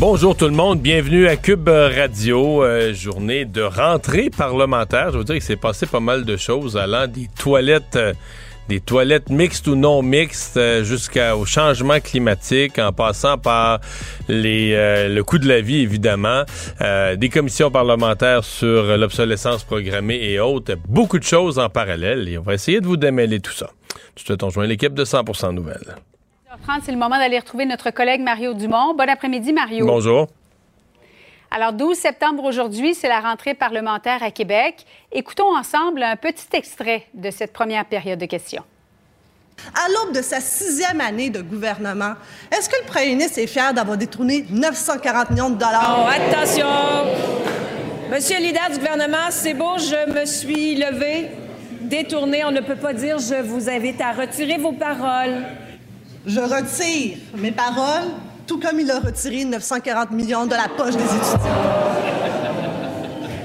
Bonjour tout le monde, bienvenue à Cube Radio, euh, journée de rentrée parlementaire. Je veux dire qu'il s'est passé pas mal de choses allant des toilettes, euh, des toilettes mixtes ou non mixtes, euh, jusqu'au changement climatique, en passant par les, le coût de la vie évidemment, des commissions parlementaires sur l'obsolescence programmée et autres, beaucoup de choses en parallèle. Et on va essayer de vous démêler tout ça. Tout de suite, joint l'équipe de 100% Nouvelles c'est le moment d'aller retrouver notre collègue Mario Dumont. Bon après-midi, Mario. Bonjour. Alors, 12 septembre aujourd'hui, c'est la rentrée parlementaire à Québec. Écoutons ensemble un petit extrait de cette première période de questions. À l'aube de sa sixième année de gouvernement, est-ce que le premier ministre est fier d'avoir détourné 940 millions de dollars? Oh, attention! Monsieur le leader du gouvernement, c'est beau, je me suis levé, détourné. On ne peut pas dire je vous invite à retirer vos paroles. Je retire mes paroles, tout comme il a retiré 940 millions de la poche des étudiants.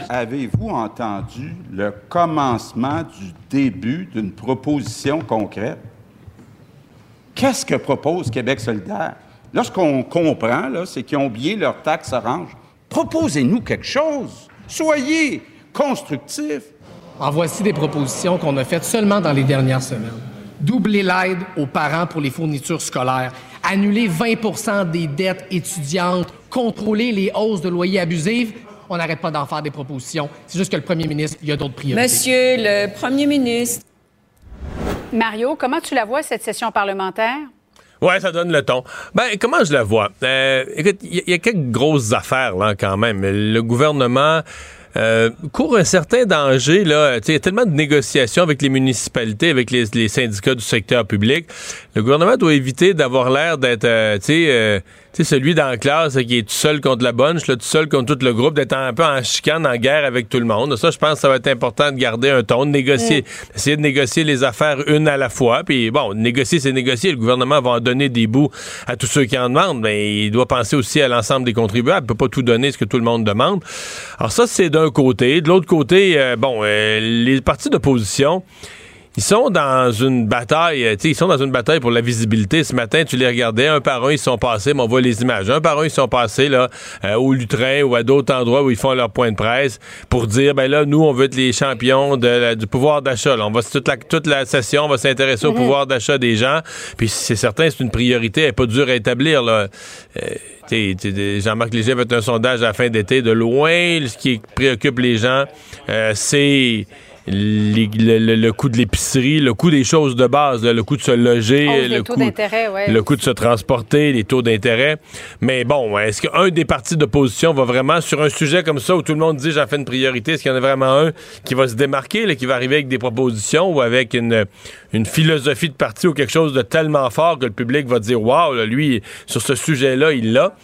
Avez-vous entendu le commencement du début d'une proposition concrète? Qu'est-ce que propose Québec solidaire? Là, ce qu'on comprend, c'est qu'ils ont oublié leur taxe orange. Proposez-nous quelque chose. Soyez constructifs. En voici des propositions qu'on a faites seulement dans les dernières semaines doubler l'aide aux parents pour les fournitures scolaires, annuler 20% des dettes étudiantes, contrôler les hausses de loyers abusives. On n'arrête pas d'en faire des propositions. C'est juste que le premier ministre, il y a d'autres priorités. Monsieur le premier ministre. Mario, comment tu la vois, cette session parlementaire? Ouais, ça donne le ton. Ben, comment je la vois? Euh, écoute, il y, a quelques grosses affaires, là, quand même. Le gouvernement euh, court un certain danger. Là. Il y a tellement de négociations avec les municipalités, avec les, syndicats du secteur public. Le gouvernement doit éviter d'avoir l'air d'être, euh, tu sais, euh, sais, celui dans la classe qui est tout seul contre la bonne, là, tout seul contre tout le groupe, d'être un peu en chicane, en guerre avec tout le monde. Ça, je pense que ça va être important de garder un ton, de négocier, mm. essayer de négocier les affaires une à la fois. Puis bon, négocier, c'est négocier. Le gouvernement va en donner des bouts à tous ceux qui en demandent, mais il doit penser aussi à l'ensemble des contribuables. Il peut pas tout donner ce que tout le monde demande. Alors ça, c'est d'un côté. De l'autre côté, euh, bon, euh, les partis d'opposition, ils sont dans une bataille, euh, ils sont dans une bataille pour la visibilité. Ce matin, tu les regardais, un par un, ils sont passés, mais on voit les images. Un par un, ils sont passés là, euh, au Lutrin ou à d'autres endroits où ils font leur point de presse pour dire, ben là, nous, on veut être les champions de du pouvoir d'achat. On va toute la, toute la session, on va s'intéresser au mhm. pouvoir d'achat des gens. Puis c'est certain, c'est une priorité, elle n'est pas dure à établir. Là. Euh, Jean-Marc Léger a fait un sondage à la fin d'été. De loin, ce qui préoccupe les gens, c'est le, coût de l'épicerie, le coût des choses de base, le coût de se loger, oh, le, coût, le coût de se transporter, les taux d'intérêt. Mais bon, est-ce qu'un des partis d'opposition va vraiment, sur un sujet comme ça où tout le monde dit j'en fais une priorité, est-ce qu'il y en a vraiment un qui va se démarquer, qui va arriver avec des propositions ou avec une, une philosophie de parti ou quelque chose de tellement fort que le public va dire waouh, lui, sur ce sujet-là, il l'a.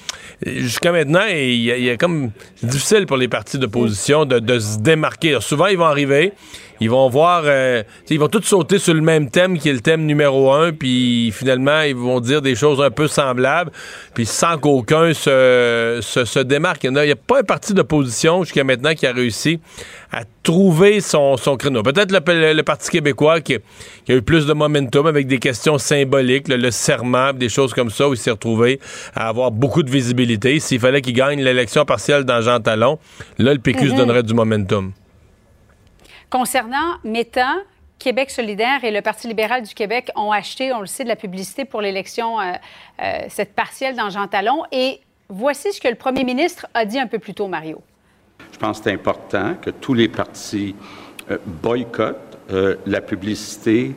Jusqu'à maintenant, il y, comme. Difficile pour les partis d'opposition de, de se démarquer. souvent, ils vont arriver ils vont voir, euh, ils vont tous sauter sur le même thème qui est le thème numéro un, puis finalement, ils vont dire des choses un peu semblables, puis sans qu'aucun se, se, démarque. Il n'y a, pas un parti d'opposition jusqu'à maintenant qui a réussi à trouver son, son créneau. Peut-être le, Parti québécois qui, a eu plus de momentum avec des questions symboliques, le, serment, des choses comme ça, où il s'est retrouvé à avoir beaucoup de visibilité. S'il fallait qu'il gagne l'élection partielle dans Jean Talon, là, le PQ se mm-hmm. donnerait du momentum. Concernant Meta, Québec solidaire et le Parti libéral du Québec ont acheté, on le sait, de la publicité pour l'élection, euh, euh, cette partielle dans Jean Talon. Et voici ce que le premier ministre a dit un peu plus tôt, Mario. Je pense que c'est important que tous les partis euh, boycottent la publicité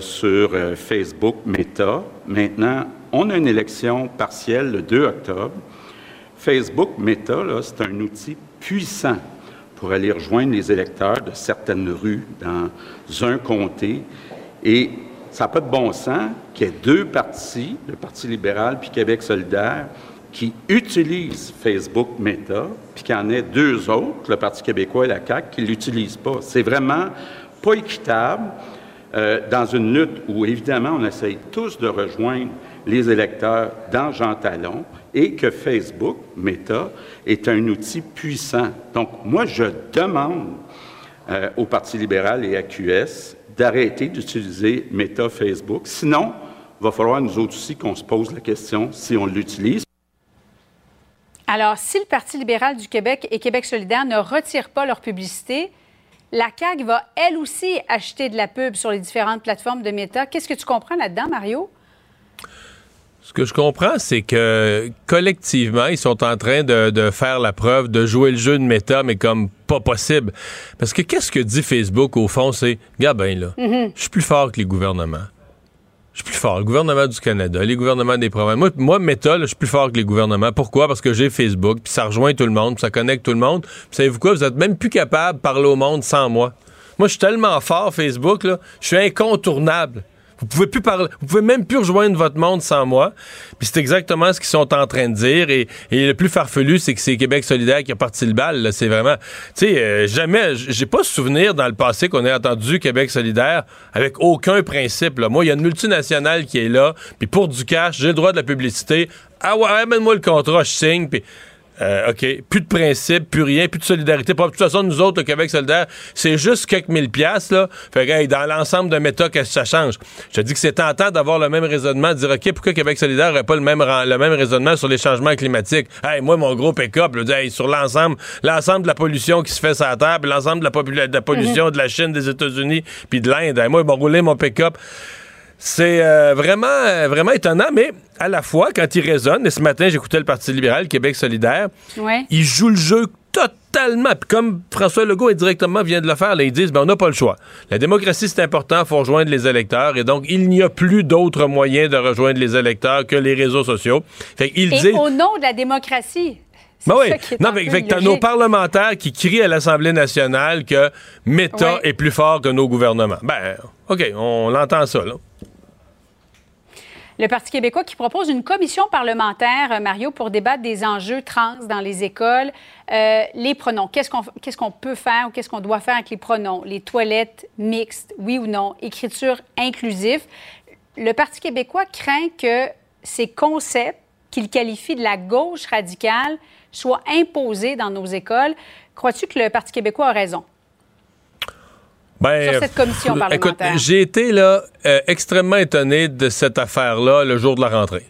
sur Facebook Meta. Maintenant, on a une élection partielle le 2 octobre. Facebook Meta, c'est un outil puissant pour aller rejoindre les électeurs de certaines rues dans un comté. Et ça n'a pas de bon sens qu'il y ait deux partis, le Parti libéral puis Québec solidaire, qui utilisent Facebook Meta, puis qu'il y en ait deux autres, le Parti québécois et la CAQ, qui ne l'utilisent pas. C'est vraiment pas équitable euh, dans une lutte où, évidemment, on essaye tous de rejoindre les électeurs dans Jean Talon et que Facebook, Meta, est un outil puissant. Donc, moi, je demande euh, au Parti libéral et à QS d'arrêter d'utiliser Meta Facebook. Sinon, il va falloir nous autres aussi qu'on se pose la question si on l'utilise. Alors, si le Parti libéral du Québec et Québec solidaire ne retirent pas leur publicité, la CAQ va elle aussi acheter de la pub sur les différentes plateformes de Meta. Qu'est-ce que tu comprends là-dedans, Mario? Ce que je comprends, c'est que collectivement, ils sont en train de, faire la preuve, de jouer le jeu de méta, mais comme pas possible. Parce que qu'est-ce que dit Facebook au fond, c'est, Gabin, là, mm-hmm. je suis plus fort que les gouvernements. Je suis plus fort. Le gouvernement du Canada, les gouvernements des provinces. Moi, moi Meta, je suis plus fort que les gouvernements. Pourquoi? Parce que j'ai Facebook, puis ça rejoint tout le monde, puis ça connecte tout le monde. Puis savez-vous quoi? Vous êtes même plus capable de parler au monde sans moi. Moi, je suis tellement fort, Facebook, là, je suis incontournable. Vous pouvez plus parler, vous pouvez même plus rejoindre votre monde sans moi. Puis c'est exactement ce qu'ils sont en train de dire. Et, le plus farfelu, c'est que c'est Québec solidaire qui a parti le bal. C'est vraiment, tu sais, euh, jamais, j'ai pas souvenir dans le passé qu'on ait entendu Québec solidaire avec aucun principe. Moi, il y a une multinationale qui est là. Puis pour du cash, j'ai le droit de la publicité. Ah ouais, amène-moi le contrat, je signe. Puis euh, OK. Plus de principe, plus rien, plus de solidarité. De toute façon, nous autres, le Québec solidaire, c'est juste quelques mille piastres, là. Fait que, dans l'ensemble de méta, qu'est-ce que ça change? Je te dis que c'est tentant d'avoir le même raisonnement, de dire, OK, pourquoi Québec solidaire n'aurait pas le même, le même raisonnement sur les changements climatiques? Hey, moi, mon gros pick-up, hey, sur l'ensemble, l'ensemble de la pollution qui se fait sur la terre, l'ensemble de la, de la pollution mm-hmm. de la Chine, des États-Unis, puis de l'Inde, hey, moi, ils vont rouler mon pick-up. C'est euh, vraiment, euh, vraiment étonnant, mais à la fois, quand il résonne, et ce matin, j'écoutais le Parti libéral, Québec solidaire, il joue le jeu totalement. Puis comme François Legault indirectement vient de le faire, là, ils disent, ben, on n'a pas le choix. La démocratie, c'est important, il faut rejoindre les électeurs, et donc il n'y a plus d'autres moyens de rejoindre les électeurs que les réseaux sociaux. Fait et au nom de la démocratie. Ben oui. Non, mais fait t'as nos parlementaires qui crient à l'Assemblée nationale que Meta est plus fort que nos gouvernements. Ben, OK, on l'entend ça, là le Parti québécois qui propose une commission parlementaire, euh, Mario, pour débattre des enjeux trans dans les écoles. Euh, les pronoms, qu'est-ce qu'on qu'est-ce qu'on peut faire ou qu'est-ce qu'on doit faire avec les pronoms? Les toilettes mixtes, oui ou non? Écriture inclusive. Le Parti québécois craint que ces concepts qu'il qualifie de la gauche radicale soient imposés dans nos écoles. Crois-tu que le Parti québécois a raison? Ben, sur cette commission parlementaire. Écoute, j'ai été là euh, extrêmement étonné de cette affaire-là le jour de la rentrée.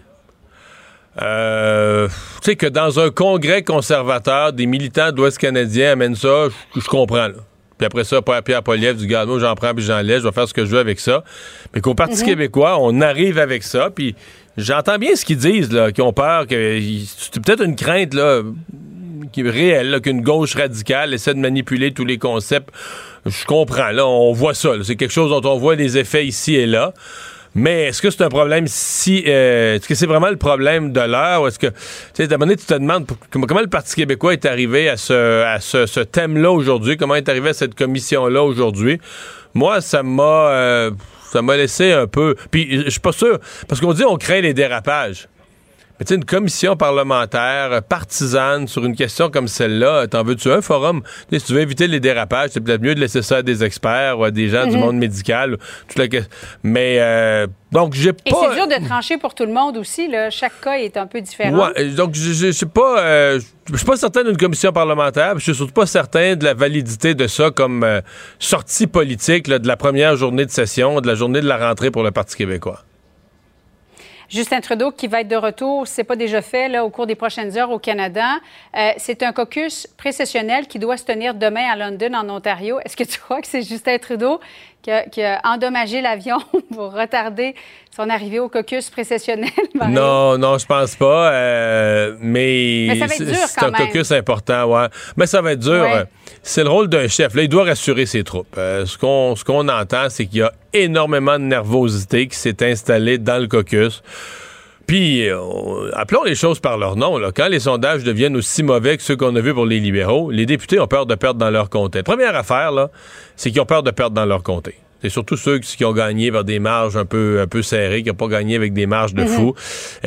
Euh, tu sais que dans un congrès conservateur, des militants de l'Ouest canadien amènent ça, je, comprends. Là. Puis après ça, Pierre Poliev du gars, j'en prends puis j'en laisse, je vais faire ce que je veux avec ça. Mais qu'au Parti mhm. québécois, on arrive avec ça, puis j'entends bien ce qu'ils disent, là, qu'ils ont peur, que c'est peut-être une crainte là, qui est réelle, qu'une gauche radicale essaie de manipuler tous les concepts je comprends, là, on voit ça. C'est quelque chose dont on voit les effets ici et là. Mais est-ce que c'est un problème si. Euh, est-ce que c'est vraiment le problème de l'heure? Ou est-ce que. Tu sais, d'abord, tu te demandes comment, le Parti québécois est arrivé à ce, à ce, thème-là aujourd'hui? Comment est arrivé à cette commission-là aujourd'hui? Moi, ça m'a. Euh, ça m'a laissé un peu. Puis, je suis pas sûr. Parce qu'on dit on craint les dérapages. Mais une commission parlementaire euh, partisane sur une question comme celle-là, t'en veux-tu un forum? si tu veux éviter les dérapages, c'est peut-être mieux de laisser ça à des experts ou à des gens du mhm. monde médical. Mais euh, donc, j'ai pas. Et c'est dur de trancher pour tout le monde aussi. Là. Chaque cas est un peu différent. Ouais, donc, je suis pas, euh, je suis pas certain d'une commission parlementaire. Je suis surtout pas certain de la validité de ça comme sortie politique de la première journée de session, de la journée de la rentrée pour le Parti québécois. Justin Trudeau qui va être de retour, c'est pas déjà fait au cours des prochaines heures au Canada. Euh, c'est un caucus précessionnel qui doit se tenir demain à London, en Ontario. Est-ce que tu crois que c'est Justin Trudeau qui a, endommagé l'avion pour retarder son arrivée au caucus précessionnel? non, non, je pense pas. Euh, mais, C'est un caucus important, ouais. Mais ça va être dur. C'est le rôle d'un chef. Là, il doit rassurer ses troupes. Euh, ce qu'on ce qu'on entend, c'est qu'il y a énormément de nervosité qui s'est installée dans le caucus. Puis, euh, appelons les choses par leur nom. Là. Quand les sondages deviennent aussi mauvais que ceux qu'on a vus pour les libéraux, les députés ont peur de perdre dans leur comté. Première affaire, là, c'est qu'ils ont peur de perdre dans leur comté. C'est surtout ceux qui ont gagné vers des marges un peu, un peu serrées, qui n'ont pas gagné avec des marges de mhm. fou.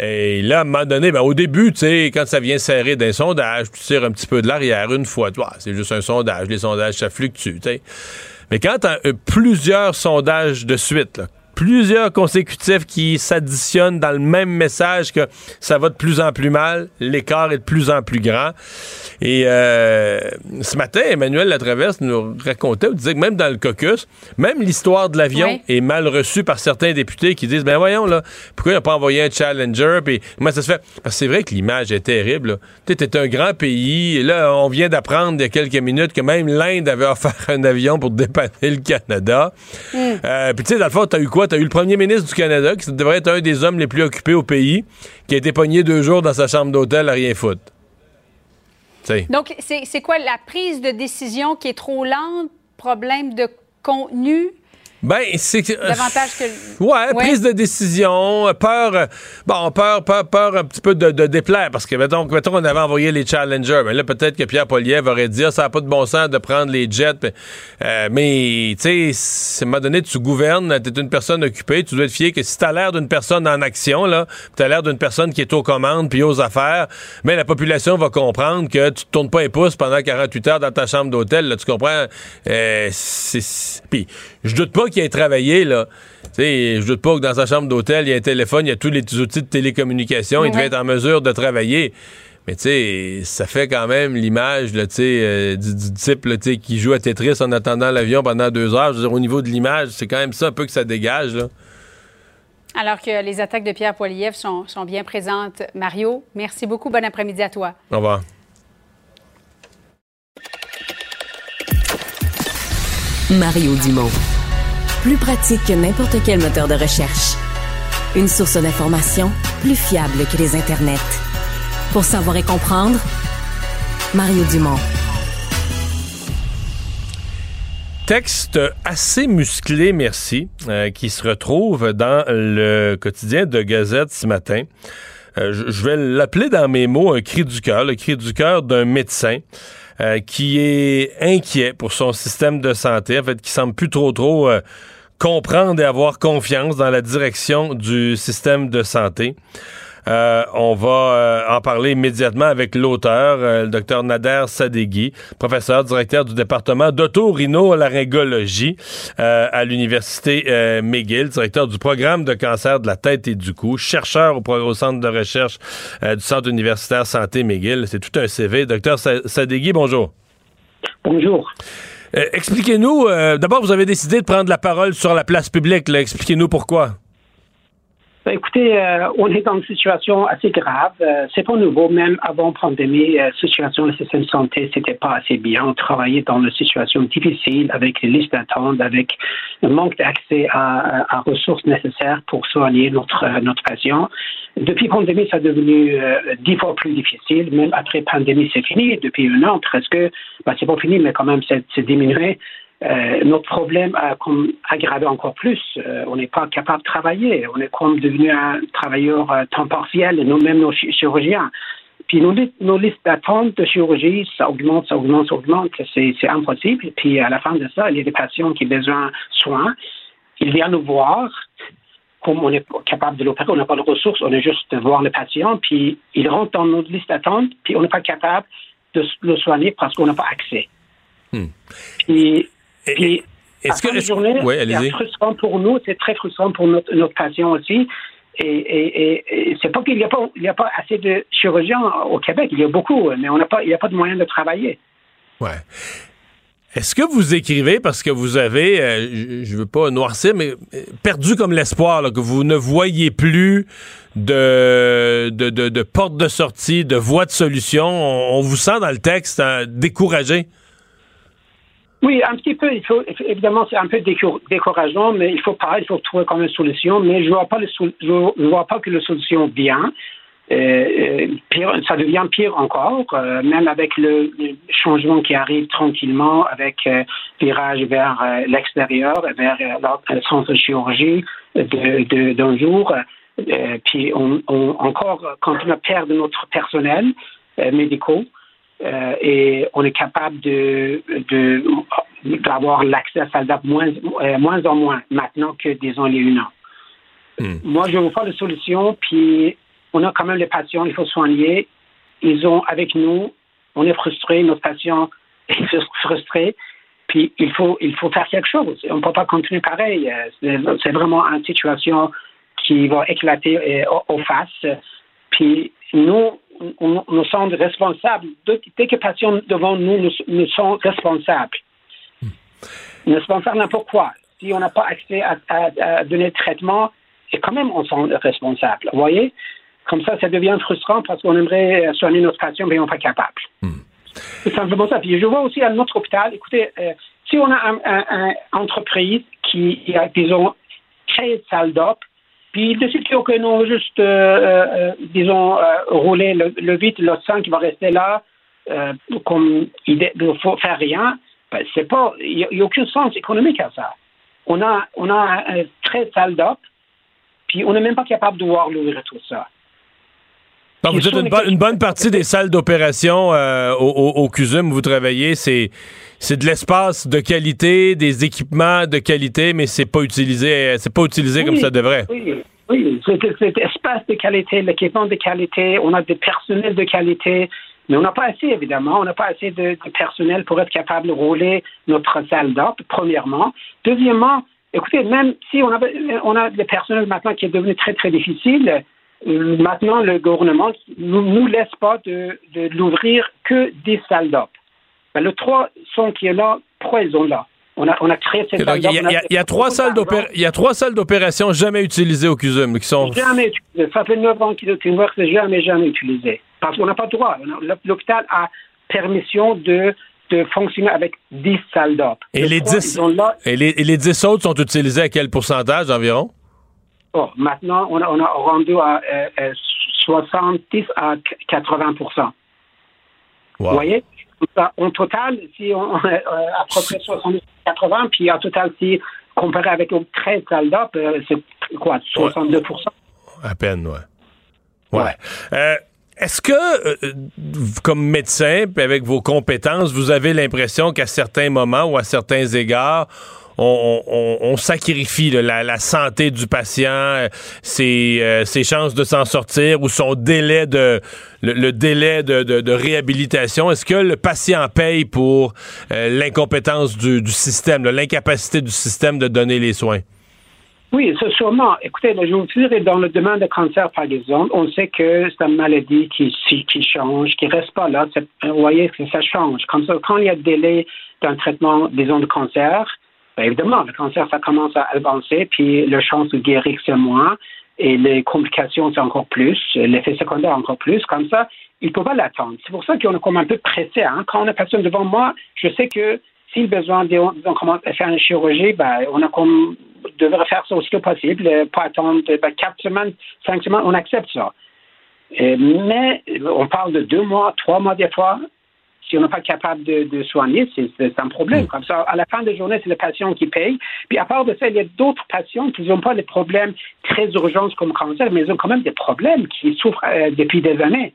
Et là, à un moment donné, ben, au début, tu sais, quand ça vient serrer d'un sondage, tu tires un petit peu de l'arrière une fois. c'est juste un sondage. Les sondages, ça fluctue, tu sais. Mais quand tu as euh, plusieurs sondages de suite, là, plusieurs consécutifs qui s'additionnent dans le même message que ça va de plus en plus mal, l'écart est de plus en plus grand. Et euh, ce matin, Emmanuel Latraverse nous racontait, ou disait que même dans le caucus, même l'histoire de l'avion est mal reçue par certains députés qui disent, ben voyons, là, pourquoi il n'a pas envoyé un Challenger? Puis comment ça se fait? Parce que c'est vrai que l'image est terrible. Tu es un grand pays, et là, on vient d'apprendre il y a quelques minutes que même l'Inde avait offert un avion pour dépanner le Canada. Mm. Euh, puis tu sais, dans le fond, t'as eu quoi? T'as eu le premier ministre du Canada, qui devrait être un des hommes les plus occupés au pays, qui a été pogné deux jours dans sa chambre d'hôtel à rien foutre. Donc, c'est quoi la prise de décision qui est trop lente, problème de contenu? Ben, c'est davantage que. Ouais, prise de décision, peur. Bon, peur, peur, peur un petit peu de, déplaire. Parce que, mettons, mettons on avait envoyé les Challengers. Mais là, peut-être que Pierre Poliev aurait dit, ah, ça n'a pas de bon sens de prendre les jets. Euh, mais, tu sais, à un moment donné, tu gouvernes, tu es une personne occupée. Tu dois te fier que si tu as l'air d'une personne en action, là, tu as l'air d'une personne qui est aux commandes puis aux affaires, mais la population va comprendre que tu te tournes pas les pouces pendant 48 heures dans ta chambre d'hôtel. Tu comprends? Euh, puis, je doute pas qu'il ait travaillé, là. sais, je doute pas que dans sa chambre d'hôtel, il y a un téléphone, il y a tous les outils de télécommunication, il devait être en mesure de travailler. Mais tu sais, ça fait quand même l'image euh, du, du, type là, qui joue à Tetris en attendant l'avion pendant deux heures. Je veux dire, au niveau de l'image, c'est quand même ça un peu que ça dégage. Là. Alors que les attaques de Pierre Poilievre sont, sont bien présentes. Mario, merci beaucoup. Bon après-midi à toi. Au revoir. Mario Dumont. Plus pratique que n'importe quel moteur de recherche. Une source d'information plus fiable que les internets. Pour savoir et comprendre, Mario Dumont. Texte assez musclé, merci, euh, qui se retrouve dans le quotidien de Gazette ce matin. Euh, je vais l'appeler dans mes mots un cri du cœur, le cri du cœur d'un médecin. Euh, qui est inquiet pour son système de santé, en fait, qui semble plus trop trop euh, comprendre et avoir confiance dans la direction du système de santé. Euh, on va euh, en parler immédiatement avec l'auteur, euh, le docteur Nader Sadeghi, professeur directeur du département d'autorhinolaryngologie à l'université McGill, directeur du programme de cancer de la tête et du cou, chercheur au, centre de recherche du centre universitaire santé McGill. C'est tout un CV. Docteur Sadeghi, bonjour. Bonjour. Expliquez-nous, d'abord, vous avez décidé de prendre la parole sur la place publique. Expliquez-nous pourquoi. Ben, écoutez, euh, on est dans une situation assez grave. Euh, c'est pas nouveau, même avant pandémie, la euh, situation du système de santé, c'était pas assez bien. On travaillait dans une situation difficile avec les listes d'attente, avec le manque d'accès à, ressources nécessaires pour soigner notre notre patient. Depuis pandémie, ça est devenu dix fois plus difficile. Même après pandémie, c'est fini. Depuis un an, presque, ben, c'est pas fini, mais quand même, c'est diminué. Euh, notre problème a comme aggravé encore plus. Euh, on n'est pas capable de travailler. On est comme devenu un travailleur euh, temps partiel, nous-mêmes nos chirurgiens. Puis nos, nos listes d'attente de chirurgie, ça augmente, ça augmente, ça augmente. C'est, impossible. Puis à la fin de ça, il y a des patients qui ont besoin de soins. Ils viennent nous voir. Comme on est capable de l'opérer, on n'a pas de ressources, on est juste voir le patient, puis il rentre dans notre liste d'attente, puis on n'est pas capable de le soigner parce qu'on n'a pas accès. Hmm. Puis est-ce que journée, c'est frustrant pour nous, c'est très frustrant pour notre, notre patient aussi. Et, et, c'est pas qu'il n'y a pas il a pas assez de chirurgiens au Québec, il y a beaucoup, mais on n'a pas il n'y a pas de moyen de travailler. Ouais. Est-ce que vous écrivez parce que vous avez, euh, je veux pas noircir, mais euh, perdu comme l'espoir, que vous ne voyez plus de, de, de, porte de sortie, de voie de solution? On, vous sent dans le texte hein, découragé? Oui, un petit peu. Il faut, évidemment, c'est un peu décourageant, mais il faut pas, il faut trouver comme une solution. Mais je vois pas le, je vois pas que la solution vient. Euh, euh, pire, ça devient pire encore, euh, même avec le, changement qui arrive tranquillement, avec euh, virage vers euh, l'extérieur, vers le centre de chirurgie d'un jour. puis on, on encore continue à perdre notre personnel médical. Euh, et on est capable de, de d'avoir l'accès à SALDAP moins, euh, moins en moins maintenant que, disons, il y a un an. Hmm. Moi, je vous parle de solution, puis on a quand même les patients, il faut soigner. Ils ont avec nous, on est frustrés, nos patients sont frustrés, puis il faut, il faut faire quelque chose. On ne peut pas continuer pareil. C'est vraiment une situation qui va éclater aux faces. Puis nous, nous sommes responsables. Dès que les patients devant nous, nous, sommes responsables. Nous sommes responsables n'importe quoi? Si on n'a pas accès à, à, donner traitement, et quand même, on est responsables. Vous voyez? Comme ça, ça devient frustrant parce qu'on aimerait soigner notre patient, mais on n'est pas capable. Hmm. C'est simplement ça. Puis je vois aussi à notre hôpital, écoutez, euh, si on a une entreprise qui, a, disons, 13 salles d'op, puis il décide que non, juste, euh, euh, disons, rouler le, le 8, le 5 qui va rester là, comme il ne faut faire rien, ben, c'est pas, il n'y a, aucun sens économique à ça. On a, on a 13 salles d'op, puis on n'est même pas capable de voir l'ouvrir tout ça. Donc, vous dites une, bonne partie des salles d'opération euh, au, au, CUSUM où vous travaillez, c'est de l'espace de qualité, des équipements de qualité, mais c'est pas utilisé, c'est pas utilisé comme ça devrait. Oui, oui, c'est espace de qualité, l'équipement de qualité, on a des personnels de qualité, mais on n'a pas assez, évidemment, on n'a pas assez de, personnel pour être capable de rouler notre salle d'op, premièrement. Deuxièmement, écoutez, même si on a, on a le personnel maintenant qui est devenu très, très difficile, Maintenant, le gouvernement ne nous, laisse pas de, l'ouvrir que des salles d'op. Ben, le trois sont qui est là, pourquoi ils sont là? On a, on a créé cette salle Il y, a trois salles il y a trois salles d'opération jamais utilisées au CUSUM qui sont. Jamais utilisées. Ça fait neuf ans qu'ils ne c'est jamais, jamais utilisé. Parce qu'on n'a pas le droit. L'hôpital a permission de, de fonctionner avec 10 salles d'op. Et, les 10, et, les, et les 10 autres sont utilisées à quel pourcentage environ? Oh, maintenant, on a, on a rendu à 70 euh, euh, à 80 Vous voyez? En total, si on euh, à peu près 70 80 puis en total, si comparé avec le 13 soldats, c'est quoi? 62 À peine, ouais. Ouais. Est-ce que, comme médecin, avec vos compétences, vous avez l'impression qu'à certains moments ou à certains égards, on, sacrifie la, santé du patient, euh, ses, chances de s'en sortir ou son délai de le, délai de, réhabilitation. Est-ce que le patient paye pour euh, l'incompétence du, système, l'incapacité du système de donner les soins? Oui, c'est sûrement. Écoutez, je vous dire, dans le domaine de cancer, par exemple, on sait que c'est une maladie qui, qui change, qui ne reste pas là. Vous voyez que ça change. Comme ça, quand il y a délai d'un traitement, disons, de cancer, ben, évidemment, le cancer, ça commence à avancer, puis la chance de guérir, c'est moins, et les complications, c'est encore plus, l'effet secondaire, encore plus. Comme ça, il ne peut pas l'attendre. C'est pour ça qu'on est comme un peu pressé. Hein. Quand on a personne devant moi, je sais que s'il besoin de, faire une chirurgie, ben, on a devrait faire ça aussi que possible, pas attendre ben, quatre semaines, cinq semaines, on accepte ça. mais on parle de deux mois, trois mois des fois si on n'est pas capable de, soigner, c'est un problème. Mm. Comme ça, à la fin de la journée, c'est le patient qui paye. Puis à part de ça, il y a d'autres patients qui n'ont pas des problèmes très urgents comme cancer, mais ils ont quand même des problèmes qui souffrent euh, depuis des années.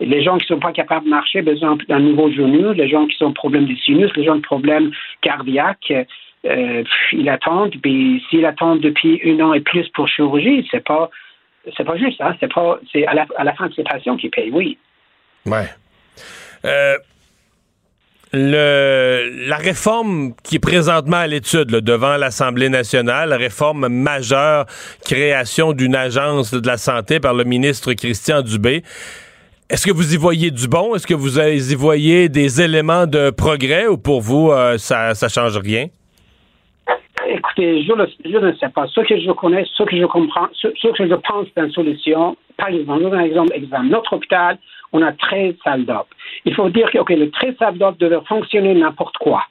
Les gens qui ne sont pas capables de marcher, besoin d'un nouveau genou, les gens qui ont problèmes de sinus, les gens qui ont problèmes cardiaques, euh, ils attendent. Puis s'ils attendent depuis un an et plus pour chirurgie, c'est pas c'est pas juste. Hein? C'est pas c'est à la, à la fin c'est le patient qui paye. Oui. Ouais. Euh, le, la réforme qui est présentement à l'étude devant l'Assemblée nationale, réforme majeure, création d'une agence de la santé par le ministre Christian Dubé. Est-ce que vous y voyez du bon? Est-ce que vous y voyez des éléments de progrès ou pour vous, euh, ça ne change rien? Écoutez, je, ne sais pas. Ce que je connais, ce que je comprends, ce, que je pense d'une solution, par exemple, un exemple, exemple, notre hôpital, on a 13 salles d'op. Il faut dire que le 13 salles d'op devait fonctionner n'importe quoi,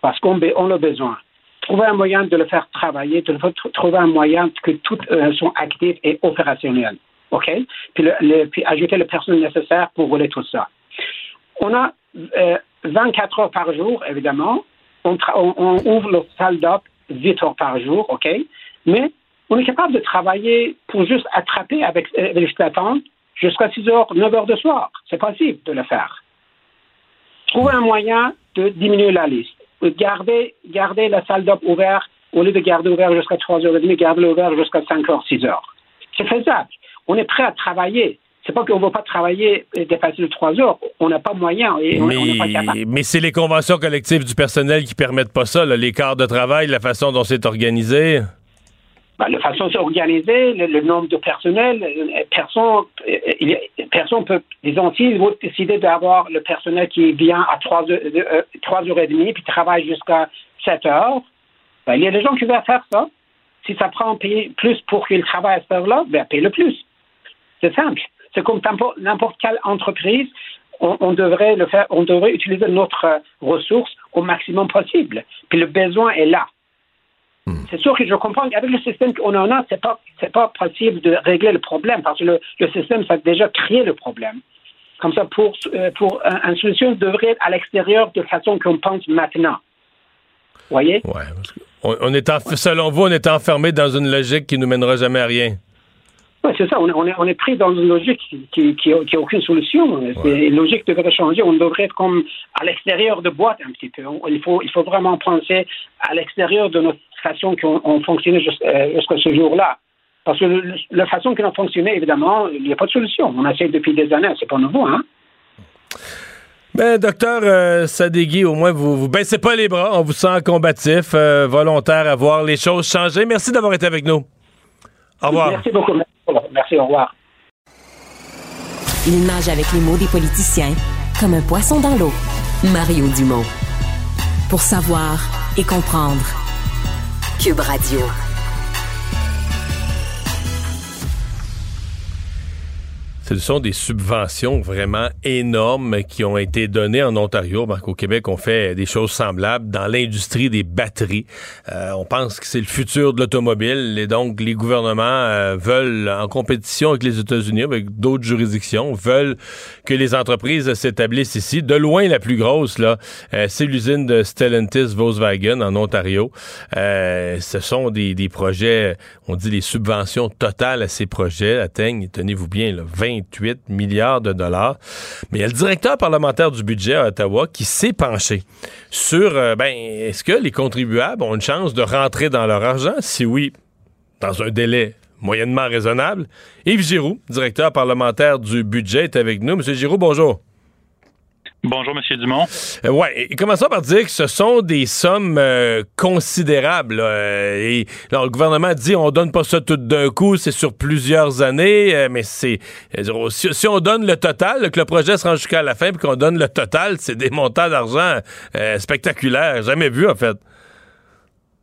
parce qu'on on a besoin. Trouver un moyen de le faire travailler, de trouver un moyen que tout euh, sont actifs et opérationnels. OK? Puis, ajouter le personnel nécessaire pour rouler tout ça. On a 24 euh, heures par jour, évidemment. On, ouvre le salle d'op 8 heures par jour, OK? Mais on est capable de travailler pour juste attraper avec, euh, les l'attente jusqu'à 6 heures, 9 heures de soir. C'est possible de le faire. Trouver un moyen de diminuer la liste. garder, garder la salle d'op ouverte, au lieu de garder ouvert jusqu'à 3h30, garder ouvert jusqu'à 5h, 6h. C'est faisable. On est prêt à travailler. C'est pas qu'on ne va pas travailler et dépasser les 3 heures. On n'a pas moyen et on, mais, pas capable. Mais c'est les conventions collectives du personnel qui permettent pas ça, là, les quarts de travail, la façon dont c'est organisé. Ben, la façon de s'organiser, le, nombre de personnel, euh, personne, euh, personne peut, disons, s'ils vont décider d'avoir le personnel qui vient à 3 heures, euh, 3 heures et demie puis travaille jusqu'à 7 heures, ben, il y a des gens qui veulent faire ça. Si ça prend plus pour qu'ils travaillent à cette heure-là, ben, paye le plus. C'est simple. C'est comme n'importe quelle entreprise. On, devrait le faire, on devrait utiliser notre ressource au maximum possible. Puis le besoin est là. Hmm. C'est sûr que je comprends qu'avec le système qu'on en a, c'est pas c'est pas possible de régler le problème parce que le, système ça a déjà créé le problème. Comme ça, pour euh, pour une solution devrait être à l'extérieur de façon qu'on pense maintenant. Vous voyez? Ouais. On, est selon vous, on est enfermé dans une logique qui nous mènera jamais à rien. Oui, c'est ça. On est, on, est, pris dans une logique qui n'a aucune solution. Ouais. Une logique devrait changer. On devrait être comme à l'extérieur de boîte un petit peu. il, faut, il faut vraiment penser à l'extérieur de notre façon qu'on fonctionnait euh, jusqu'à ce jour-là. Parce que la façon qu'on a fonctionné, évidemment, il n'y a pas de solution. On essaie depuis des années. C'est pas nouveau, hein? Ben, docteur euh, Sadegui, au moins, vous, vous baissez pas les bras. On vous sent combatif, euh, volontaire à voir les choses changer. Merci d'avoir été avec nous. Au revoir. Merci beaucoup. Merci, au revoir. Il nage avec les mots des politiciens comme un poisson dans l'eau. Mario Dumont. Pour savoir et comprendre. Cube Radio. Ce sont des subventions vraiment énormes qui ont été données en Ontario. Au Québec, on fait des choses semblables dans l'industrie des batteries. Euh, on pense que c'est le futur de l'automobile et donc les gouvernements euh, veulent, en compétition avec les États-Unis, avec d'autres juridictions, veulent que les entreprises s'établissent ici. De loin, la plus grosse, là, euh, c'est l'usine de Stellantis Volkswagen en Ontario. ce sont des, des, projets, on dit les subventions totales à ces projets atteignent, tenez-vous bien, là, 20 28 milliards de dollars. Mais il y a le directeur parlementaire du budget à Ottawa qui s'est penché sur, euh, ben, est-ce que les contribuables ont une chance de rentrer dans leur argent? Si oui, dans un délai moyennement raisonnable. Yves Giroux, directeur parlementaire du budget, est avec nous. Monsieur Giroux, bonjour. Bonjour, M. Dumont. Euh, ouais, commençons par dire que ce sont des sommes euh, considérables. Euh, et le gouvernement dit on donne pas ça tout d'un coup, c'est sur plusieurs années, mais c'est si, on donne le total, que le projet se rend jusqu'à la fin, puis qu'on donne le total, c'est des montants d'argent spectaculaires, jamais vu en fait.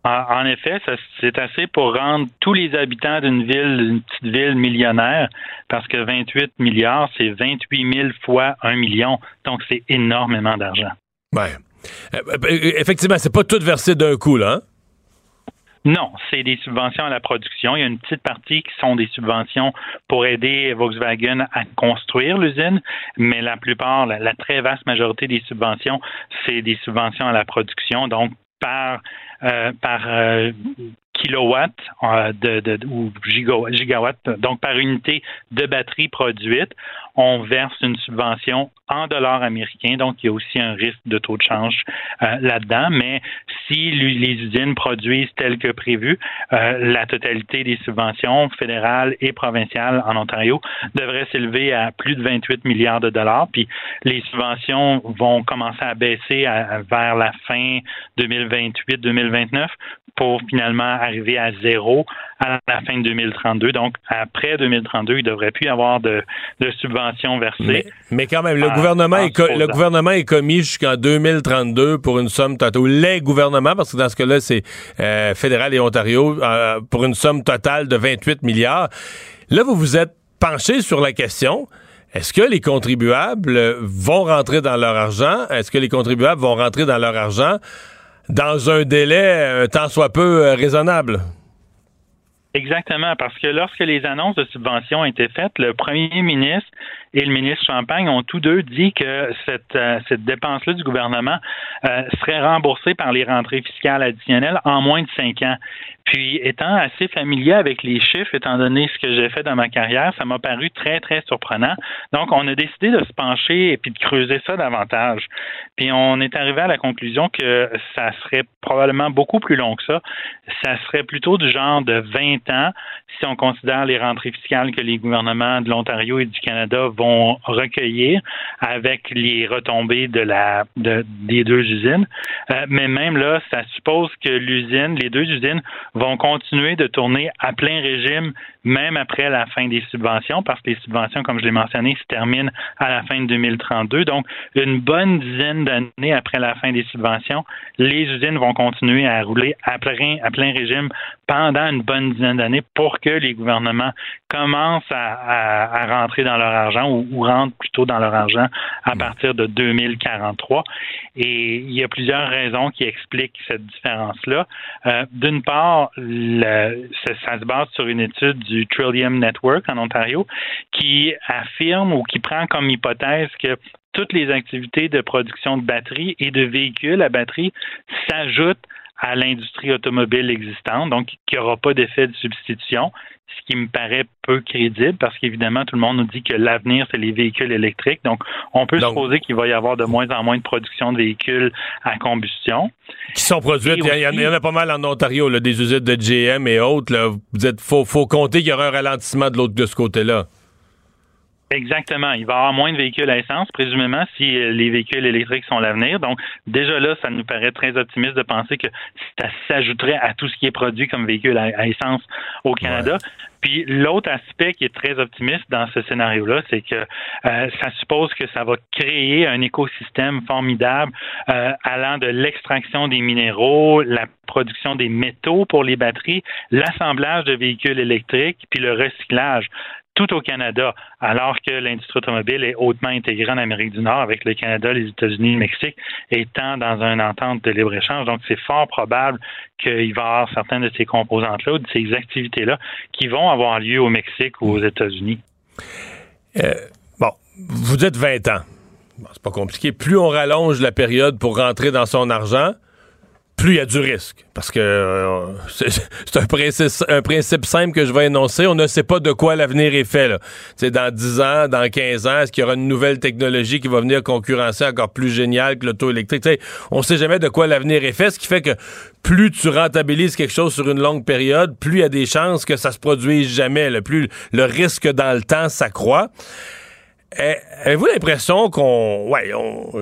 En, effet, c'est assez pour rendre tous les habitants d'une ville, d'une petite ville millionnaire, parce que 28 milliards, c'est 28 000 fois 1 million. Donc, c'est énormément d'argent. Oui. Euh, euh, effectivement, c'est pas tout versé d'un coup, là. Hein? Non, c'est des subventions à la production. Il y a une petite partie qui sont des subventions pour aider Volkswagen à construire l'usine, mais la plupart, la, très vaste majorité des subventions, c'est des subventions à la production. Donc, par euh, par euh, kilowatt euh, de, ou gigawatt, donc par unité de batterie produite, on verse une subvention en dollars américains, donc il y a aussi un risque de taux de change euh, là-dedans. Mais si les usines produisent tel que prévu, euh, la totalité des subventions fédérales et provinciales en Ontario devrait s'élever à plus de 28 milliards de dollars. Puis les subventions vont commencer à baisser vers la fin 2028-2029 pour finalement arriver à zéro à la fin de 2032. Donc, après 2032, il ne devrait plus y avoir de, subventions versées. Mais, quand même, le, gouvernement, est le gouvernement est commis jusqu'en 2032 pour une somme totale, les gouvernements, parce que dans ce cas-là, c'est euh, fédéral et Ontario, euh, pour une somme totale de 28 milliards. Là, vous vous êtes penché sur la question. Est-ce que les contribuables vont rentrer dans leur argent? Est-ce que les contribuables vont rentrer dans leur argent dans un délai un tant soit peu euh, raisonnable? Exactement, parce que lorsque les annonces de subventions ont été faites, le premier ministre et le ministre Champagne ont tous deux dit que cette, euh, cette dépense-là du gouvernement euh, serait remboursée par les rentrées fiscales additionnelles en moins de cinq ans. Puis, étant assez familier avec les chiffres, étant donné ce que j'ai fait dans ma carrière, ça m'a paru très, très surprenant. Donc, on a décidé de se pencher et puis de creuser ça davantage. Puis, on est arrivé à la conclusion que ça serait probablement beaucoup plus long que ça. Ça serait plutôt du genre de 20 ans si on considère les rentrées fiscales que les gouvernements de l'Ontario et du Canada recueillir avec les retombées de la de, des deux usines. Euh, mais même là, ça suppose que l'usine, les deux usines vont continuer de tourner à plein régime même après la fin des subventions, parce que les subventions, comme je l'ai mentionné, se terminent à la fin de 2032. Donc, une bonne dizaine d'années après la fin des subventions, les usines vont continuer à rouler à plein, à plein régime pendant une bonne dizaine d'années pour que les gouvernements commencent à, rentrer dans leur argent ou, rentrent plutôt dans leur argent à partir de 2043. Et il y a plusieurs raisons qui expliquent cette différence-là. Euh, d'une part, le, ça, se base sur une étude du Trillium Network en Ontario qui affirme ou qui prend comme hypothèse que toutes les activités de production de batteries et de véhicules à batterie s'ajoutent à l'industrie automobile existante, donc qu'il n'y aura pas d'effet de substitution, ce qui me paraît peu crédible parce qu'évidemment, tout le monde nous dit que l'avenir, c'est les véhicules électriques. Donc, on peut supposer qu'il va y avoir de moins en moins de production de véhicules à combustion. Qui sont produits, il, y en a pas mal en Ontario, des usines de GM et autres. Vous êtes, faut, faut compter qu'il y aura un ralentissement de l'autre de ce côté-là. Exactement. Il va y avoir moins de véhicules à essence, présumément, si euh, les véhicules électriques sont l'avenir. Donc, déjà là, ça nous paraît très optimiste de penser que ça s'ajouterait à tout ce qui est produit comme véhicule à, essence au Canada. Puis l'autre aspect qui est très optimiste dans ce scénario-là, c'est que euh, ça suppose que ça va créer un écosystème formidable euh, allant de l'extraction des minéraux, la production des métaux pour les batteries, l'assemblage de véhicules électriques, puis le recyclage tout au Canada, alors que l'industrie automobile est hautement intégrée en Amérique du Nord avec le Canada, les États-Unis, le Mexique, étant dans une entente de libre-échange. Donc, c'est fort probable qu'il va y avoir certaines de ces composantes-là ou de ces activités-là qui vont avoir lieu au Mexique ou aux États-Unis. Euh, bon, vous êtes 20 ans. c'est pas compliqué. Plus on rallonge la période pour rentrer dans son argent, plus il y a du risque. Parce que euh, c'est un principe, un simple que je vais énoncer. On ne sait pas de quoi l'avenir est fait. Là. dans 10 ans, dans 15 ans, est-ce qu'il y aura une nouvelle technologie qui va venir concurrencer encore plus géniale que l'auto électrique? on ne sait jamais de quoi l'avenir est fait, ce qui fait que plus tu rentabilises quelque chose sur une longue période, plus il y a des chances que ça se produise jamais. Là. Plus le risque dans le temps s'accroît. Eh, avez-vous l'impression qu'on. Ouais,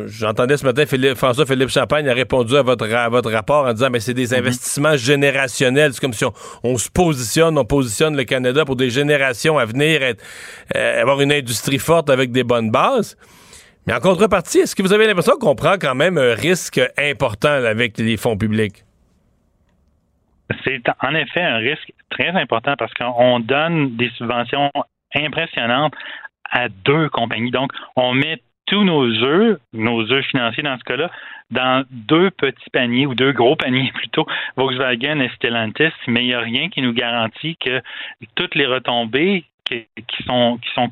j'entendais ce matin François-Philippe Champagne a répondu à votre, votre rapport en disant mais c'est des mhm. investissements générationnels. C'est comme si on, se positionne, on positionne le Canada pour des générations à venir, être, euh, avoir une industrie forte avec des bonnes bases. Mais en contrepartie, est-ce que vous avez l'impression qu'on prend quand même un risque important avec les fonds publics? C'est en effet un risque très important parce qu'on donne des subventions impressionnantes à deux compagnies. Donc, on met tous nos œufs, nos œufs financiers dans ce cas-là, dans deux petits paniers ou deux gros paniers plutôt, Volkswagen et Stellantis, mais il n'y a rien qui nous garantit que toutes les retombées qui sont, qui sont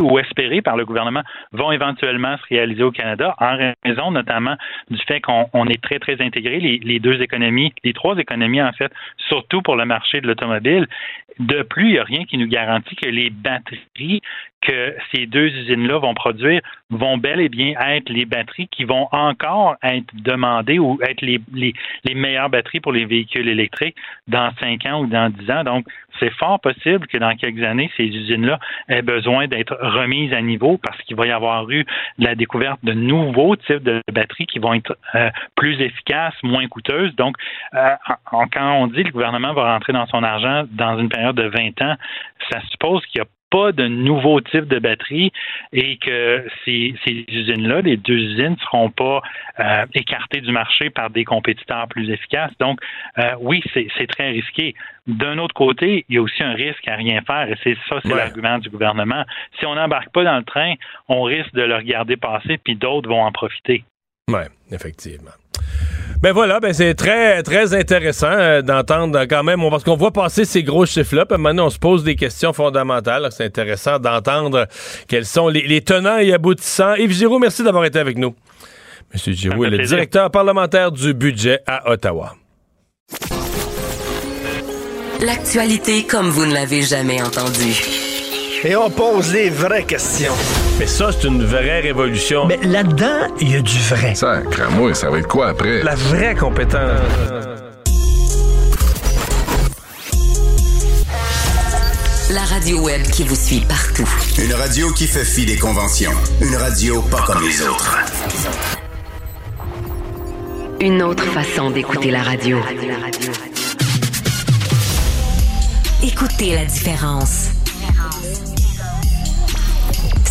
ou espérés par le gouvernement vont éventuellement se réaliser au Canada en raison notamment du fait qu'on est très, très intégré, les, deux économies, les trois économies en fait, surtout pour le marché de l'automobile. De plus, il n'y a rien qui nous garantit que les batteries que ces deux usines-là vont produire vont bel et bien être les batteries qui vont encore être demandées ou être les, meilleures batteries pour les véhicules électriques dans cinq ans ou dans dix ans. Donc, c'est fort possible que dans quelques années, ces usines-là aient besoin d'être remises à niveau parce qu'il va y avoir eu la découverte de nouveaux types de batteries qui vont être euh, plus efficaces, moins coûteuses. Donc, euh, quand on dit que le gouvernement va rentrer dans son argent dans une période de 20 ans, ça suppose qu'il y a pas de nouveaux types de batteries et que ces, usines-là, les deux usines, ne seront pas euh, écartées du marché par des compétiteurs plus efficaces. Donc, euh, oui, c'est très risqué. D'un autre côté, il y a aussi un risque à rien faire et c'est ça, c'est l'argument du gouvernement. Si on n'embarque pas dans le train, on risque de le regarder passer puis d'autres vont en profiter. Oui, effectivement. Ben voilà, ben c'est très, très intéressant euh, d'entendre quand même, parce qu'on voit passer ces gros chiffres-là, puis maintenant on se pose des questions fondamentales. C'est intéressant d'entendre quels sont les, tenants et aboutissants. Yves Giroux, merci d'avoir été avec nous. Monsieur Giroux est le directeur parlementaire du budget à Ottawa. L'actualité comme vous ne l'avez jamais entendue. Et on pose les vraies questions. Mais ça, c'est une vraie révolution. Mais là-dedans, il y a du vrai. Ça, moi, ça va être quoi après? La vraie compétence. La radio web qui vous suit partout. Une radio qui fait fi des conventions. Une radio pas comme les autres. Une autre façon d'écouter la radio. Écoutez la différence.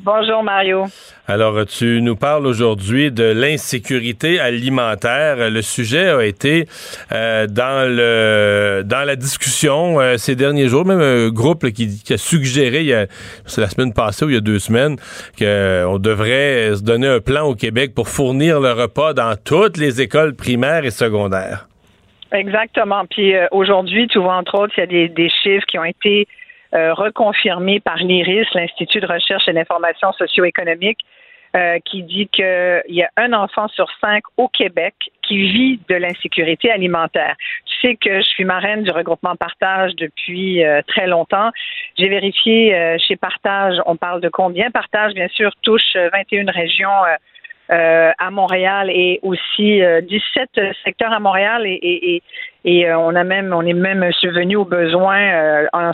Bonjour Mario. Alors, tu nous parles aujourd'hui de l'insécurité alimentaire. Le sujet a été euh, dans le dans la discussion euh, ces derniers jours, même un groupe qui, a suggéré, c'est la semaine passée ou il y a deux semaines, qu'on devrait se donner un plan au Québec pour fournir le repas dans toutes les écoles primaires et secondaires. Exactement. Puis euh, aujourd'hui, tu vois, entre autres, il y a des, des chiffres qui ont été reconfirmés par l'IRIS, l'Institut de recherche et d'information socio-économique, euh, qui dit qu'il y a un enfant sur cinq au Québec qui vit de l'insécurité alimentaire. Tu sais que je suis marraine du regroupement Partage depuis euh, très longtemps. J'ai vérifié euh, chez Partage, on parle de combien? Partage, bien sûr, touche 21 régions. À Montréal et aussi 17 secteurs à Montréal et, et, et euh, on a même, on est même subvenu aux besoins euh, en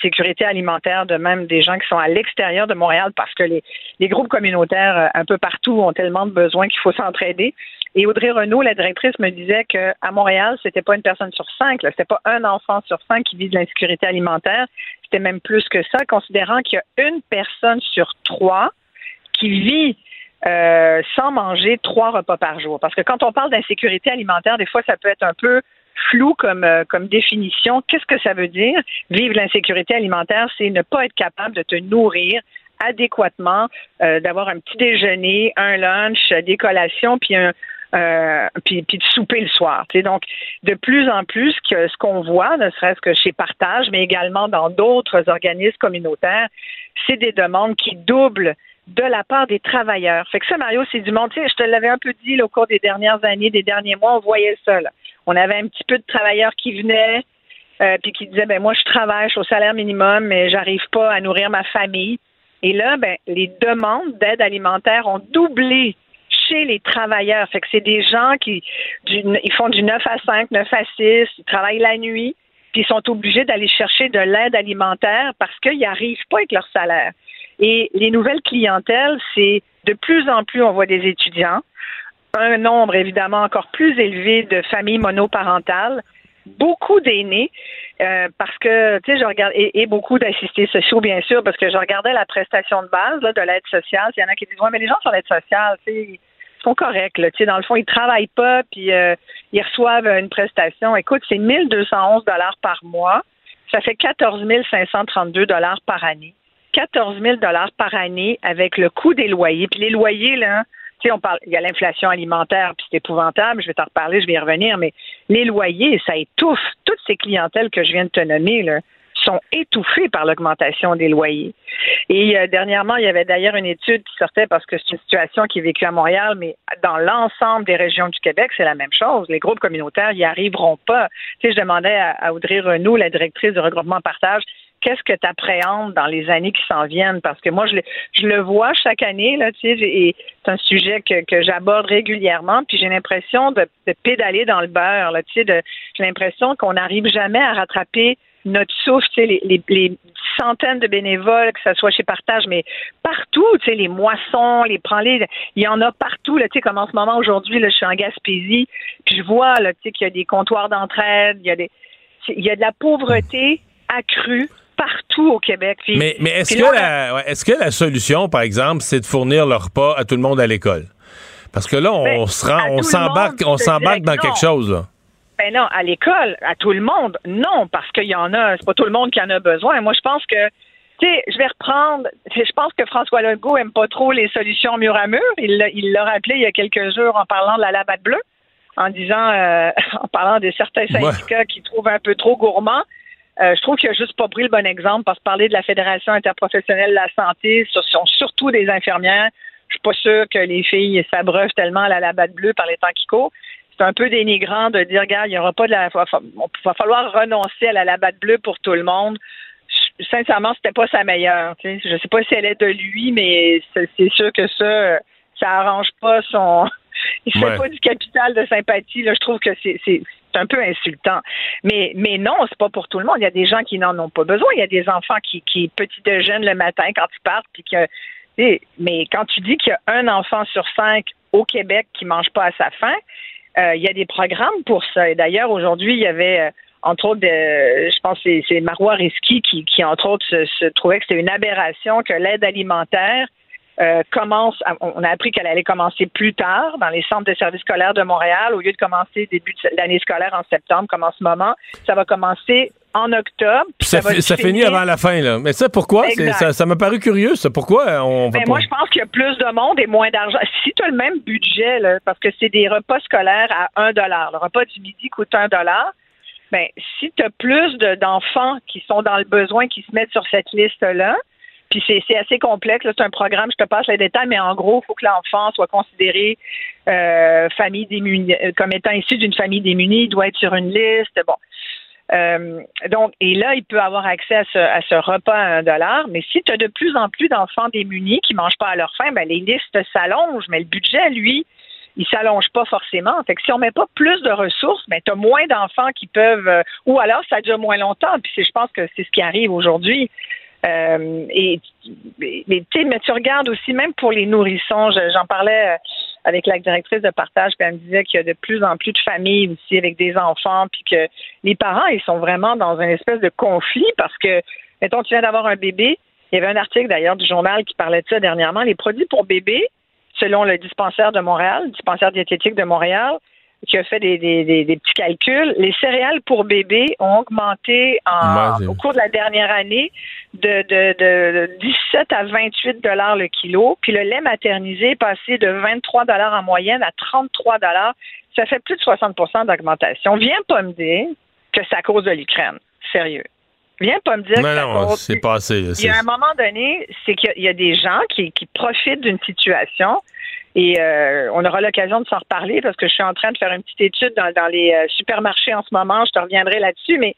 sécurité alimentaire de même des gens qui sont à l'extérieur de Montréal parce que les, les groupes communautaires euh, un peu partout ont tellement de besoins qu'il faut s'entraider. Et Audrey Renault, la directrice, me disait qu'à Montréal, c'était pas une personne sur cinq, c'était pas un enfant sur cinq qui vit de l'insécurité alimentaire, c'était même plus que ça, considérant qu'il y a une personne sur trois qui vit euh, sans manger trois repas par jour. Parce que quand on parle d'insécurité alimentaire, des fois, ça peut être un peu flou comme, euh, définition. Qu'est-ce que ça veut dire? Vivre l'insécurité alimentaire, c'est ne pas être capable de te nourrir adéquatement, euh, d'avoir un petit déjeuner, un lunch, des collations, puis un, euh, puis, de souper le soir. Donc, de plus en plus, ce qu'on voit, ne serait-ce que chez Partage, mais également dans d'autres organismes communautaires, c'est des demandes qui doublent de la part des travailleurs. Fait que ça, Mario, c'est du monde. Je te l'avais un peu dit au cours des dernières années, des derniers mois, on voyait ça. On avait un petit peu de travailleurs qui venaient euh, puis qui disaient ben moi je travaille, je suis au salaire minimum, mais j'arrive pas à nourrir ma famille. Et là, ben les demandes d'aide alimentaire ont doublé chez les travailleurs. Fait que c'est des gens qui ils font du 9 à 5, 9 à 6, ils travaillent la nuit, puis ils sont obligés d'aller chercher de l'aide alimentaire parce qu'ils n'arrivent pas avec leur salaire. Et les nouvelles clientèles, c'est de plus en plus, on voit des étudiants, un nombre évidemment encore plus élevé de familles monoparentales, beaucoup d'aînés, euh, parce que, tu sais, je regarde, et, beaucoup d'assistés sociaux, bien sûr, parce que je regardais la prestation de base de l'aide sociale. Il y en a qui disent, ouais, mais les gens sur l'aide sociale, tu sais, sont corrects, là, dans le fond, ils travaillent pas, puis euh, ils reçoivent une prestation. Écoute, c'est 1211 dollars par mois. Ça fait 14 532 dollars par année. 14 000 dollars par année avec le coût des loyers. Puis les loyers, là, on parle, il y a l'inflation alimentaire, puis c'est épouvantable, je vais t'en reparler, je vais y revenir, mais les loyers, ça étouffe. Toutes ces clientèles que je viens de te nommer, là, sont étouffées par l'augmentation des loyers. Et euh, dernièrement, il y avait d'ailleurs une étude qui sortait parce que c'est une situation qui est vécue à Montréal, mais dans l'ensemble des régions du Québec, c'est la même chose. Les groupes communautaires n'y arriveront pas. Tu sais, je demandais à, à Audrey Renaud, la directrice du regroupement Partage, qu'est-ce que tu appréhendes dans les années qui s'en viennent? Parce que moi, je le, je le vois chaque année, là, tu sais, et c'est un sujet que, j'aborde régulièrement, puis j'ai l'impression de, pédaler dans le beurre, là, tu sais, j'ai l'impression qu'on n'arrive jamais à rattraper notre souffle, tu sais, les, centaines de bénévoles, que ce soit chez Partage, mais partout, tu sais, les moissons, les prends-les, il y en a partout, là, tu sais, comme en ce moment, aujourd'hui, là, je suis en Gaspésie, puis je vois, là, tu sais, qu'il y a des comptoirs d'entraide, il y a des, il y a de la pauvreté accrue partout au Québec. Puis- Mais, mais est-ce que, là, la, ouais, est-ce que la solution, par exemple, c'est de fournir le repas à tout le monde à l'école? Parce que là, on Ben, se rend, on s'embarque, on s'embarque dans que quelque chose, là. Ben non, à l'école, à tout le monde, non, parce qu'il y en a, c'est pas tout le monde qui en a besoin. Moi, je pense que, tu sais, je vais reprendre, je pense que François Legault aime pas trop les solutions mur à mur. Il l'a- rappelé il y a quelques jours en parlant de la lavade bleue, en disant, euh, en parlant de certains syndicats qui trouvent un peu trop gourmand. Euh, je trouve qu'il a juste pas pris le bon exemple parce que parler de la Fédération interprofessionnelle de la santé, ce sont surtout des infirmières. Je suis pas sûre que les filles s'abreuvent tellement à la lavade bleue par les temps qui courent c'est un peu dénigrant de dire, regarde, il n'y aura pas de la. Va, va falloir renoncer à la lavade bleue pour tout le monde. Je- Sincèrement, c'était pas sa meilleure. sais. Je sais pas si elle est de lui, mais c'est sûr que ça, ça arrange pas son. Il fait Ouais. pas du capital de sympathie. Là, je trouve que c'est c'est- un peu insultant. Mais, mais non, c'est pas pour tout le monde. Il y a des gens qui n'en ont pas besoin. Il y a des enfants qui, qui petit déjeunent le matin quand ils partent, puis que. Mais quand tu dis qu'il y a un enfant sur cinq au Québec qui mange pas à sa faim, euh, il y a des programmes pour ça. Et d'ailleurs, aujourd'hui, il y avait, euh, entre autres, de- je pense que c'est- Marois Risky qui, qui, entre autres, se trouvait que c'était une aberration que l'aide alimentaire euh, commence, à- on a appris qu'elle allait commencer plus tard dans les centres de services scolaires de Montréal, au lieu de commencer début de l'année scolaire en septembre, comme en ce moment, ça va commencer en octobre. puis ça, va finit avant la fin, là. Mais ça, pourquoi? Ça ça m'a paru curieux, ça. Pourquoi on va Ben, pas... moi, je pense qu'il y a plus de monde et moins d'argent. Si tu as le même budget, là, parce que c'est des repas scolaires à 1 Le repas du midi coûte 1 ben, si tu as plus de- d'enfants qui sont dans le besoin, qui se mettent sur cette liste-là, puis c'est assez complexe. C'est un programme, je te passe les détails, mais en gros, il faut que l'enfant soit considéré euh, famille démunie, euh, comme étant issu d'une famille démunie, il doit être sur une liste. Bon. Euh, donc, et là, il peut avoir accès à ce, à ce repas à un dollar. Mais si tu as de plus en plus d'enfants démunis qui mangent pas à leur faim, ben, les listes s'allongent, mais le budget, lui, il s'allonge pas forcément. Fait que si on met pas plus de ressources, ben, tu as moins d'enfants qui peuvent, euh, ou alors ça dure moins longtemps. Puis je pense que c'est ce qui arrive aujourd'hui. Euh, et mais, mais, tu regardes aussi, même pour les nourrissons, je- j'en parlais euh, avec la directrice de partage, puis elle me disait qu'il y a de plus en plus de familles aussi avec des enfants, puis que les parents, ils sont vraiment dans une espèce de conflit parce que, mettons, tu viens d'avoir un bébé. Il y avait un article d'ailleurs du journal qui parlait de ça dernièrement. Les produits pour bébés, selon le dispensaire de Montréal, le dispensaire diététique de Montréal, qui a fait des, des- des- des petits calculs, les céréales pour bébés ont augmenté en- Ouais, j'ai- au cours de la dernière année de, de, de 17 à 28 dollars le kilo, puis le lait maternisé est passé de 23 dollars en moyenne à 33 dollars. Ça fait plus de 60% d'augmentation. Viens pas me dire que c'est à cause de l'Ukraine. Sérieux. Viens pas me dire que Non, c'est à non, cause- c'est passé. il y a un moment donné, c'est qu'il y a- il y a des gens qui, qui profitent d'une situation et euh, on aura l'occasion de s'en reparler parce que je suis en train de faire une petite étude dans, les euh, supermarchés en ce moment. Je te reviendrai là-dessus, mais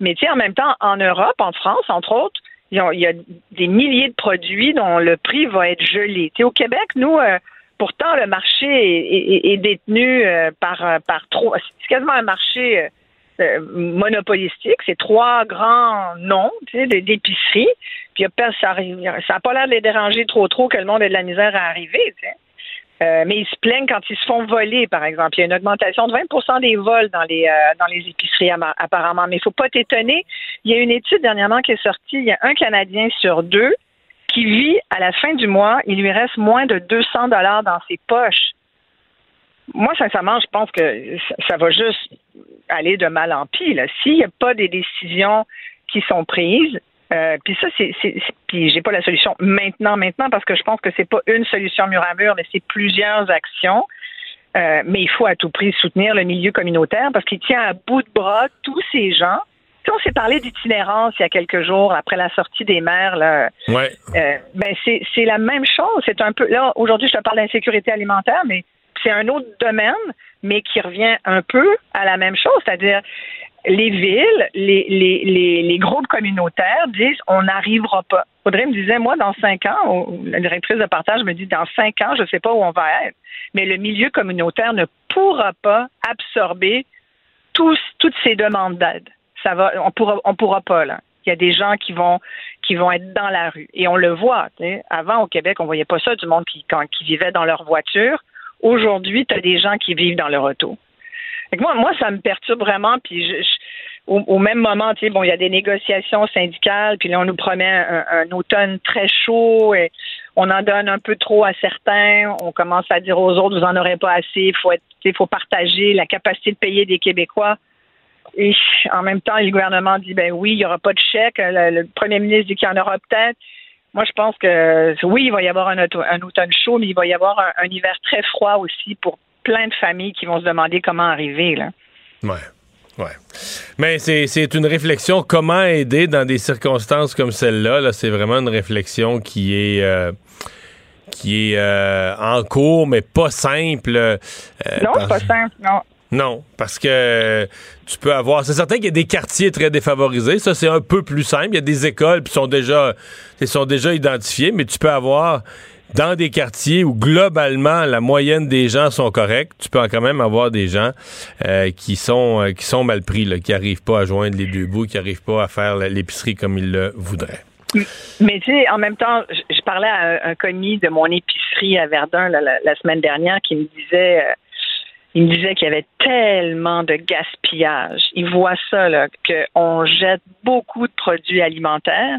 mais tu sais, en même temps, en Europe, en France, entre autres, il y a, des milliers de produits dont le prix va être gelé. Tu sais, au Québec, nous, euh, pourtant, le marché est, détenu euh, par, par trois. C'est quasiment un marché monopolistique. C'est trois grands noms d'épiceries. Puis ça n'a pas l'air de les déranger trop trop que le monde ait de la misère à arriver. Euh, mais ils se plaignent quand ils se font voler, par exemple. Il y a une augmentation de 20% des vols dans les, euh, dans les épiceries, apparemment. Mais il ne faut pas t'étonner. Il y a une étude dernièrement qui est sortie. Il y a un Canadien sur deux qui vit à la fin du mois, il lui reste moins de 200 dollars dans ses poches. Moi, sincèrement, je pense que ça, va juste aller de mal en pis. S'il n'y a pas des décisions qui sont prises, euh, puis ça, c'est, puis j'ai pas la solution maintenant, maintenant, parce que je pense que c'est pas une solution mur à mur, mais c'est plusieurs actions. Euh, mais il faut à tout prix soutenir le milieu communautaire parce qu'il tient à bout de bras tous ces gens. Tu sais, on s'est parlé d'itinérance il y a quelques jours après la sortie des maires. Là. Ouais. Euh, ben c'est, c'est la même chose. C'est un peu là aujourd'hui, je te parle d'insécurité alimentaire, mais c'est un autre domaine, mais qui revient un peu à la même chose, c'est-à-dire les villes, les, les, les, les groupes communautaires disent on n'arrivera pas. Audrey me disait, moi, dans cinq ans, la directrice de partage me dit, dans cinq ans, je ne sais pas où on va être, mais le milieu communautaire ne pourra pas absorber toutes ces demandes d'aide. Ça va, on pourra, on pourra pas, là. Il y a des gens qui vont, qui vont être dans la rue. Et on le voit. Avant, au Québec, on voyait pas ça, du monde qui, qui vivait dans leur voiture. Aujourd'hui, tu as des gens qui vivent dans leur auto. Moi, moi, ça me perturbe vraiment. Puis je, au, même moment, bon, il y a des négociations syndicales, puis là, on nous promet un, automne très chaud et on en donne un peu trop à certains. On commence à dire aux autres, vous en aurez pas assez. Il faut, partager la capacité de payer des Québécois. Et en même temps, le gouvernement dit, ben oui, il n'y aura pas de chèque. Le, premier ministre dit qu'il y en aura peut-être. Moi, je pense que oui, il va y avoir un, automne chaud, mais il va y avoir un, hiver très froid aussi pour plein de familles qui vont se demander comment arriver. Là. Ouais. Ouais. Mais c'est une réflexion comment aider dans des circonstances comme celle-là. -là, c'est vraiment une réflexion qui est euh, qui est euh, en cours, mais pas simple. Euh, non, pas simple, non. Non, parce que tu peux avoir. C'est certain qu'il y a des quartiers très défavorisés. Ça, c'est un peu plus simple. Il y a des écoles qui sont déjà, sont déjà identifiées, mais tu peux avoir dans des quartiers où globalement la moyenne des gens sont corrects, tu peux quand même avoir des gens euh, qui sont euh, qui sont mal pris, qui n'arrivent pas à joindre les deux bouts, qui n'arrivent pas à faire l'épicerie comme ils le voudraient. Mais tu sais, en même temps, je, parlais à un, commis de mon épicerie à Verdun la, semaine dernière qui me disait euh, il me disait qu'il y avait tellement de gaspillage. Il voit ça, là, qu'on jette beaucoup de produits alimentaires.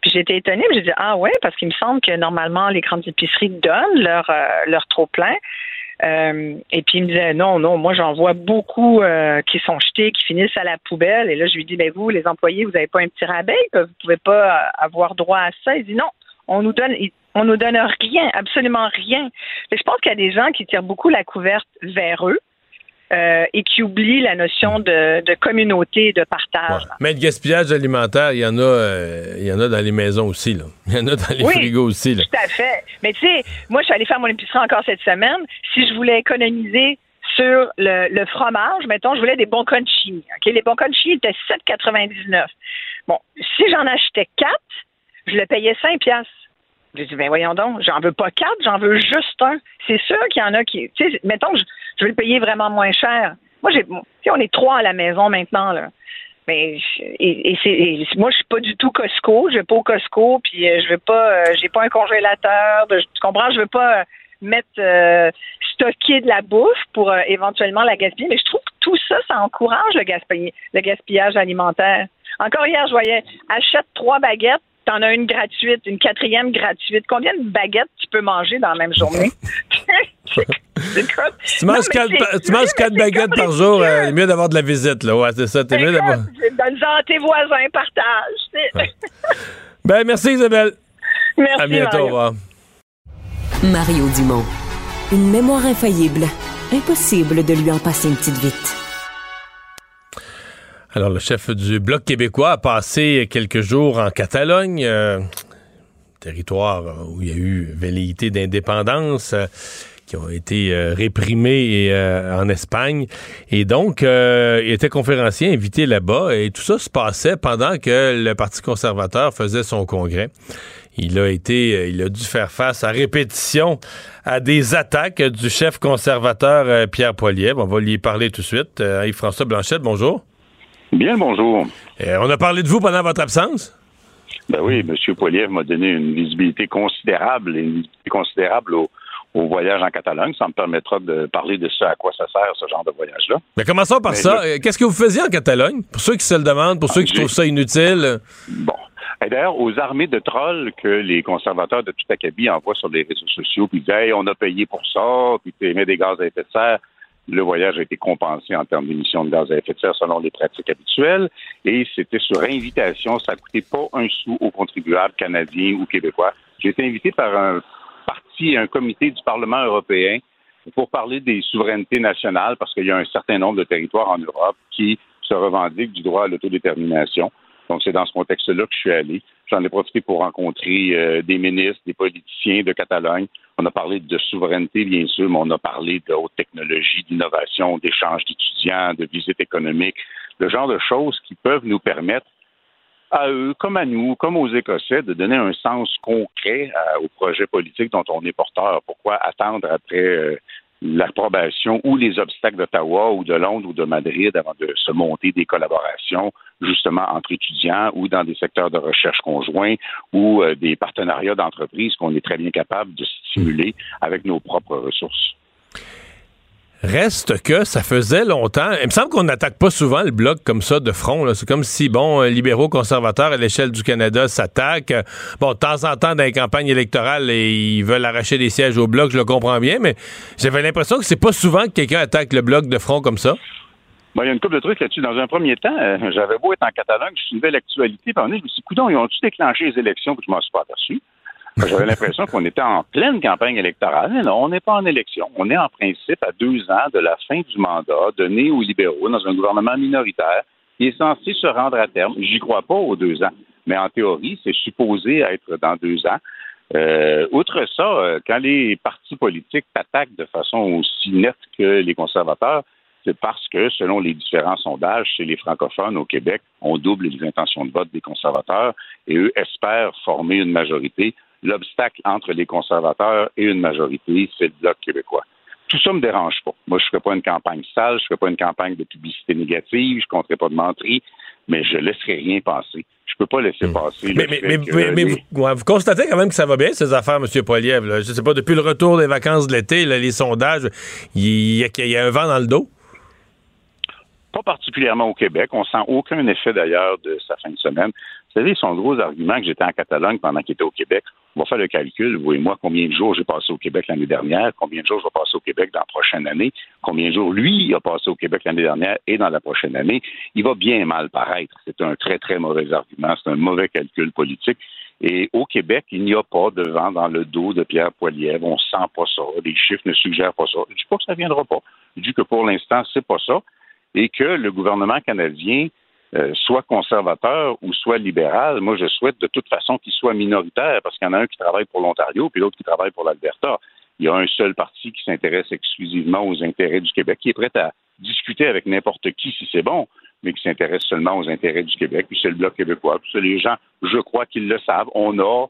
Puis j'étais étonnée, mais j'ai dit Ah ouais, parce qu'il me semble que normalement les grandes épiceries donnent leur, euh, leur trop plein. Euh, et puis il me disait non, non, moi j'en vois beaucoup euh, qui sont jetés, qui finissent à la poubelle. Et là, je lui dis, ben vous, les employés, vous n'avez pas un petit rabais, vous pouvez pas avoir droit à ça? Il dit non, on nous donne, on nous donne rien, absolument rien. je pense qu'il y a des gens qui tirent beaucoup la couverte vers eux. Euh, et qui oublient la notion de, communauté et de partage. Mais le gaspillage alimentaire, il y en a, euh, il y en a dans les maisons aussi, là. Il y en a dans les frigos aussi, Tout à fait. Mais tu sais, moi, je suis allée faire mon épicerie encore cette semaine. Si je voulais économiser sur le, fromage, mettons, je voulais des bons conchis. Les bons conchis étaient 7,99. Bon, si j'en achetais quatre, je le payais 5 piastres. J'ai dit, ben voyons donc, j'en veux pas quatre, j'en veux juste un. C'est sûr qu'il y en a qui. Tu sais, mettons que je, vais le payer vraiment moins cher. Moi, j'ai. on est trois à la maison maintenant, là. Mais c'est moi je suis pas du tout Costco, je vais pas au Costco puis euh, je veux pas euh, j'ai pas un congélateur, tu comprends, je veux pas euh, mettre stocker de la bouffe pour éventuellement la gaspiller, mais je trouve que tout ça ça encourage le gaspillage alimentaire. Encore hier, je voyais achète trois baguettes, t'en as une gratuite, une quatrième gratuite. Combien de baguettes tu peux manger dans la même journée? tu manges quatre, baguettes par jour, euh, c'est mieux d'avoir de la visite, là. Ouais, c'est ça. T'es mieux d'avoir. Donne-en à tes voisins, partage. ben, merci, Isabelle. Merci. À bientôt, au revoir. Mario Dumont. Une mémoire infaillible. Impossible de lui en passer une petite vite. Alors, le chef du Bloc québécois a passé quelques jours en Catalogne, euh, territoire où il y a eu velléité d'indépendance. Euh, qui ont été euh, réprimés en Espagne. Et donc, il était conférencier invité là-bas et tout ça se passait pendant que le Parti conservateur faisait son congrès. Il a été, il a dû faire face à répétition à des attaques du chef conservateur Pierre Poilievre. On va lui parler tout de suite. Yves-François Blanchette, bonjour. Bien bonjour. Euh, on a parlé de vous pendant votre absence? Ben oui, M. Poiliev m'a donné une visibilité considérable, une visibilité considérable au, voyage en Catalogne. Ça me permettra de parler de ce à quoi ça sert, ce genre de voyage-là. Mais commençons par ça. Euh, qu'est-ce que vous faisiez en Catalogne? Pour ceux qui se le demandent, pour ceux qui trouvent ça inutile. Bon. Et d'ailleurs, aux armées de trolls que les conservateurs de tout acabit envoient sur les réseaux sociaux, puis disent hey, on a payé pour ça, puis tu émets des gaz à effet de serre le voyage a été compensé en termes d'émissions de gaz à effet de serre selon les pratiques habituelles et c'était sur invitation. Ça n'a coûté pas un sou aux contribuables canadiens ou québécois. J'ai été invité par un parti, un comité du Parlement européen pour parler des souverainetés nationales parce qu'il y a un certain nombre de territoires en Europe qui se revendiquent du droit à l'autodétermination. Donc, c'est dans ce contexte-là que je suis allé. J'en ai profité pour rencontrer euh, des ministres, des politiciens de Catalogne. On a parlé de souveraineté, bien sûr, mais on a parlé de haute technologie, d'innovation, d'échange d'étudiants, de visites économiques, le genre de choses qui peuvent nous permettre à eux, comme à nous, comme aux Écossais, de donner un sens concret euh, au projet politique dont on est porteur. Pourquoi attendre après euh, l'approbation ou les obstacles d'Ottawa ou de Londres ou de Madrid avant de se monter des collaborations justement entre étudiants ou dans des secteurs de recherche conjoints ou euh, des partenariats d'entreprises qu'on est très bien capable de stimuler avec nos propres ressources. Reste que ça faisait longtemps. Il me semble qu'on n'attaque pas souvent le bloc comme ça de front. C'est comme si, bon, libéraux conservateurs à l'échelle du Canada s'attaquent. Bon, de temps en temps, dans les campagnes électorales, ils veulent arracher des sièges au bloc, je le comprends bien, mais j'avais l'impression que c'est pas souvent que quelqu'un attaque le bloc de front comme ça. Bon, il y a une couple de trucs là-dessus. Dans un premier temps, euh, j'avais beau être en Catalogne, je suivais l'actualité, puis je me suis dit, coudons, ils ont-tu déclenché les élections, puis je m'en suis pas aperçu. J'avais l'impression qu'on était en pleine campagne électorale. Mais non, on n'est pas en élection. On est en principe à deux ans de la fin du mandat donné aux libéraux dans un gouvernement minoritaire qui est censé se rendre à terme. J'y crois pas aux deux ans. Mais en théorie, c'est supposé être dans deux ans. Euh, outre ça, euh, quand les partis politiques attaquent de façon aussi nette que les conservateurs, c'est parce que, selon les différents sondages chez les francophones au Québec, on double les intentions de vote des conservateurs et eux espèrent former une majorité l'obstacle entre les conservateurs et une majorité, c'est le bloc québécois. Tout ça ne me dérange pas. Moi, je ne ferai pas une campagne sale, je ne ferai pas une campagne de publicité négative, je ne compterai pas de menterie, mais je ne laisserai rien passer. Je ne peux pas laisser hmm. passer. Mais, mais, vous, constatez quand même que ça va bien, ces affaires, M. Poiliev. Je ne sais pas, depuis le retour des vacances de l'été, les sondages, il y, a un vent dans le dos? Pas particulièrement au Québec. On sent aucun effet d'ailleurs de sa fin de semaine. Vous savez, son gros argument que j'étais en Catalogne pendant qu'il était au Québec, on va faire le calcul, vous et moi, combien de jours j'ai passé au Québec l'année dernière, combien de jours je vais passer au Québec dans la prochaine année, combien de jours lui a passé au Québec l'année dernière et dans la prochaine année. Il va bien mal paraître. C'est un très, très mauvais argument. C'est un mauvais calcul politique. Et au Québec, il n'y a pas de vent dans le dos de Pierre Poilievre. On sent pas ça. Les chiffres ne suggèrent pas ça. Je ne dis pas que ça ne viendra pas. Je dis que pour l'instant, c'est pas ça. Et que le gouvernement canadien euh, soit conservateur ou soit libéral, moi je souhaite de toute façon qu'il soit minoritaire parce qu'il y en a un qui travaille pour l'Ontario puis l'autre qui travaille pour l'Alberta. Il y a un seul parti qui s'intéresse exclusivement aux intérêts du Québec, qui est prêt à discuter avec n'importe qui si c'est bon, mais qui s'intéresse seulement aux intérêts du Québec. Puis c'est le Bloc québécois. Puis les gens, je crois qu'ils le savent. On a,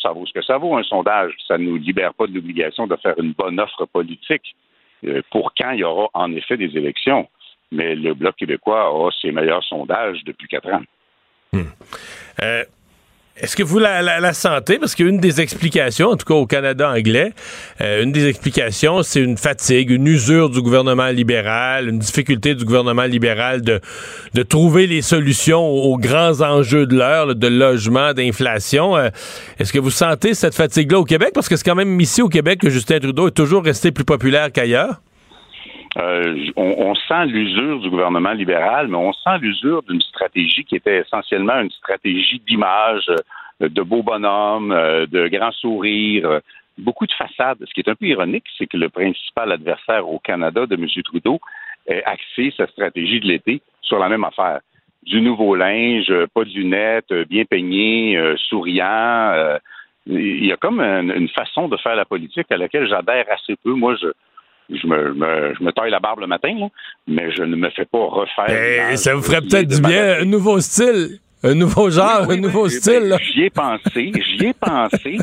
ça vaut ce que ça vaut, un sondage. Ça ne nous libère pas de l'obligation de faire une bonne offre politique euh, pour quand il y aura en effet des élections mais le Bloc québécois a ses meilleurs sondages depuis quatre ans. Hmm. Euh, est-ce que vous la, la, sentez? Parce qu'une des explications, en tout cas au Canada anglais, euh, une des explications, c'est une fatigue, une usure du gouvernement libéral, une difficulté du gouvernement libéral de, de trouver les solutions aux, grands enjeux de l'heure, de logement, d'inflation. Euh, est-ce que vous sentez cette fatigue-là au Québec? Parce que c'est quand même ici au Québec que Justin Trudeau est toujours resté plus populaire qu'ailleurs. Euh, on, sent l'usure du gouvernement libéral, mais on sent l'usure d'une stratégie qui était essentiellement une stratégie d'image, euh, de beaux bonhommes, euh, de grands sourires, beaucoup de façades. Ce qui est un peu ironique, c'est que le principal adversaire au Canada de M. Trudeau a axé sa stratégie de l'été sur la même affaire. Du nouveau linge, pas de lunettes, bien peigné, souriant. il y a comme une façon de faire la politique à laquelle j'adhère assez peu. Moi, je, je me, je me, taille la barbe le matin, mais je ne me fais pas refaire. Eh, ça vous ferait peut-être du bien, un nouveau style. Un nouveau genre, un nouveau style. J'y ai pensé, j'y ai pensé.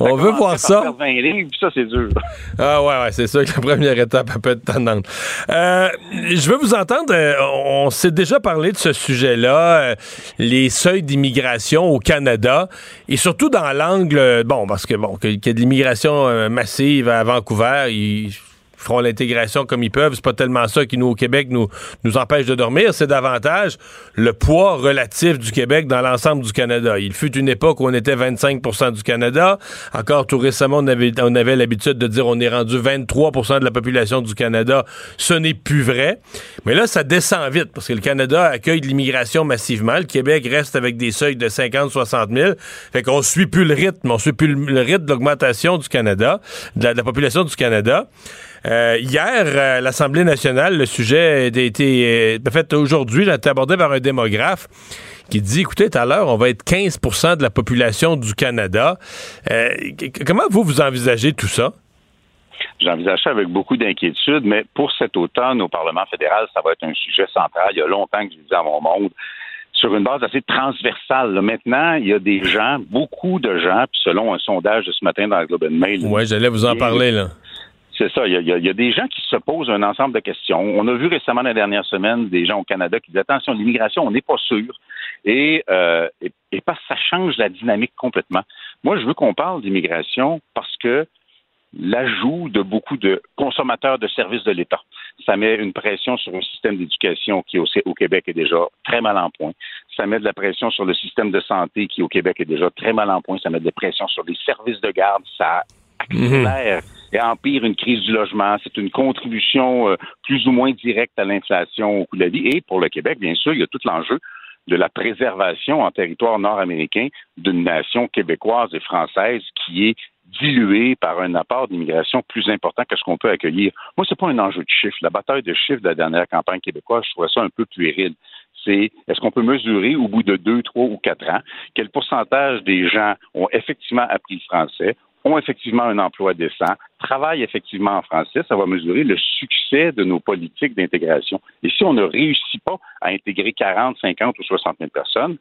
On veut voir ça. Faire 20 livres, ça, c'est dur. Ah ouais, ouais, c'est sûr que la première étape peut être tendante. Euh, je veux vous entendre, euh, on s'est déjà parlé de ce sujet-là, euh, les seuils d'immigration au Canada, et surtout dans l'angle, bon, parce que bon, qu'il y a de l'immigration massive à Vancouver, il feront l'intégration comme ils peuvent. C'est pas tellement ça qui, nous, au Québec, nous, nous empêche de dormir. C'est davantage le poids relatif du Québec dans l'ensemble du Canada. Il fut une époque où on était 25 du Canada. Encore tout récemment, on avait, on avait l'habitude de dire on est rendu 23 de la population du Canada. Ce n'est plus vrai. Mais là, ça descend vite parce que le Canada accueille de l'immigration massivement. Le Québec reste avec des seuils de 50, 60 000. Fait qu'on suit plus le rythme. On suit plus le, rythme d'augmentation du Canada, de la population du Canada. Euh, hier, euh, l'Assemblée nationale, le sujet a été, euh, fait, aujourd'hui, a été abordé par un démographe qui dit, écoutez, tout à l'heure, on va être 15% de la population du Canada. comment vous, vous envisagez tout ça? J'envisage ça avec beaucoup d'inquiétude, mais pour cet automne au Parlement fédéral, ça va être un sujet central. Il y a longtemps que je disais à mon monde, sur une base assez transversale. Maintenant, il y a des gens, beaucoup de gens, puis selon un sondage de ce matin dans le Globe and Mail. Oui, j'allais vous en parler, là. C'est ça. Il y, a, des gens qui se posent un ensemble de questions. On a vu récemment la dernière semaine des gens au Canada qui disent attention, l'immigration, on n'est pas sûr. Et, euh, parce que ça change la dynamique complètement. Moi, je veux qu'on parle d'immigration parce que l'ajout de beaucoup de consommateurs de services de l'État. Ça met une pression sur un système d'éducation qui, au, au Québec, est déjà très mal en point. Ça met de la pression sur le système de santé qui, au Québec, est déjà très mal en point. Ça met de la pression sur les services de garde. Ça accélère et empire une crise du logement. C'est une contribution euh, plus ou moins directe à l'inflation au coût de la vie. Et pour le Québec, bien sûr, il y a tout l'enjeu de la préservation en territoire nord-américain d'une nation québécoise et française qui est diluée par un apport d'immigration plus important que ce qu'on peut accueillir. Moi, c'est pas un enjeu de chiffres. La bataille de chiffres de la dernière campagne québécoise, je trouve ça un peu puéril. C'est est-ce qu'on peut mesurer au bout de deux, trois ou quatre ans quel pourcentage des gens ont effectivement appris le français, ont effectivement un emploi décent, travaillent effectivement en français, ça va mesurer le succès de nos politiques d'intégration. Et si on ne réussit pas à intégrer 40, 50 ou 60 000 personnes,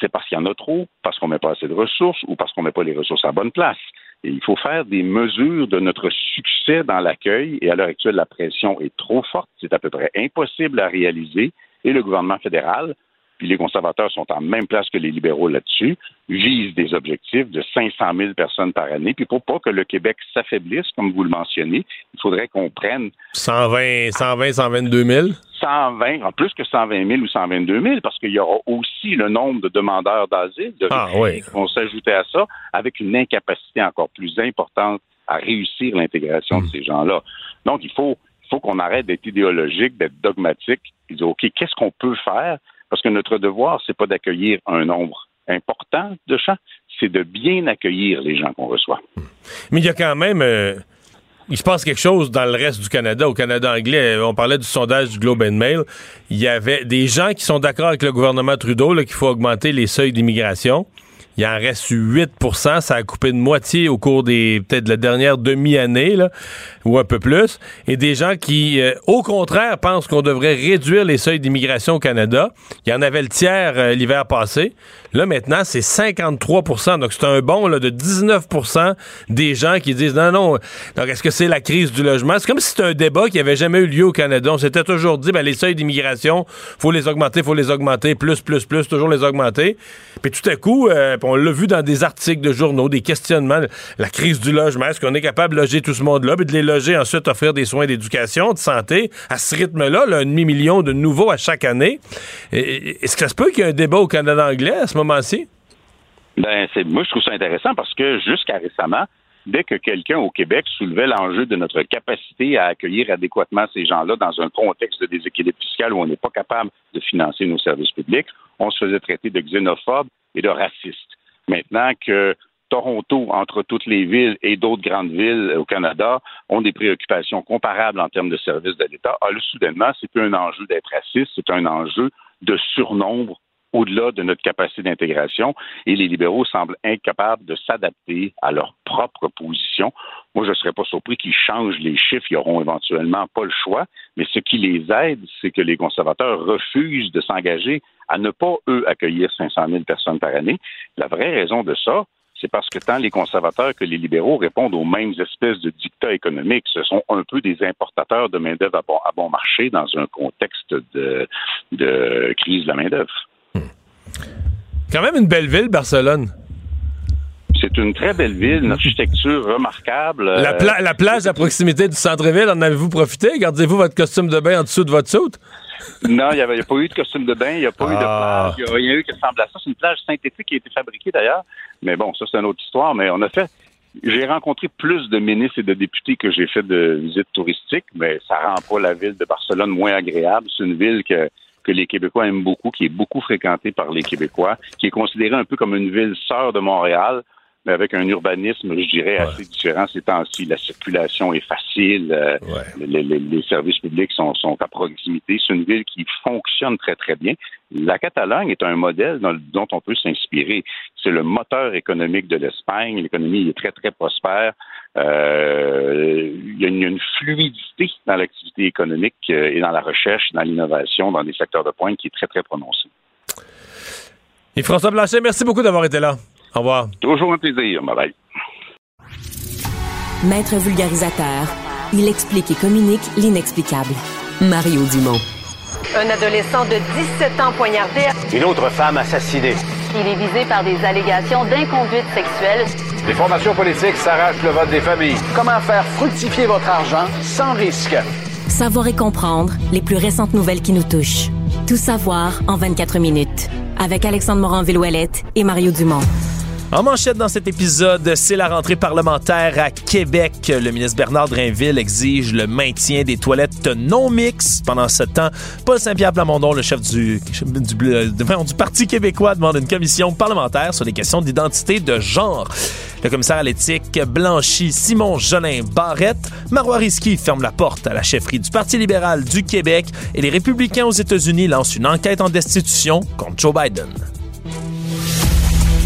c'est parce qu'il y en a trop, parce qu'on ne met pas assez de ressources ou parce qu'on ne met pas les ressources à la bonne place. Il faut faire des mesures de notre succès dans l'accueil. Et à l'heure actuelle, la pression est trop forte. C'est à peu près impossible à réaliser. Et le gouvernement fédéral puis les conservateurs sont en même place que les libéraux là-dessus, visent des objectifs de 500 000 personnes par année. Puis pour pas que le Québec s'affaiblisse, comme vous le mentionnez, il faudrait qu'on prenne... 120, 120, 122 000? 120, en plus que 120 000 ou 122 000, parce qu'il y aura aussi le nombre de demandeurs d'asile, de ah, oui. qui vont s'ajouter à ça, avec une incapacité encore plus importante à réussir l'intégration de ces gens-là. Donc, il faut, il faut qu'on arrête d'être idéologique, d'être dogmatique, et dire, OK, qu'est-ce qu'on peut faire parce que notre devoir, c'est pas d'accueillir un nombre important de gens, c'est de bien accueillir les gens qu'on reçoit. Mais il y a quand même. Euh, il se passe quelque chose dans le reste du Canada. Au Canada anglais, on parlait du sondage du Globe and Mail. Il y avait des gens qui sont d'accord avec le gouvernement Trudeau qu'il faut augmenter les seuils d'immigration. Il en reste 8% Ça a coupé de moitié au cours des peut-être de la dernière demi-année, ou un peu plus. Et des gens qui, euh, au contraire, pensent qu'on devrait réduire les seuils d'immigration au Canada. Il y en avait le tiers euh, l'hiver passé. Là, maintenant, c'est 53% Donc, c'est un bond là, de 19% des gens qui disent non, non. Donc, est-ce que c'est la crise du logement? C'est comme si c'était un débat qui avait jamais eu lieu au Canada. On s'était toujours dit, ben, les seuils d'immigration, faut les augmenter, faut les augmenter, plus, plus, plus, toujours les augmenter. Puis tout à coup, euh, on l'a vu dans des articles de journaux, des questionnements, la crise du logement, est-ce qu'on est capable de loger tout ce monde-là, puis de les loger ensuite, offrir des soins d'éducation, de santé, à ce rythme-là, un demi-million de nouveaux à chaque année. Est-ce que ça se peut qu'il y ait un débat au Canada anglais à ce moment-ci? Ben, c'est, moi, je trouve ça intéressant parce que jusqu'à récemment, dès que quelqu'un au Québec soulevait l'enjeu de notre capacité à accueillir adéquatement ces gens-là dans un contexte de déséquilibre fiscal où on n'est pas capable de financer nos services publics, on se faisait traiter de xénophobe et de raciste. Maintenant que Toronto, entre toutes les villes et d'autres grandes villes au Canada, ont des préoccupations comparables en termes de services de l'État, alors ah, soudainement, c'est plus un enjeu d'être raciste, c'est un enjeu de surnombre au-delà de notre capacité d'intégration et les libéraux semblent incapables de s'adapter à leur propre position. Moi, je ne serais pas surpris qu'ils changent les chiffres. Ils n'auront éventuellement pas le choix. Mais ce qui les aide, c'est que les conservateurs refusent de s'engager à ne pas, eux, accueillir 500 000 personnes par année. La vraie raison de ça, c'est parce que tant les conservateurs que les libéraux répondent aux mêmes espèces de dictats économiques. Ce sont un peu des importateurs de main-d'œuvre à, bon, marché dans un contexte de, de crise de la main-d'œuvre. Quand même une belle ville, Barcelone. C'est une très belle ville, une architecture remarquable. La, la plage à proximité du centre-ville, en avez-vous profité? Gardez-vous votre costume de bain en dessous de votre soute? non, il n'y a, pas eu de costume de bain, il n'y a pas eu de ah. plage, il n'y a rien eu qui ressemble à ça. C'est une plage synthétique qui a été fabriquée d'ailleurs. Mais bon, ça, c'est une autre histoire. Mais on a fait. J'ai rencontré plus de ministres et de députés que j'ai fait de visites touristiques, mais ça rend pas la ville de Barcelone moins agréable. C'est une ville que que les Québécois aiment beaucoup, qui est beaucoup fréquenté par les Québécois, qui est considéré un peu comme une ville sœur de Montréal, mais avec un urbanisme, je dirais, assez différent ces temps-ci. La circulation est facile, euh, les, services publics sont, sont à proximité. C'est une ville qui fonctionne très, très bien. La Catalogne est un modèle dont on peut s'inspirer. C'est le moteur économique de l'Espagne. L'économie est très, très prospère. Euh, il, y a une, fluidité dans l'activité économique euh, et dans la recherche, dans l'innovation, dans des secteurs de pointe qui est très, très prononcée. Et François Blanchet, merci beaucoup d'avoir été là. Au revoir. Toujours un plaisir. Bye bye. Maître vulgarisateur, il explique et communique l'inexplicable. Mario Dumont. Un adolescent de 17 ans poignardé. Une autre femme assassinée. Il est visé par des allégations d'inconduite sexuelle. Les formations politiques s'arrachent le vote des familles. Comment faire fructifier votre argent sans risque? Savoir et comprendre les plus récentes nouvelles qui nous touchent. Tout savoir en 24 minutes. Avec Alexandre Morin-Villouellette et Mario Dumont. En manchette dans cet épisode, c'est la rentrée parlementaire à Québec. Le ministre Bernard Drainville exige le maintien des toilettes non mixtes. Pendant ce temps, Paul Saint-Pierre Plamondon, le chef du, du, du, Parti québécois, demande une commission parlementaire sur les questions d'identité de genre. Le commissaire à l'éthique blanchit Simon Jolin Barrette. Marois Risky ferme la porte à la chefferie du Parti libéral du Québec et les républicains aux États-Unis lancent une enquête en destitution contre Joe Biden.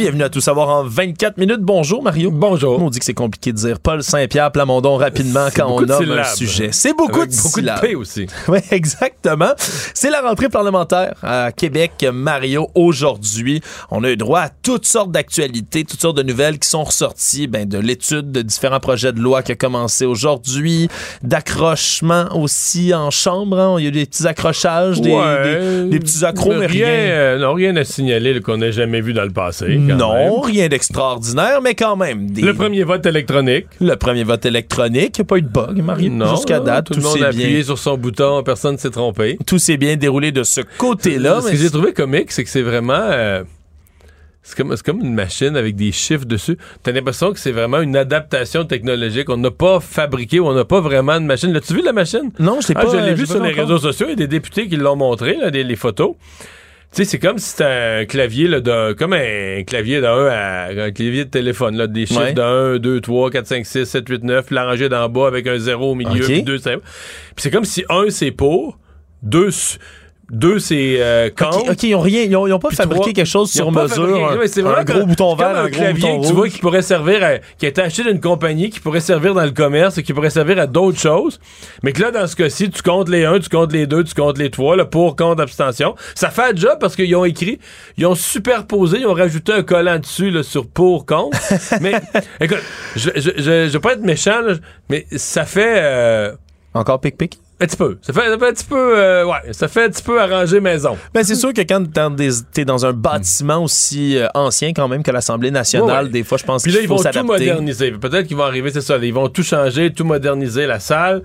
Bienvenue à Tout savoir en 24 minutes. Bonjour Mario. Bonjour. On dit que c'est compliqué de dire Paul Saint-Pierre Plamondon rapidement quand on nomme un sujet. C'est beaucoup Avec de beaucoup syllabes. de P aussi. Oui, exactement. C'est la rentrée parlementaire à Québec, Mario. Aujourd'hui, on a eu droit à toutes sortes d'actualités, toutes sortes de nouvelles qui sont ressorties ben, de l'étude de différents projets de loi qui a commencé aujourd'hui, d'accrochements aussi en chambre. hein. Il y a eu des petits accrochages, des, Ouais. des- des petits accros, mais rien. euh, non, rien à signaler qu'on n'a jamais vu dans le passé. Quand Non, même. rien d'extraordinaire, mais quand même. des- Le premier vote électronique. Le premier vote électronique. Il n'y a pas eu de bug, Mario. Non, Jusqu'à date, tout tout, le monde s'est a appuyé bien, sur son bouton, personne ne s'est trompé. tout s'est bien déroulé de ce côté-là. Ce que j'ai trouvé comique, c'est que c'est vraiment. euh, c'est comme, une machine avec des chiffres dessus. T'as l'impression que c'est vraiment une adaptation technologique. On n'a pas fabriqué ou on n'a pas vraiment de machine. L'as-tu vu la machine? Non, je l'ai Ah, pas. je l'ai euh, vu sur les encore. réseaux sociaux. Il y a des députés qui l'ont montré, là, des- les photos. Tu sais, c'est comme si c'était un clavier, là, d'un- comme un clavier d'un à un clavier de téléphone, là, des chiffres Ouais. de 1, 2, 3, 4, 5, 6, 7, 8, 9, puis la rangée d'en bas avec un zéro au milieu, Ok. puis deux, c'est. Puis c'est comme si un, c'est pour, deux, su- deux c'est euh. Ok, ok, ils ont rien, ils ont, ils ont pas Puis fabriqué trois- quelque chose sur mesure, un, c'est un vraiment gros bouton vert, un, un gros clavier bouton que tu vois qui pourrait servir à, qui a été acheté d'une compagnie qui pourrait servir dans le commerce et qui pourrait servir à d'autres choses mais que là dans ce cas-ci tu comptes les 1 tu comptes les 2 tu comptes les 3 le pour contre abstention ça fait un job parce qu'ils ont écrit ils ont superposé ils ont rajouté un collant dessus là, sur pour contre mais écoute je, je, je, je veux pas être méchant là, mais ça fait euh, Encore pic-pic? Un petit peu ça fait, ça fait un petit peu euh, ouais ça fait un petit peu arranger maison Ben, c'est sûr que quand t'es dans un bâtiment aussi euh, ancien quand même que l'Assemblée nationale, Ouais, ouais. des fois, je pense Puis qu'il là, ils vont tout s'adapter. moderniser. Peut-être qu'ils vont arriver, c'est ça. Ils vont tout changer, tout moderniser la salle.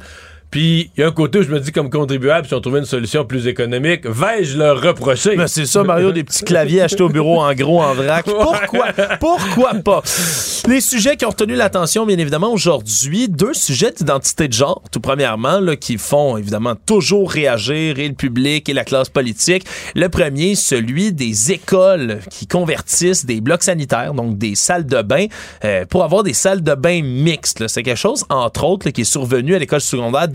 Puis il y a un côté où je me dis, comme contribuable, si on trouvait une solution plus économique, vais-je leur reprocher? Ben, c'est ça, Mario, des petits claviers achetés au bureau en gros, en vrac. Pourquoi? Pourquoi pas? Les sujets qui ont retenu l'attention, bien évidemment, aujourd'hui, deux sujets d'identité de genre, tout premièrement, là, qui font évidemment toujours réagir et le public et la classe politique. Le premier, celui des écoles qui convertissent des blocs sanitaires, donc des salles de bain, euh, pour avoir des salles de bain mixtes. C'est quelque chose, entre autres, là, qui est survenu à l'école secondaire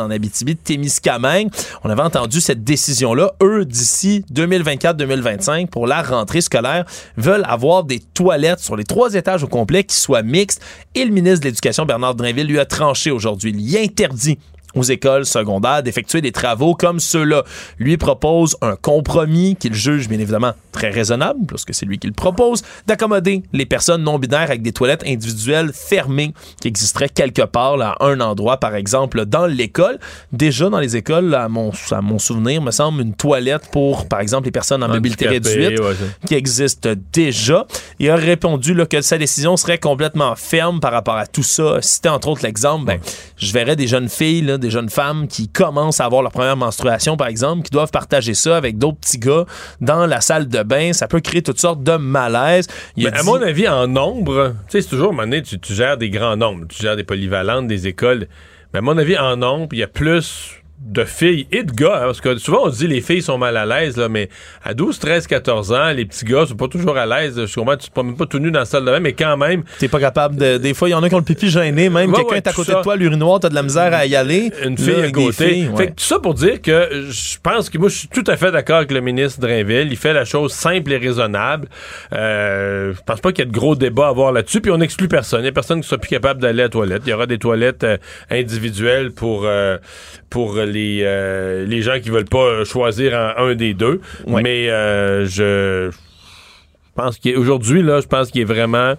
en Abitibi, de Témiscamingue. On avait entendu cette décision-là. Eux, d'ici 2024-2025, pour la rentrée scolaire, veulent avoir des toilettes sur les trois étages au complet qui soient mixtes. Et le ministre de l'Éducation, Bernard Drinville, lui a tranché aujourd'hui. Il y interdit aux écoles secondaires d'effectuer des travaux comme ceux-là. Lui propose un compromis qu'il juge bien évidemment très raisonnable, parce que c'est lui qui le propose, d'accommoder les personnes non binaires avec des toilettes individuelles fermées qui existeraient quelque part, là, à un endroit, par exemple, dans l'école. Déjà, dans les écoles, là, à, mon, à mon souvenir, me semble, une toilette pour, par exemple, les personnes en mobilité réduite ouais, qui existe déjà. Il a répondu là, que sa décision serait complètement ferme par rapport à tout ça. Cité entre autres l'exemple, ben, je verrais des jeunes filles, là, des jeunes femmes qui commencent à avoir leur première menstruation, par exemple, qui doivent partager ça avec d'autres petits gars dans la salle de bain. Ça peut créer toutes sortes de malaises. Il à mon avis, en nombre, tu sais, c'est toujours, à un moment donné, tu, tu gères des grands nombres, tu gères des polyvalentes, des écoles. Mais à mon avis, en nombre, il y a plus de filles et de gars, hein, parce que souvent on dit les filles sont mal à l'aise, là, mais à 12, 13, 14 ans, les petits gars sont pas toujours à l'aise. Je comprends, tu te promènes pas tout nu dans la salle de bain, mais quand même. T'es pas capable de. Des fois, il y en a qui ont le pipi gêné, même Ouais, quelqu'un ouais, est à côté ça. de toi, l'urinoir, t'as de la misère à y aller. Une Là, fille à côté. filles, Fait ouais. que tout ça pour dire que je pense que moi, je suis tout à fait d'accord avec le ministre Drainville. Il fait la chose simple et raisonnable. Euh, je pense pas qu'il y ait de gros débats à avoir là-dessus. Puis on n'exclut personne. Il y a personne qui soit plus capable d'aller à la toilette. Il y aura des toilettes euh, individuelles pour, euh, pour les, euh, les gens qui veulent pas choisir en un des deux. Mais euh, je pense qu'aujourd'hui, là, je pense qu'il est vraiment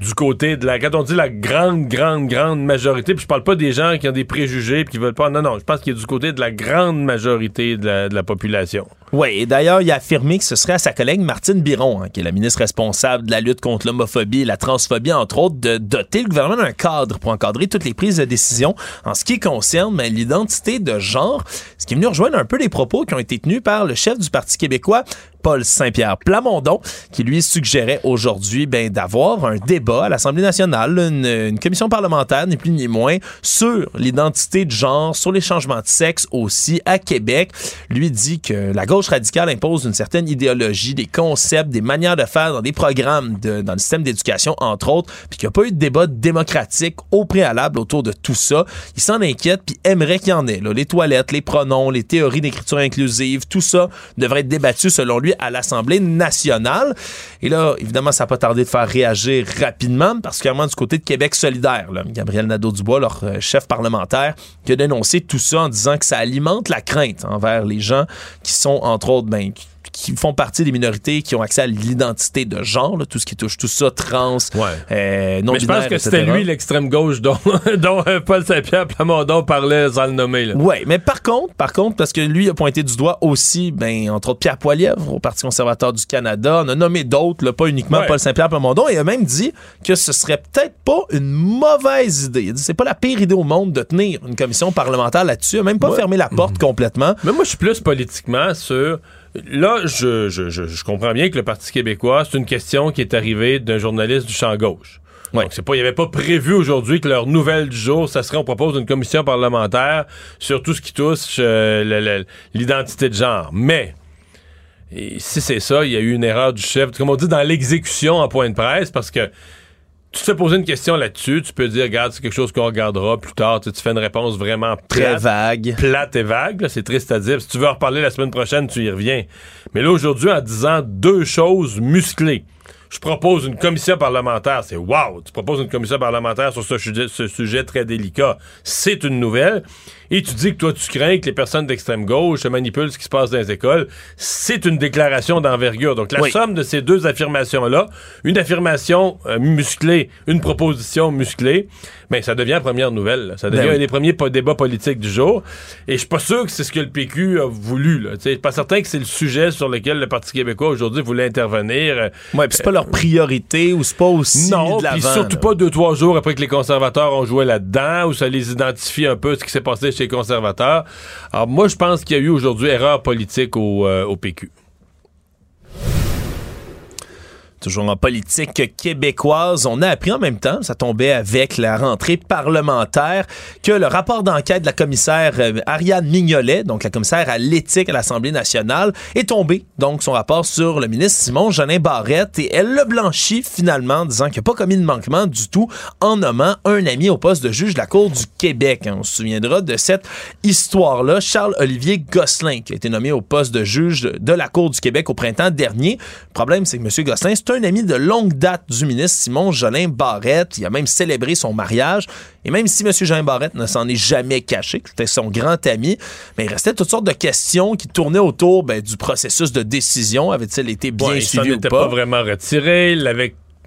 du côté de la. Quand on dit la grande, grande, grande majorité, puis je parle pas des gens qui ont des préjugés puis qui veulent pas. Non, non, je pense qu'il est du côté de la grande majorité de la, population. Oui, et d'ailleurs, il a affirmé que ce serait à sa collègue Martine Biron, hein, qui est la ministre responsable de la lutte contre l'homophobie et la transphobie, entre autres, de doter le gouvernement d'un cadre pour encadrer toutes les prises de décision en ce qui concerne l'identité de genre, ce qui est venu rejoindre un peu les propos qui ont été tenus par le chef du Parti québécois, Paul Saint-Pierre Plamondon, qui lui suggérait aujourd'hui ben, d'avoir un débat à l'Assemblée nationale, une, commission parlementaire, ni plus ni moins, sur l'identité de genre, sur les changements de sexe aussi à Québec. Lui dit que la gauche radicale impose une certaine idéologie, des concepts, des manières de faire dans des programmes, de, dans le système d'éducation, entre autres, puis qu'il n'y a pas eu de débat démocratique au préalable autour de tout ça. Il s'en inquiète, puis aimerait qu'il y en ait. Là. Les toilettes, les pronoms, les théories d'écriture inclusive, tout ça devrait être débattu, selon lui, à l'Assemblée nationale. Et là, évidemment, ça n'a pas tardé de faire réagir rapidement, particulièrement du côté de Québec solidaire. Gabriel Nadeau-Dubois, leur euh, chef parlementaire, qui a dénoncé tout ça en disant que ça alimente la crainte envers les gens qui sont, entre autres, ben, font partie des minorités qui ont accès à l'identité de genre, là, tout ce qui touche tout ça, trans, euh, non Mais je pense que c'était lui l'extrême gauche dont, dont euh, Paul Saint-Pierre Plamondon parlait sans le nommer. Oui, mais par contre, par contre, parce que lui a pointé du doigt aussi, ben, entre autres Pierre Poilievre au Parti conservateur du Canada, on a nommé d'autres, pas uniquement Ouais. Paul Saint-Pierre Plamondon, et il a même dit que ce serait peut-être pas une mauvaise idée. Il a dit c'est pas la pire idée au monde de tenir une commission parlementaire là-dessus, même pas Ouais. fermé la porte complètement. Mais moi, je suis plus politiquement sur. Là, je, je, je, je comprends bien que le Parti québécois, c'est une question qui est arrivée d'un journaliste du champ gauche. Donc, c'est pas, il n'y avait pas prévu aujourd'hui que leur nouvelle du jour, ça serait on propose une commission parlementaire sur tout ce qui touche euh, l'identité de genre. Mais, et si c'est ça, il y a eu une erreur du chef, comme on dit dans l'exécution en point de presse, parce que tu te fais poser une question là-dessus, tu peux dire, regarde, c'est quelque chose qu'on regardera plus tard. Tu, fais une réponse vraiment Très vague. plate et vague. là, C'est triste à dire. Si tu veux en reparler la semaine prochaine, tu y reviens. Mais là, aujourd'hui, en disant deux choses musclées, je propose une commission parlementaire. C'est wow! Tu proposes une commission parlementaire sur ce sujet, ce sujet très délicat. C'est une nouvelle. Et tu dis que toi, tu crains que les personnes d'extrême gauche manipulent ce qui se passe dans les écoles. C'est une déclaration d'envergure. Donc, la Oui. somme de ces deux affirmations-là, une affirmation euh, musclée, une proposition musclée, ben, ça devient la première nouvelle. là. Ça devient Ben oui. un des premiers po- débats politiques du jour. Et je suis pas sûr que c'est ce que le PQ a voulu. Je suis pas certain que c'est le sujet sur lequel le Parti québécois aujourd'hui voulait intervenir. Euh, Ouais, c'est pas leur priorité ou c'est pas aussi non, de puis surtout là. pas deux, trois jours après que les conservateurs ont joué là-dedans, où ça les identifie un peu ce qui s'est passé chez les conservateurs. Alors moi, je pense qu'il y a eu aujourd'hui erreur politique au, euh, au PQ. Toujours en politique québécoise, on a appris en même temps, ça tombait avec la rentrée parlementaire, que le rapport d'enquête de la commissaire euh, Ariane Mignolet, donc la commissaire à l'éthique à l'Assemblée nationale, est tombé, donc son rapport sur le ministre Simon Jeanin Barrette, et elle le blanchit finalement, disant qu'il n'a pas commis de manquement du tout en nommant un ami au poste de juge de la Cour du Québec. On se souviendra de cette histoire-là. Charles-Olivier Gosselin, qui a été nommé au poste de juge de la Cour du Québec au printemps dernier. Le problème, c'est que M. Gosselin, c'est un ami de longue date du ministre Simon Jolin Barrette. Il a même célébré son mariage. Et même si M. Jolin Barrette ne s'en est jamais caché, que c'était son grand ami, mais il restait toutes sortes de questions qui tournaient autour ben, du processus de décision. Avait-il été bien Ouais, il s'en suivi ou pas? pas vraiment retiré. Il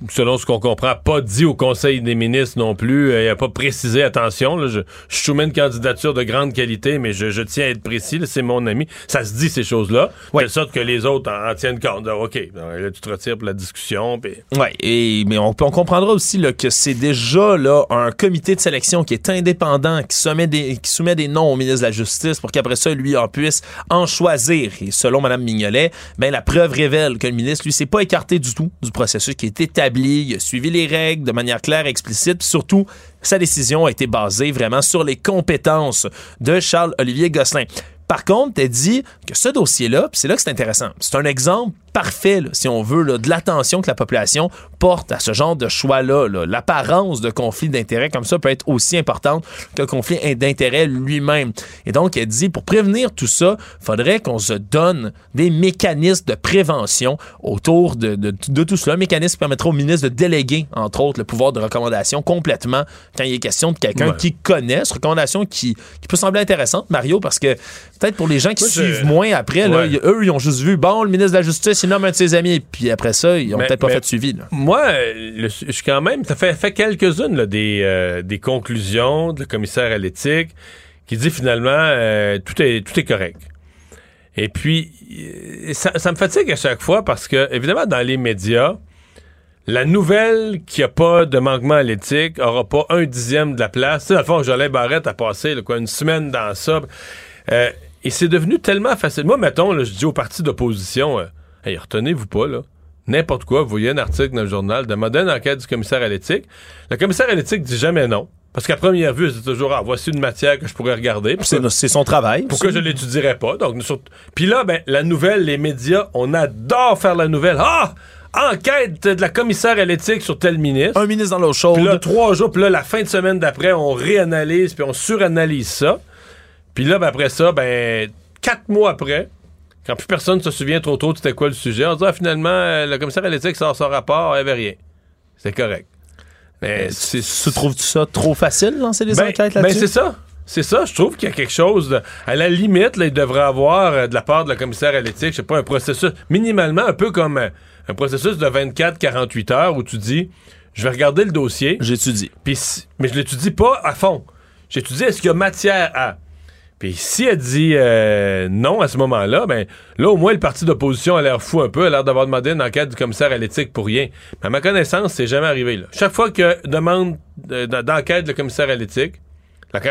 selon ce qu'on comprend, pas dit au Conseil des ministres non plus. Euh, Il a pas précisé, attention, là, je, je soumets une candidature de grande qualité, mais je, je tiens à être précis, c'est mon ami. Ça se dit ces choses-là, de telle sorte que les autres en, en tiennent compte. OK, là, tu te retires pour la discussion. et mais on, on comprendra aussi là, que c'est déjà là un comité de sélection qui est indépendant, qui soumet des qui soumet des noms au ministre de la Justice pour qu'après ça lui en puisse en choisir. Et selon Mme Mignolet, ben la preuve révèle que le ministre lui s'est pas écarté du tout du processus qui est établi, il a suivi les règles de manière claire et explicite, surtout sa décision a été basée vraiment sur les compétences de Charles Olivier Gosselin. Par contre, elle dit que ce dossier-là, c'est là que c'est intéressant, c'est un exemple parfait, là, si on veut, là, de l'attention que la population porte à ce genre de choix-là. là. L'apparence de conflit d'intérêts comme ça peut être aussi importante que le conflit d'intérêts lui-même. Et donc, elle dit, pour prévenir tout ça, faudrait qu'on se donne des mécanismes de prévention autour de, de- de tout cela. Un mécanisme qui permettra au ministre de déléguer, entre autres, le pouvoir de recommandation complètement quand il est question de quelqu'un Ouais. qui connaît. Cette recommandation qui, qui peut sembler intéressante, Mario, parce que peut-être pour les gens qui Moi, je- suivent moins après, Ouais. eux, ils ont juste vu, bon, le ministre de la Justice, il nomme un de ses amis, puis après ça, ils ont peut-être pas mais- fait de suivi. là. Moi, le- je suis quand même, ça fait, fait quelques-unes des, euh, des conclusions de le commissaire à l'éthique qui dit finalement euh, tout est tout est correct. Et puis, euh, ça, ça me fatigue à chaque fois parce que, évidemment, dans les médias, la nouvelle qui a pas de manquement à l'éthique aura pas un dixième de la place. Tu sais, à fond, Jolin Barrette a passé là, quoi, une semaine dans ça. Euh, et c'est devenu tellement facile. Moi, mettons, là, je dis aux partis d'opposition, euh, hey, retenez-vous pas, là. N'importe quoi, vous voyez un article dans le journal, demandez une enquête du commissaire à l'éthique. Le commissaire à l'éthique dit jamais non. Parce qu'à première vue, c'est toujours, ah, voici une matière que je pourrais regarder. C'est son travail. Pourquoi je l'étudierais pas? Donc, Puis là, ben, la nouvelle, les médias, on adore faire la nouvelle. Ah! Enquête de la commissaire à l'éthique sur tel ministre. Un ministre dans l'eau chaude. Puis là, trois jours, puis là, la fin de semaine d'après, on réanalyse, puis on suranalyse ça. Puis là, ben, après ça, ben, quatre mois après, quand plus personne se souvient trop tôt de c'était quoi le sujet, on dit, ah, finalement, euh, le commissaire à l'éthique sort son rapport, il n'y avait rien. C'est correct. Mais c'est... Tu trouves-tu ça trop facile, lancer des Ben, enquêtes ben, là-dessus? c'est ça. C'est ça, je trouve qu'il y a quelque chose de, à la limite, là, il devrait avoir euh, de la part de la commissaire à l'éthique, je sais pas, un processus minimalement un peu comme euh, un processus de 24-48 heures où tu dis je vais regarder le dossier, j'étudie. Puis si- mais je l'étudie pas à fond. J'étudie est-ce qu'il y a matière à puis si elle dit euh, non à ce moment-là, ben là au moins le parti d'opposition a l'air fou un peu, a l'air d'avoir demandé une enquête du commissaire à l'éthique pour rien. Mais à ma connaissance, c'est jamais arrivé là. Chaque fois que demande d'enquête le commissaire à l'éthique,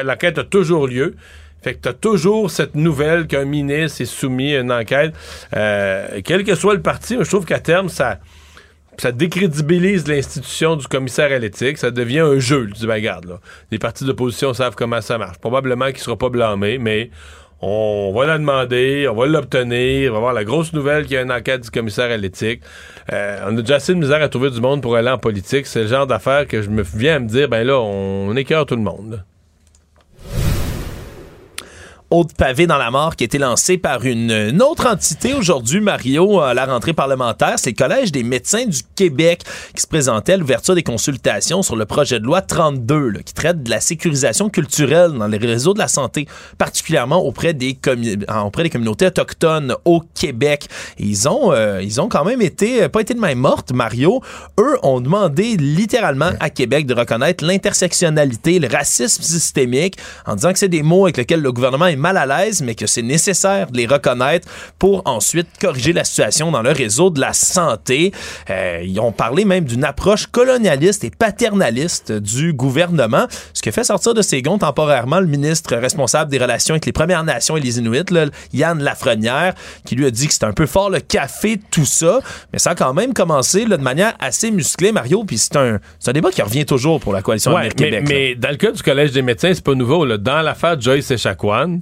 l'enquête a toujours lieu. Fait que t'as toujours cette nouvelle qu'un ministre est soumis à une enquête. Euh, quel que soit le parti, je trouve qu'à terme, ça, ça décrédibilise l'institution du commissaire à l'éthique. Ça devient un jeu. Tu dis, regarde, là, les partis d'opposition savent comment ça marche. Probablement qu'il sera pas blâmé, mais on va la demander, on va l'obtenir, on va avoir la grosse nouvelle qu'il y a une enquête du commissaire à l'éthique. Euh, on a déjà assez de misère à trouver du monde pour aller en politique. C'est le genre d'affaire que je me viens à me dire, ben là, on, écœure tout le monde. Autre pavé dans la mort qui a été lancé par une, autre entité aujourd'hui, Mario, à la rentrée parlementaire. C'est le Collège des médecins du Québec qui se présentait à l'ouverture des consultations sur le projet de loi 32 là, qui traite de la sécurisation culturelle dans les réseaux de la santé, particulièrement auprès des, euh, auprès des communautés autochtones au Québec. Ils ont, euh, ils ont quand même été, pas été de main morte, Mario. Eux ont demandé littéralement à Québec de reconnaître l'intersectionnalité, le racisme systémique, en disant que c'est des mots avec lesquels le gouvernement est mal à l'aise, mais que c'est nécessaire de les reconnaître pour ensuite corriger la situation dans le réseau de la santé. Euh, ils ont parlé même d'une approche colonialiste et paternaliste du gouvernement, ce qui fait sortir de ses gonds temporairement le ministre responsable des relations avec les Premières Nations et les Inuits, là, Yann Lafrenière, qui lui a dit que c'était un peu fort le café, tout ça, mais ça a quand même commencé là, de manière assez musclée, Mario, puis c'est un, un débat qui revient toujours pour la coalition Ouais, mais, mais dans le cas du Collège des médecins, c'est pas nouveau. Là. Dans l'affaire Joyce Echaquan,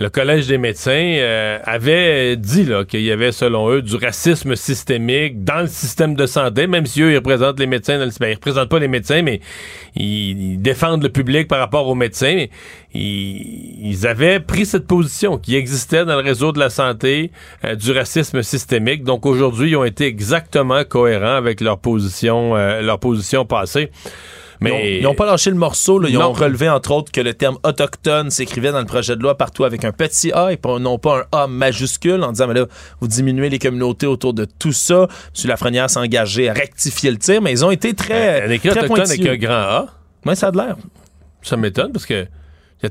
le Collège des médecins euh, avait dit qu'il y avait, selon eux, du racisme systémique dans le système de santé, même si eux, ils représentent les médecins. Dans le, ben, ils représentent pas les médecins, mais ils, ils défendent le public par rapport aux médecins. Mais ils, ils avaient pris cette position qui existait dans le réseau de la santé euh, du racisme systémique. Donc aujourd'hui, ils ont été exactement cohérents avec leur position, euh, leur position passée. Mais Ils n'ont pas lâché le morceau. là. Ils Non. ont relevé, entre autres, que le terme autochtone s'écrivait dans le projet de loi partout avec un petit A et non pas un A majuscule en disant, mais là, vous diminuez les communautés autour de tout ça. M. Lafrenière s'est engagé à rectifier le tir, mais ils ont été très, Un écrit très autochtone avec un grand A. Oui, ça a de l'air. Ça m'étonne parce que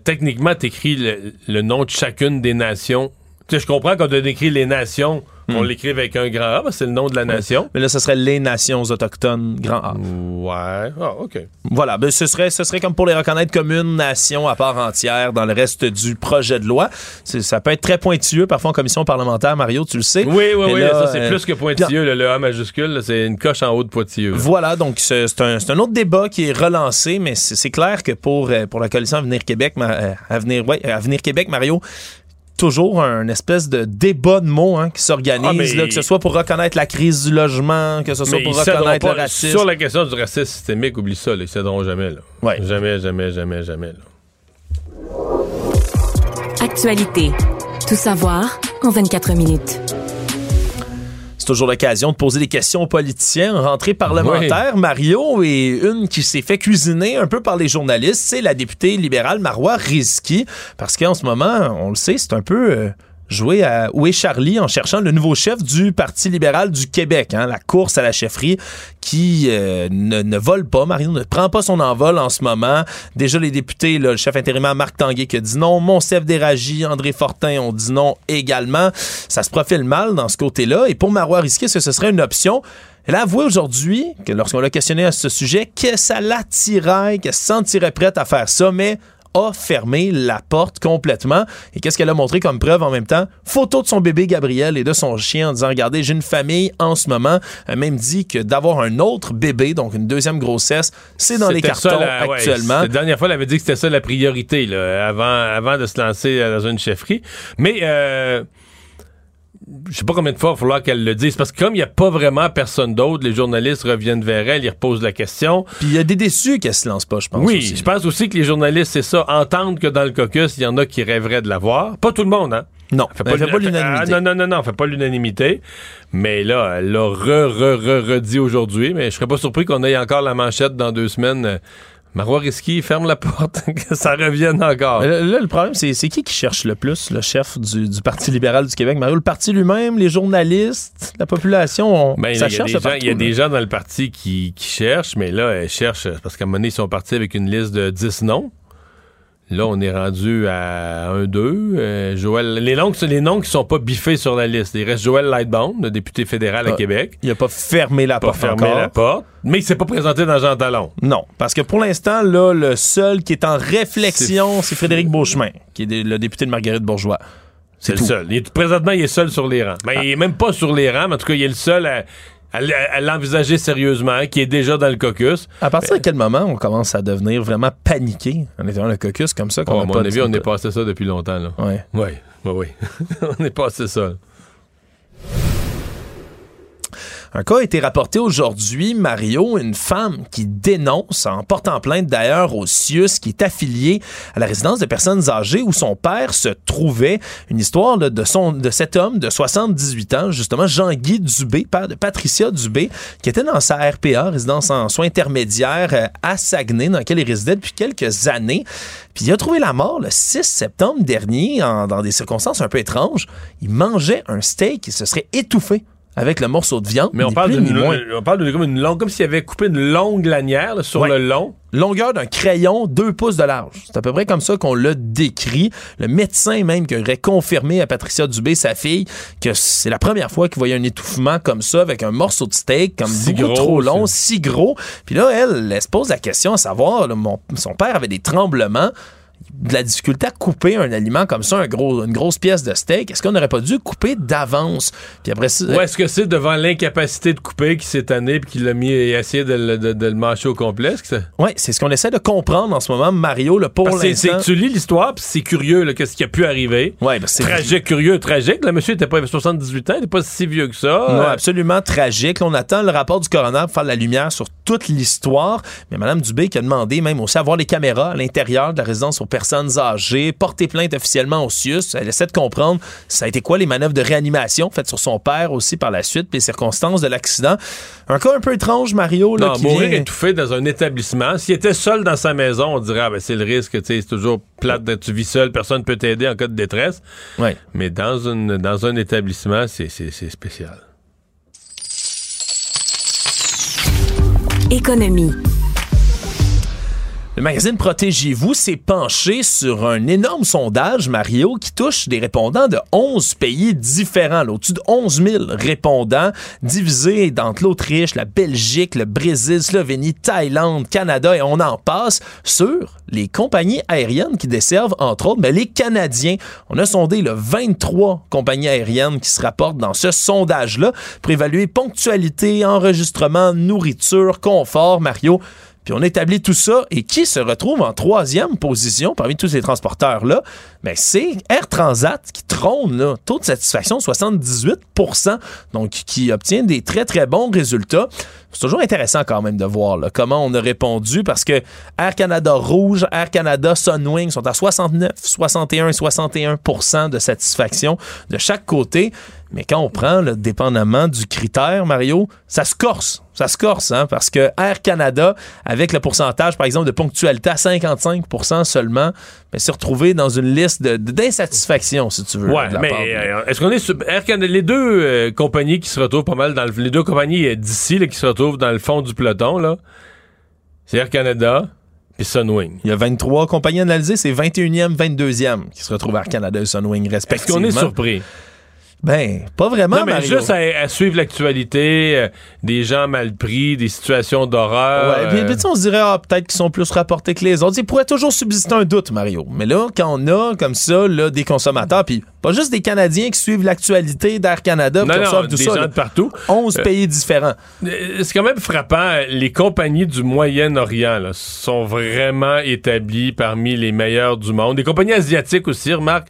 techniquement, t'écris le, le nom de chacune des nations. Tu sais, je comprends qu'on doit décrire les nations, on l'écrive avec un grand A, que c'est le nom de la nation. Mais là, ce serait les nations autochtones, grand A. Ouais. Ah, OK. Voilà, ben, ce, serait, ce serait comme pour les reconnaître comme une nation à part entière dans le reste du projet de loi. Ça peut être très pointilleux, parfois en commission parlementaire, Mario, tu le sais. Oui, oui, Mais oui, là, ça c'est euh, plus que pointilleux. Le, le A majuscule, c'est une coche en haut de pointilleux. là. Voilà, donc c'est un, autre débat qui est relancé, mais c'est clair que pour, euh, pour la coalition Avenir Québec, ma- euh, Avenir, ouais, Avenir Québec, Mario, toujours un espèce de débat de mots hein, qui s'organise, Ah, que ce soit pour reconnaître la crise du logement, que ce soit pour reconnaître pas- le racisme. Sur la question du racisme systémique, oublie ça, là, ils céderont jamais. Là. Jamais, jamais, jamais, jamais. là. Actualité. Tout savoir en 24 minutes. Toujours l'occasion de poser des questions aux politiciens en rentrée parlementaire. Mario et une qui s'est fait cuisiner un peu par les journalistes, c'est la députée libérale Marois Rizki. Parce qu'en ce moment, on le sait, c'est un peu euh, jouer à Où est Charlie en cherchant le nouveau chef du Parti libéral du Québec. hein, la course à la chefferie qui euh, ne, ne vole pas. Mario ne prend pas son envol en ce moment. Déjà, les députés, le chef intérimaire Marc Tanguay qui a dit non. Monsef Déragi, André Fortin ont dit non également. Ça se profile mal dans ce côté-là. Et pour Marois Risqué, est-ce que ce serait une option? Elle a avoué aujourd'hui que lorsqu'on l'a questionné à ce sujet, que ça l'attirait, qu'elle se sentirait prête à faire ça, mais a fermé la porte complètement. Et qu'est-ce qu'elle a montré comme preuve en même temps? Photo de son bébé Gabriel et de son chien en disant, regardez, j'ai une famille en ce moment. Elle a même dit que d'avoir un autre bébé, donc une deuxième grossesse, c'est dans les cartons ouais, actuellement. la dernière fois, elle avait dit que c'était ça la priorité là, avant, avant de se lancer euh, dans une chefferie. Mais euh, je sais pas combien de fois il va falloir qu'elle le dise. Parce que comme il n'y a pas vraiment personne d'autre, les journalistes reviennent vers elle, ils reposent la question. Puis il y a des déçus qu'elle se lance pas, je pense. Oui, je pense aussi que les journalistes, c'est ça, entendent que dans le caucus, il y en a qui rêveraient de l'avoir. Pas tout le monde, hein? Non, Fait elle fait pas l'un- l'unanimité. Ah, non, non, non, non, fait pas l'unanimité. Mais là, elle l'a re, re, re, redit aujourd'hui. Mais je serais pas surpris qu'on ait encore la manchette dans deux semaines. Marois Risky ferme la porte, que ça revienne encore. Là, là, le problème, c'est qui qui cherche le plus, le chef du, du Parti libéral du Québec? Mario, le parti lui-même, les journalistes, la population, on, Ben, ça il y a, cherche des de gens, il y a des gens dans le parti qui, qui cherchent, mais là, elles cherchent, parce qu'à un moment donné, ils sont partis avec une liste de 10 noms. Là, on est rendu à 1, 2. Joël, les, noms, les noms qui sont pas biffés sur la liste. Il reste Joël Lightbound, le député fédéral à Ah, Québec. Il a pas fermé la Pas porte fermé encore. la porte. Mais il s'est pas présenté dans Jean Talon. Non, parce que pour l'instant, là, le seul qui est en réflexion, c'est Frédéric Beauchemin, qui est le député de Marguerite Bourgeois. C'est le tout. seul. Il est- présentement, il est seul sur les rangs. Ben, Ah. Il est même pas sur les rangs, mais en tout cas, il est le seul à, à l'envisager sérieusement, qui est déjà dans le caucus. À partir de quel moment on commence à devenir vraiment paniqué en étant dans le caucus comme ça? qu'on Oh, a à mon pas avis, on est passé ça depuis longtemps. Là. Ouais. Oui, oui, oui. on est passé ça. Un cas a été rapporté aujourd'hui, Mario, une femme qui dénonce, en portant plainte d'ailleurs au CIUS, qui est affilié à la résidence de personnes âgées où son père se trouvait. Une histoire de, son, de cet homme de 78 ans, justement, Jean-Guy Dubé, père de Patricia Dubé, qui était dans sa RPA, résidence en soins intermédiaires euh, à Saguenay, dans laquelle il résidait depuis quelques années. Puis il a trouvé la mort le 6 septembre dernier, dans des circonstances un peu étranges. Il mangeait un steak et se serait étouffé avec le morceau de viande. Mais on parle d'une moins. on parle de comme une longue, comme s'il avait coupé une longue lanière là, sur Ouais. le long. Longueur d'un crayon, deux pouces de large. C'est à peu près comme ça qu'on l'a décrit. Le médecin même qui aurait confirmé à Patricia Dubé, sa fille, que c'est la première fois qu'il voyait un étouffement comme ça avec un morceau de steak comme Si beaucoup gros, trop long, si gros. Puis là, elle, elle se pose la question à savoir, là, mon- son père avait des tremblements de la difficulté à couper un aliment comme ça, un gros, une grosse pièce de steak, est-ce qu'on n'aurait pas dû couper d'avance? Puis après ça, Ou est-ce que c'est devant l'incapacité de couper qui s'est tanné puis qu'il l'a mis et essayé de, le- de- de le mâcher au complet? Est-ce que c'est- ce qu'on essaie de comprendre en ce moment, Mario, le pour l'instant. tu lis l'histoire puis c'est curieux là, qu'est-ce qui a pu arriver. Ouais, que c'est- Tragique, curieux, tragique. Le monsieur était pas il avait 78 ans, il était pas si vieux que ça. Non, Euh, absolument tragique. On attend le rapport du coroner pour faire la lumière sur toute l'histoire. Mais Mme Dubé qui a demandé même aussi à voir les caméras à l'intérieur de la résidence pour personnes âgées, porter plainte officiellement au CIUS. Elle essaie de comprendre ça a été quoi les manœuvres de réanimation faites sur son père aussi par la suite, puis les circonstances de l'accident. Un cas un peu étrange, Mario, là, Non, qui mourir vient... étouffé dans un établissement. S'il était seul dans sa maison, on dirait, ah, ben, c'est le risque, c'est toujours plate tu vis seul, personne ne peut t'aider en cas de détresse. Ouais. Mais dans, une, dans un établissement, c'est spécial. Économie. Le magazine Protégez-vous s'est penché sur un énorme sondage, Mario, qui touche des répondants de 11 pays différents, au-dessus de 11 000 répondants, divisés entre l'Autriche, la Belgique, le Brésil, Slovénie, Thaïlande, Canada et on en passe, sur les compagnies aériennes qui desservent, entre autres, ben, les Canadiens. On a sondé le 23 compagnies aériennes qui se rapportent dans ce sondage-là pour évaluer ponctualité, enregistrement, nourriture, confort, Mario. Puis on établit tout ça. Et qui se retrouve en troisième position parmi tous ces transporteurs-là? Ben, c'est Air Transat qui trône, là. Taux de satisfaction 78% donc qui obtient des très, très bons résultats. C'est toujours intéressant quand même de voir comment on a répondu parce que Air Canada Rouge, Air Canada Sunwing sont à 69, 61 et 61% de satisfaction de chaque côté. Mais quand on prend, là, dépendamment du critère, Mario, ça se corse. Ça se corse, hein, parce que Air Canada, avec le pourcentage, par exemple, de ponctualité à 55% seulement, mais s'est retrouvé dans une liste d'insatisfaction, si tu veux. Ouais, de la mais euh, est-ce qu'on est sur Air Canada, les deux euh, compagnies qui se retrouvent pas mal dans le, les deux compagnies euh, d'ici qui se retrouvent dans le fond du peloton là, c'est Air Canada puis Sunwing. Il y a 23 compagnies analysées, c'est 21e, 22e qui se retrouvent Air Canada et Sunwing Est-ce respectivement. qu'on est surpris? Ben, pas vraiment, non, mais Mario. juste à, à suivre l'actualité, euh, des gens mal pris, des situations d'horreur. Ouais, puis, euh, puis, on se dirait, ah, peut-être qu'ils sont plus rapportés que les autres. Il pourrait toujours subsister un doute, Mario. Mais là, quand on a comme ça là, des consommateurs, puis pas juste des Canadiens qui suivent l'actualité d'Air Canada, non, qui non, tout des ça, gens là. de partout. 11 Euh, pays différents. C'est quand même frappant. Les compagnies du Moyen-Orient sont vraiment établies parmi les meilleures du monde. Les compagnies asiatiques aussi, remarque.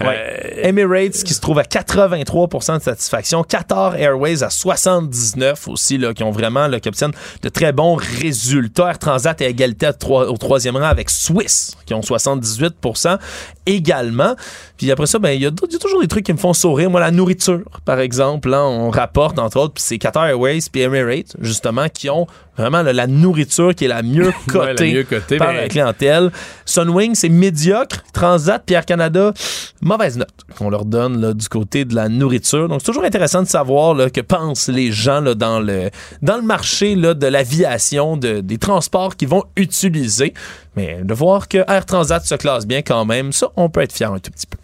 Ouais. Emirates qui se trouve à 83% de satisfaction. Qatar Airways à 79 aussi, là, qui ont vraiment, qui obtiennent de très bons résultats. Air Transat à égalité au troisième rang avec Swiss, qui ont 78% également. Puis après ça, ben, il y, a y toujours des trucs qui me font sourire. Moi, la nourriture, par exemple, là, on rapporte, entre autres, puis c'est Qatar Airways puis Emirates, justement, qui ont vraiment là, la nourriture qui est la mieux Ouais, la cotée mieux cotée, par mais- la clientèle. Sunwing, c'est médiocre. Transat, Pierre Canada, mauvaise note qu'on leur donne là, du côté de la nourriture. Donc, c'est toujours intéressant de savoir là, que pensent les gens là, dans, le, dans le marché là, de l'aviation, de, des transports qu'ils vont utiliser. Mais de voir que Air Transat se classe bien quand même, ça, on peut être fier un tout petit peu.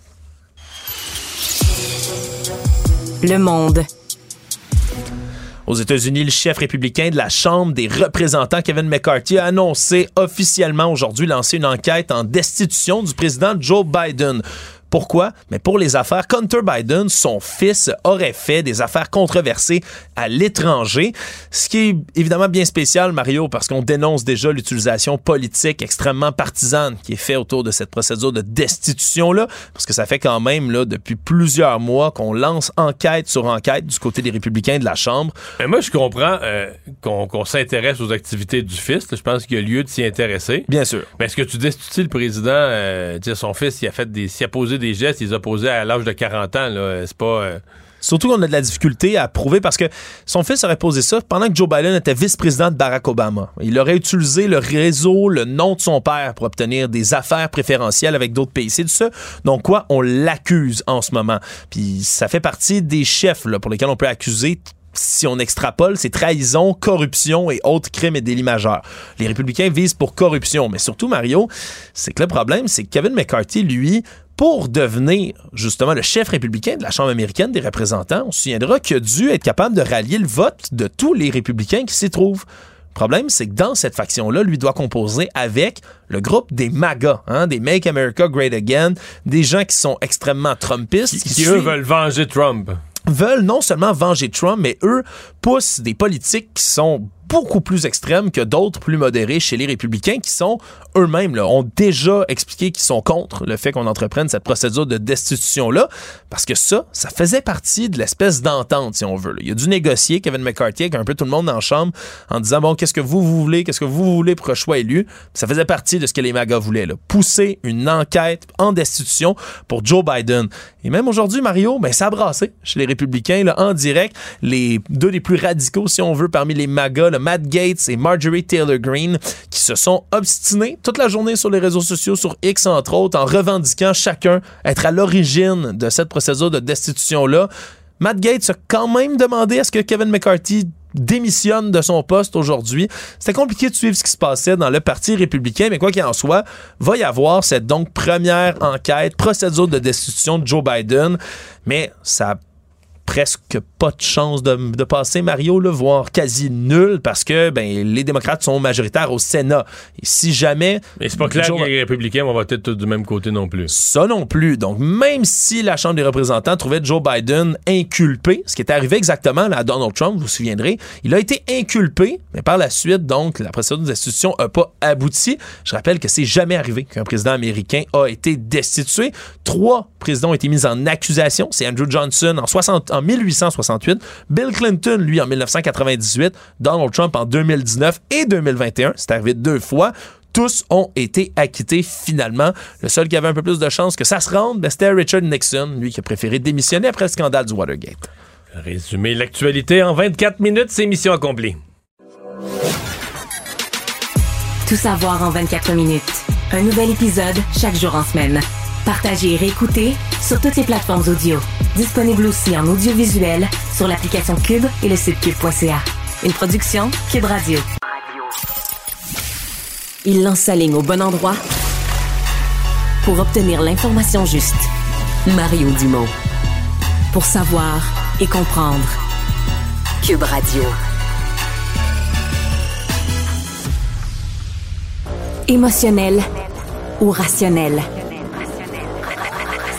Le monde. Aux États-Unis, le chef républicain de la Chambre des représentants, Kevin McCarthy, a annoncé officiellement aujourd'hui lancer une enquête en destitution du président Joe Biden. Pourquoi? Mais pour les affaires, Hunter Biden, son fils, aurait fait des affaires controversées à l'étranger. Ce qui est évidemment bien spécial, Mario, parce qu'on dénonce déjà l'utilisation politique extrêmement partisane qui est faite autour de cette procédure de destitution-là, parce que ça fait quand même, là, depuis plusieurs mois qu'on lance enquête sur enquête du côté des républicains de la Chambre. Mais moi, je comprends euh, qu'on s'intéresse aux activités du fils. Je pense qu'il y a lieu de s'y intéresser. Bien sûr. Mais est-ce que tu destitues le président, euh, son fils, il a fait des, s'il a posé des gestes, il les a posés à l'âge de 40 ans. C'est pas. euh, Surtout qu'on a de la difficulté à prouver parce que son fils aurait posé ça pendant que Joe Biden était vice-président de Barack Obama. Il aurait utilisé le réseau, le nom de son père pour obtenir des affaires préférentielles avec d'autres pays. C'est de ça. Donc quoi, on l'accuse en ce moment. Puis ça fait partie des chefs là, pour lesquels on peut accuser si on extrapole, c'est trahison, corruption et autres crimes et délits majeurs. Les républicains visent pour corruption, mais surtout, Mario, c'est que le problème, c'est que Kevin McCarthy, lui, pour devenir justement le chef républicain de la Chambre américaine des représentants, on se souviendra qu'il a dû être capable de rallier le vote de tous les républicains qui s'y trouvent. Le problème, c'est que dans cette faction-là, lui doit composer avec le groupe des MAGA, hein, des Make America Great Again, des gens qui sont extrêmement Trumpistes. qui, eux, suivent- veulent venger Trump. veulent non seulement venger Trump, mais eux poussent des politiques qui sont beaucoup plus extrêmes que d'autres plus modérés chez les républicains qui sont eux-mêmes là, ont déjà expliqué qu'ils sont contre le fait qu'on entreprenne cette procédure de destitution là parce que ça ça faisait partie de l'espèce d'entente si on veut. là. Il a dû négocier Kevin McCarthy avec un peu tout le monde la chambre en disant bon qu'est-ce que vous, vous voulez qu'est-ce que vous voulez pour un choix élu? Ça faisait partie de ce que les MAGA voulaient là. pousser une enquête en destitution pour Joe Biden et même aujourd'hui Mario ben ça a chez les républicains là, en direct les deux des plus radicaux si on veut parmi les MAGA le Matt Gates et Marjorie Taylor Greene qui se sont obstinés toute la journée sur les réseaux sociaux sur X entre autres en revendiquant chacun être à l'origine de cette procédure de destitution là Matt Gates a quand même demandé à ce que Kevin McCarthy démissionne de son poste aujourd'hui. C'était compliqué de suivre ce qui se passait dans le Parti républicain, mais quoi qu'il en soit, va y avoir cette donc première enquête, procédure de destitution de Joe Biden, mais ça presque pas de chance de, de passer Mario, là, voire quasi nul, parce que ben, les démocrates sont majoritaires au Sénat. Et si jamais... Mais c'est pas clair que les républicains vont voter tous du même côté non plus. ça non plus. Donc, même si la Chambre des représentants trouvait Joe Biden inculpé, ce qui est arrivé exactement là, à Donald Trump, vous vous souviendrez, il a été inculpé, mais par la suite, donc, la procédure de destitution n'a pas abouti. Je rappelle que c'est jamais arrivé qu'un président américain a été destitué. Trois présidents ont été mis en accusation. C'est Andrew Johnson en, 60, en en 1868, Bill Clinton, lui, en 1998, Donald Trump en 2019 et 2021. C'est arrivé deux fois tous ont été acquittés finalement. Le seul qui avait un peu plus de chance que ça se rende, ben, c'était Richard Nixon, lui qui a préféré démissionner après le scandale du Watergate. Résumer l'actualité en 24 minutes, c'est mission accomplie. Tout savoir en 24 minutes. Un nouvel épisode chaque jour en semaine. Partagez et réécoutez sur toutes les plateformes audio. Disponible aussi en audiovisuel sur l'application Cube et le site cube.ca. Une production Cube Radio. Il lance sa ligne au bon endroit pour obtenir l'information juste. Mario Dumont. Pour savoir et comprendre. Cube Radio. Émotionnel ou rationnel?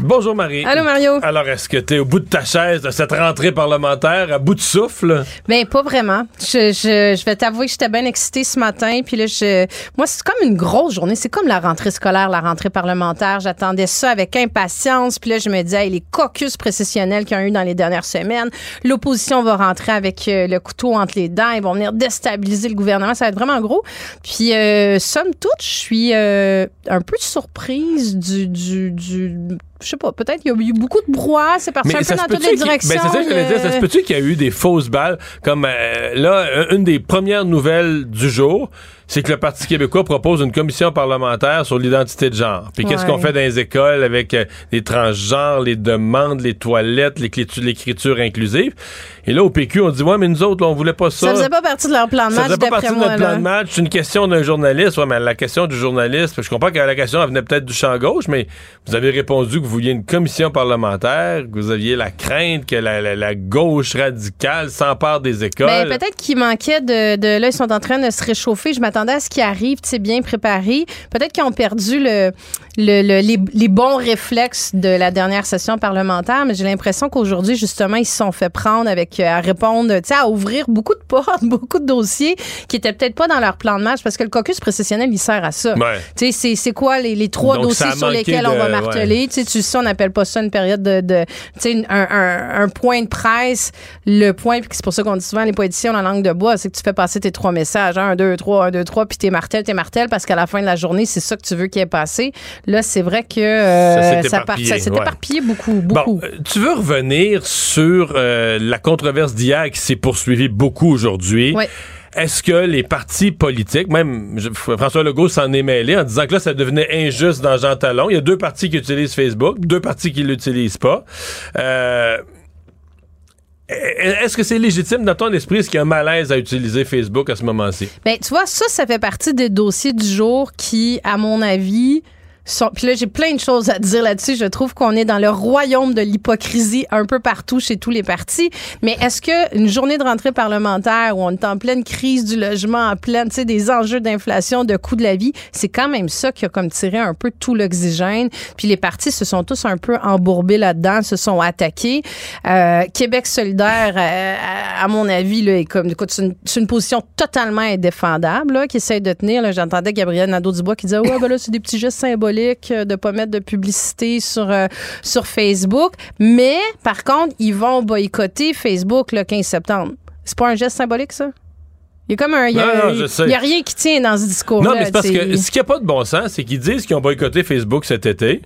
Bonjour Marie. Allô Mario. Alors, est-ce que tu es au bout de ta chaise de cette rentrée parlementaire, à bout de souffle? Ben pas vraiment. Je, je, je vais t'avouer que j'étais bien excitée ce matin. Puis là, je, moi, c'est comme une grosse journée. C'est comme la rentrée scolaire, la rentrée parlementaire. J'attendais ça avec impatience. Puis là, je me disais, hey, les caucus précessionnels qu'il y a eu dans les dernières semaines, l'opposition va rentrer avec euh, le couteau entre les dents. Ils vont venir déstabiliser le gouvernement. Ça va être vraiment gros. Puis, euh, somme toute, je suis euh, un peu surprise du, du, du je sais pas, peut-être qu'il y a eu beaucoup de brouhaha, c'est parti un peu dans toutes les directions. Ben c'est ça que je voulais dire. Ça se peut-tu qu'il y a eu des fausses balles? Comme euh, là, une des premières nouvelles du jour, c'est que le Parti québécois propose une commission parlementaire sur l'identité de genre. Puis qu'est-ce Ouais. qu'on fait dans les écoles avec euh, les transgenres, les demandes, les toilettes, l'écriture inclusive? Et là, au PQ, on dit, ouais, mais nous autres, là, on voulait pas ça. Ça faisait pas partie de leur plan de Ça match, faisait pas partie de moi. notre plan de match. C'est une question d'un journaliste. Ouais, mais la question du journaliste, je comprends que la question elle venait peut-être du champ gauche, mais vous avez répondu que vous vouliez une commission parlementaire, que vous aviez la crainte que la, la- la gauche radicale s'empare des écoles. Ben, peut-être qu'il manquait de, de. Là, ils sont en train de se réchauffer. Je m'attendais à ce qui arrive, tu sais, bien préparé. Peut-être qu'ils ont perdu le, le- le- les, les bons réflexes de la dernière session parlementaire, mais j'ai l'impression qu'aujourd'hui, justement, ils se sont fait prendre avec euh, à répondre, tu sais, à ouvrir beaucoup de portes, beaucoup de dossiers qui étaient peut-être pas dans leur plan de match parce que le caucus précessionnel, il sert à ça. Ouais. Tu sais, c'est- c'est quoi les, les trois Donc, dossiers sur lesquels on va marteler? Tu sais, tu sais, on n'appelle pas ça une période de, de tu sais, un, un- un point de presse. Le point, puis c'est pour ça qu'on dit souvent les politiciens ont la langue de bois, c'est que tu fais passer tes trois messages, un, deux, trois, un, deux, trois, puis t'es martel, t'es martel, parce qu'à la fin de la journée, c'est ça que tu veux qu'il ait passé. Là, c'est vrai que euh, Ça s'est éparpillé, ouais. beaucoup, beaucoup. Bon, euh, tu veux revenir sur euh, la controverse d'hier qui s'est poursuivie beaucoup aujourd'hui. Est-ce que les partis politiques, même François Legault s'en est mêlé en disant que là, ça devenait injuste dans Jean Talon. Il y a deux partis qui utilisent Facebook, deux partis qui l'utilisent pas. Euh, est-ce que c'est légitime dans ton esprit? Est-ce qu'il y a un malaise à utiliser Facebook à ce moment-ci? Ben, tu vois, ça, ça fait partie des dossiers du jour qui, à mon avis, sont. Puis là, j'ai plein de choses à dire là-dessus. Je trouve qu'on est dans le royaume de l'hypocrisie un peu partout chez tous les partis. Mais est-ce que une journée de rentrée parlementaire où on est en pleine crise du logement, en pleine, tu sais, des enjeux d'inflation, de coût de la vie, c'est quand même ça qui a comme tiré un peu tout l'oxygène. Puis les partis se sont tous un peu embourbés là-dedans, se sont attaqués. Euh, Québec solidaire, euh, à, mon avis, là, est comme, écoute, c'est une, position totalement indéfendable là, qui essaie de tenir. J'entendais Gabriel Nadeau-Dubois qui disait, ouais, ben là, c'est des petits gestes symboliques euh, de pas mettre de publicité sur, euh, sur Facebook. Mais, par contre, ils vont boycotter Facebook le 15 septembre. C'est pas un geste symbolique, ça? Il y a comme un. Il y a, rien qui tient dans ce discours-là. Non, mais c'est parce que ce qui n'a pas de bon sens, c'est qu'ils disent qu'ils ont boycotté Facebook cet été.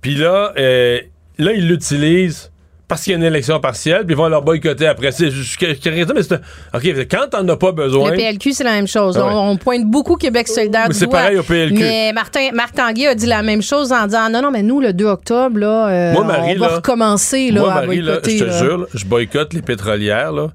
Puis là, euh, là, ils l'utilisent parce qu'il y a une élection partielle, puis ils vont leur boycotter après. C'est je- mais c'est OK, quand t'en as pas besoin. Le PLQ, c'est la même chose. Ah ouais. on, on pointe beaucoup Québec solidaire Mais du c'est doigt. pareil au PLQ. Mais Martin, Marc Tanguay a dit la même chose en disant non, non, mais nous, le 2 octobre, là, euh, Moi, Marie, on va là, recommencer là, Moi, à Marie, boycotter. je te jure, je boycotte les pétrolières, là,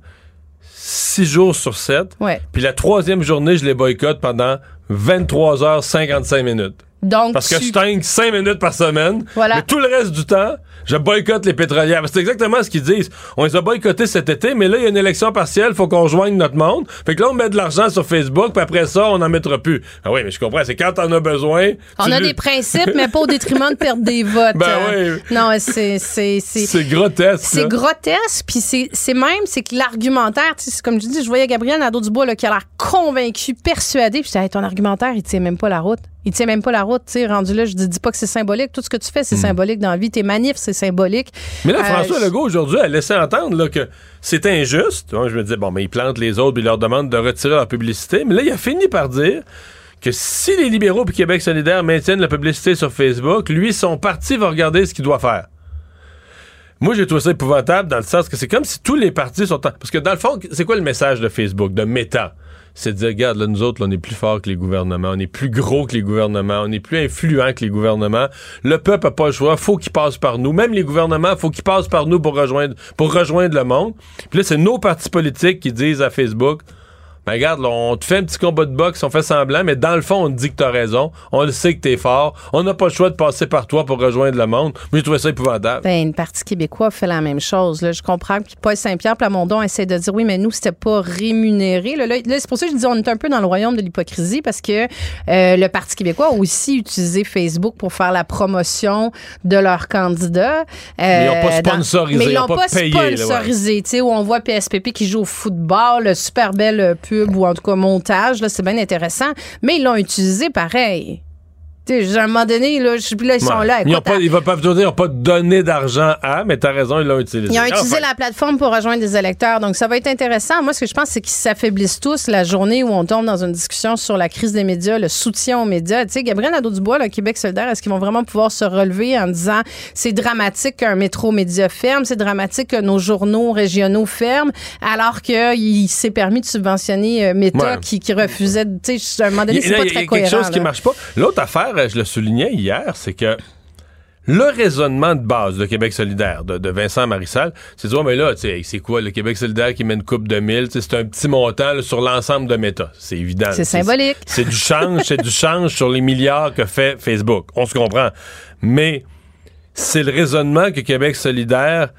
six jours sur sept. Ouais. Puis la troisième journée, je les boycotte pendant 23h55 minutes. Donc, Parce que tu- je tank 5 minutes par semaine. Voilà. Mais tout le reste du temps, je boycotte les pétrolières. C'est exactement ce qu'ils disent. On les a boycottés cet été, mais là, il y a une élection partielle, faut qu'on rejoigne notre monde. Fait que là, on met de l'argent sur Facebook, puis après ça, on n'en mettra plus. Ah oui, mais je comprends, c'est quand t'en as besoin. On a des principes, mais pas au détriment de perdre des votes. Ben Euh, Non, c'est. C'est grotesque. C'est grotesque, puis c'est c'est même, c'est que l'argumentaire, comme je dis, je voyais Gabriel Nadeau-Dubois là, qui a l'air convaincu, persuadé, puis je disais, Hey, ton argumentaire, il tient même pas la route. Il tient même pas la route, tu sais, rendu là, je dis, dis pas que c'est symbolique. Tout ce que tu fais, c'est symbolique dans la vie. Tes manifs, c'est symbolique. Hmm. Mais là, Euh, François je- Legault, aujourd'hui, a laissé entendre là, que c'était injuste. Donc, je me disais, bon, mais ils plantent les autres, puis ils leur demandent de retirer leur publicité. Mais là, il a fini par dire que si les libéraux et Québec solidaire maintiennent la publicité sur Facebook, lui, son parti va regarder ce qu'il doit faire. Moi, j'ai trouvé ça épouvantable dans le sens que c'est comme si tous les partis sont... en- Parce que dans le fond, c'est quoi le message de Facebook, de Meta? C'est de dire, regarde, là, nous autres, on est plus forts que les gouvernements, on est plus gros que les gouvernements, on est plus influents que les gouvernements. Le peuple n'a pas le choix, faut qu'il passe par nous. Même les gouvernements, faut qu'ils passent par nous pour rejoindre, pour rejoindre le monde. Puis là, c'est nos partis politiques qui disent à Facebook, ben regarde, là, on te fait un petit combat de boxe, on fait semblant, mais dans le fond, on te dit que t'as raison. On le sait que t'es fort. On n'a pas le choix de passer par toi pour rejoindre le monde. Moi, j'ai trouvé ça épouvantable. Ben, une partie québécois fait la même chose. Là. Je comprends que Paul Saint-Pierre Plamondon essaie de dire oui, mais nous, c'était pas rémunéré. Là, là, là, c'est pour ça que je dis on est un peu dans le royaume de l'hypocrisie parce que euh, le Parti québécois a aussi utilisé Facebook pour faire la promotion de leurs candidats. Mais ils ont pas Euh, dans- sponsorisé, Mais ils ils ont l'ont pas pas, payé, là, ouais. sponsorisé. Tu sais, où on voit PSPP qui joue au football, le super belle euh, ou en tout cas montage. Là, c'est bien intéressant. Mais ils l'ont utilisé pareil. Tu sais, à un moment donné, là, je, puis là ils sont Ouais. là. Ils ont pas, ils vont pas dire, ils ont pas donné d'argent à, mais t'as raison, ils l'ont utilisé. Ils ont utilisé Enfin. la plateforme pour rejoindre des électeurs. Donc, ça va être intéressant. Moi, ce que je pense, c'est qu'ils s'affaiblissent tous la journée où on tombe dans une discussion sur la crise des médias, le soutien aux médias. Tu sais, Gabriel Nadeau-Dubois, le Québec solidaire, est-ce qu'ils vont vraiment pouvoir se relever en disant c'est dramatique qu'un métro média ferme, c'est dramatique que nos journaux régionaux ferment, alors qu'il s'est permis de subventionner euh, Meta Ouais. qui, qui refusait, de- tu sais, à un moment donné, y c'est a- pas il y a très quelque cohérent. chose qui là. marche pas. L'autre affaire, euh, je le soulignais hier, c'est que le raisonnement de base de Québec solidaire, de, de Vincent Marissal, c'est de dire, mais là, c'est quoi le Québec solidaire qui met une coupe de mille? C'est un petit montant là, sur l'ensemble de Meta. C'est évident. C'est symbolique. C'est du change, c'est du change sur les milliards que fait Facebook. On se comprend. Mais c'est le raisonnement que Québec solidaire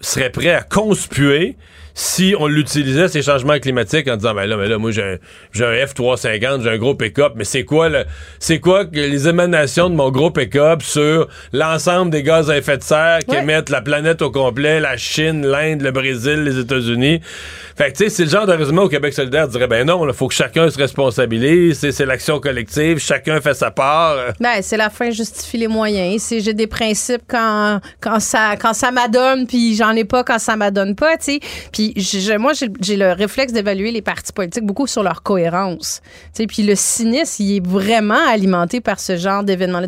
serait prêt à conspuer si on l'utilisait, ces changements climatiques, en disant, ben là, mais là, moi, j'ai un, un F-350, j'ai un gros pick-up, mais c'est quoi, le, c'est quoi que les émanations de mon gros pick-up sur l'ensemble des gaz à effet de serre qui émettent la planète au complet, la Chine, l'Inde, le Brésil, les États-Unis? Fait que, tu sais, c'est le genre de raisonnement au Québec solidaire dirait, ben non, il faut que chacun se responsabilise, c'est, c'est l'action collective, chacun fait sa part. Ben, c'est la fin justifie les moyens. C'est j'ai des principes quand quand ça quand ça m'adonne puis j'en ai pas quand ça m'adonne pas, tu sais. Puis je- je- moi j'ai le réflexe d'évaluer les partis politiques beaucoup sur leur cohérence. Tu sais, puis le cynisme, il est vraiment alimenté par ce genre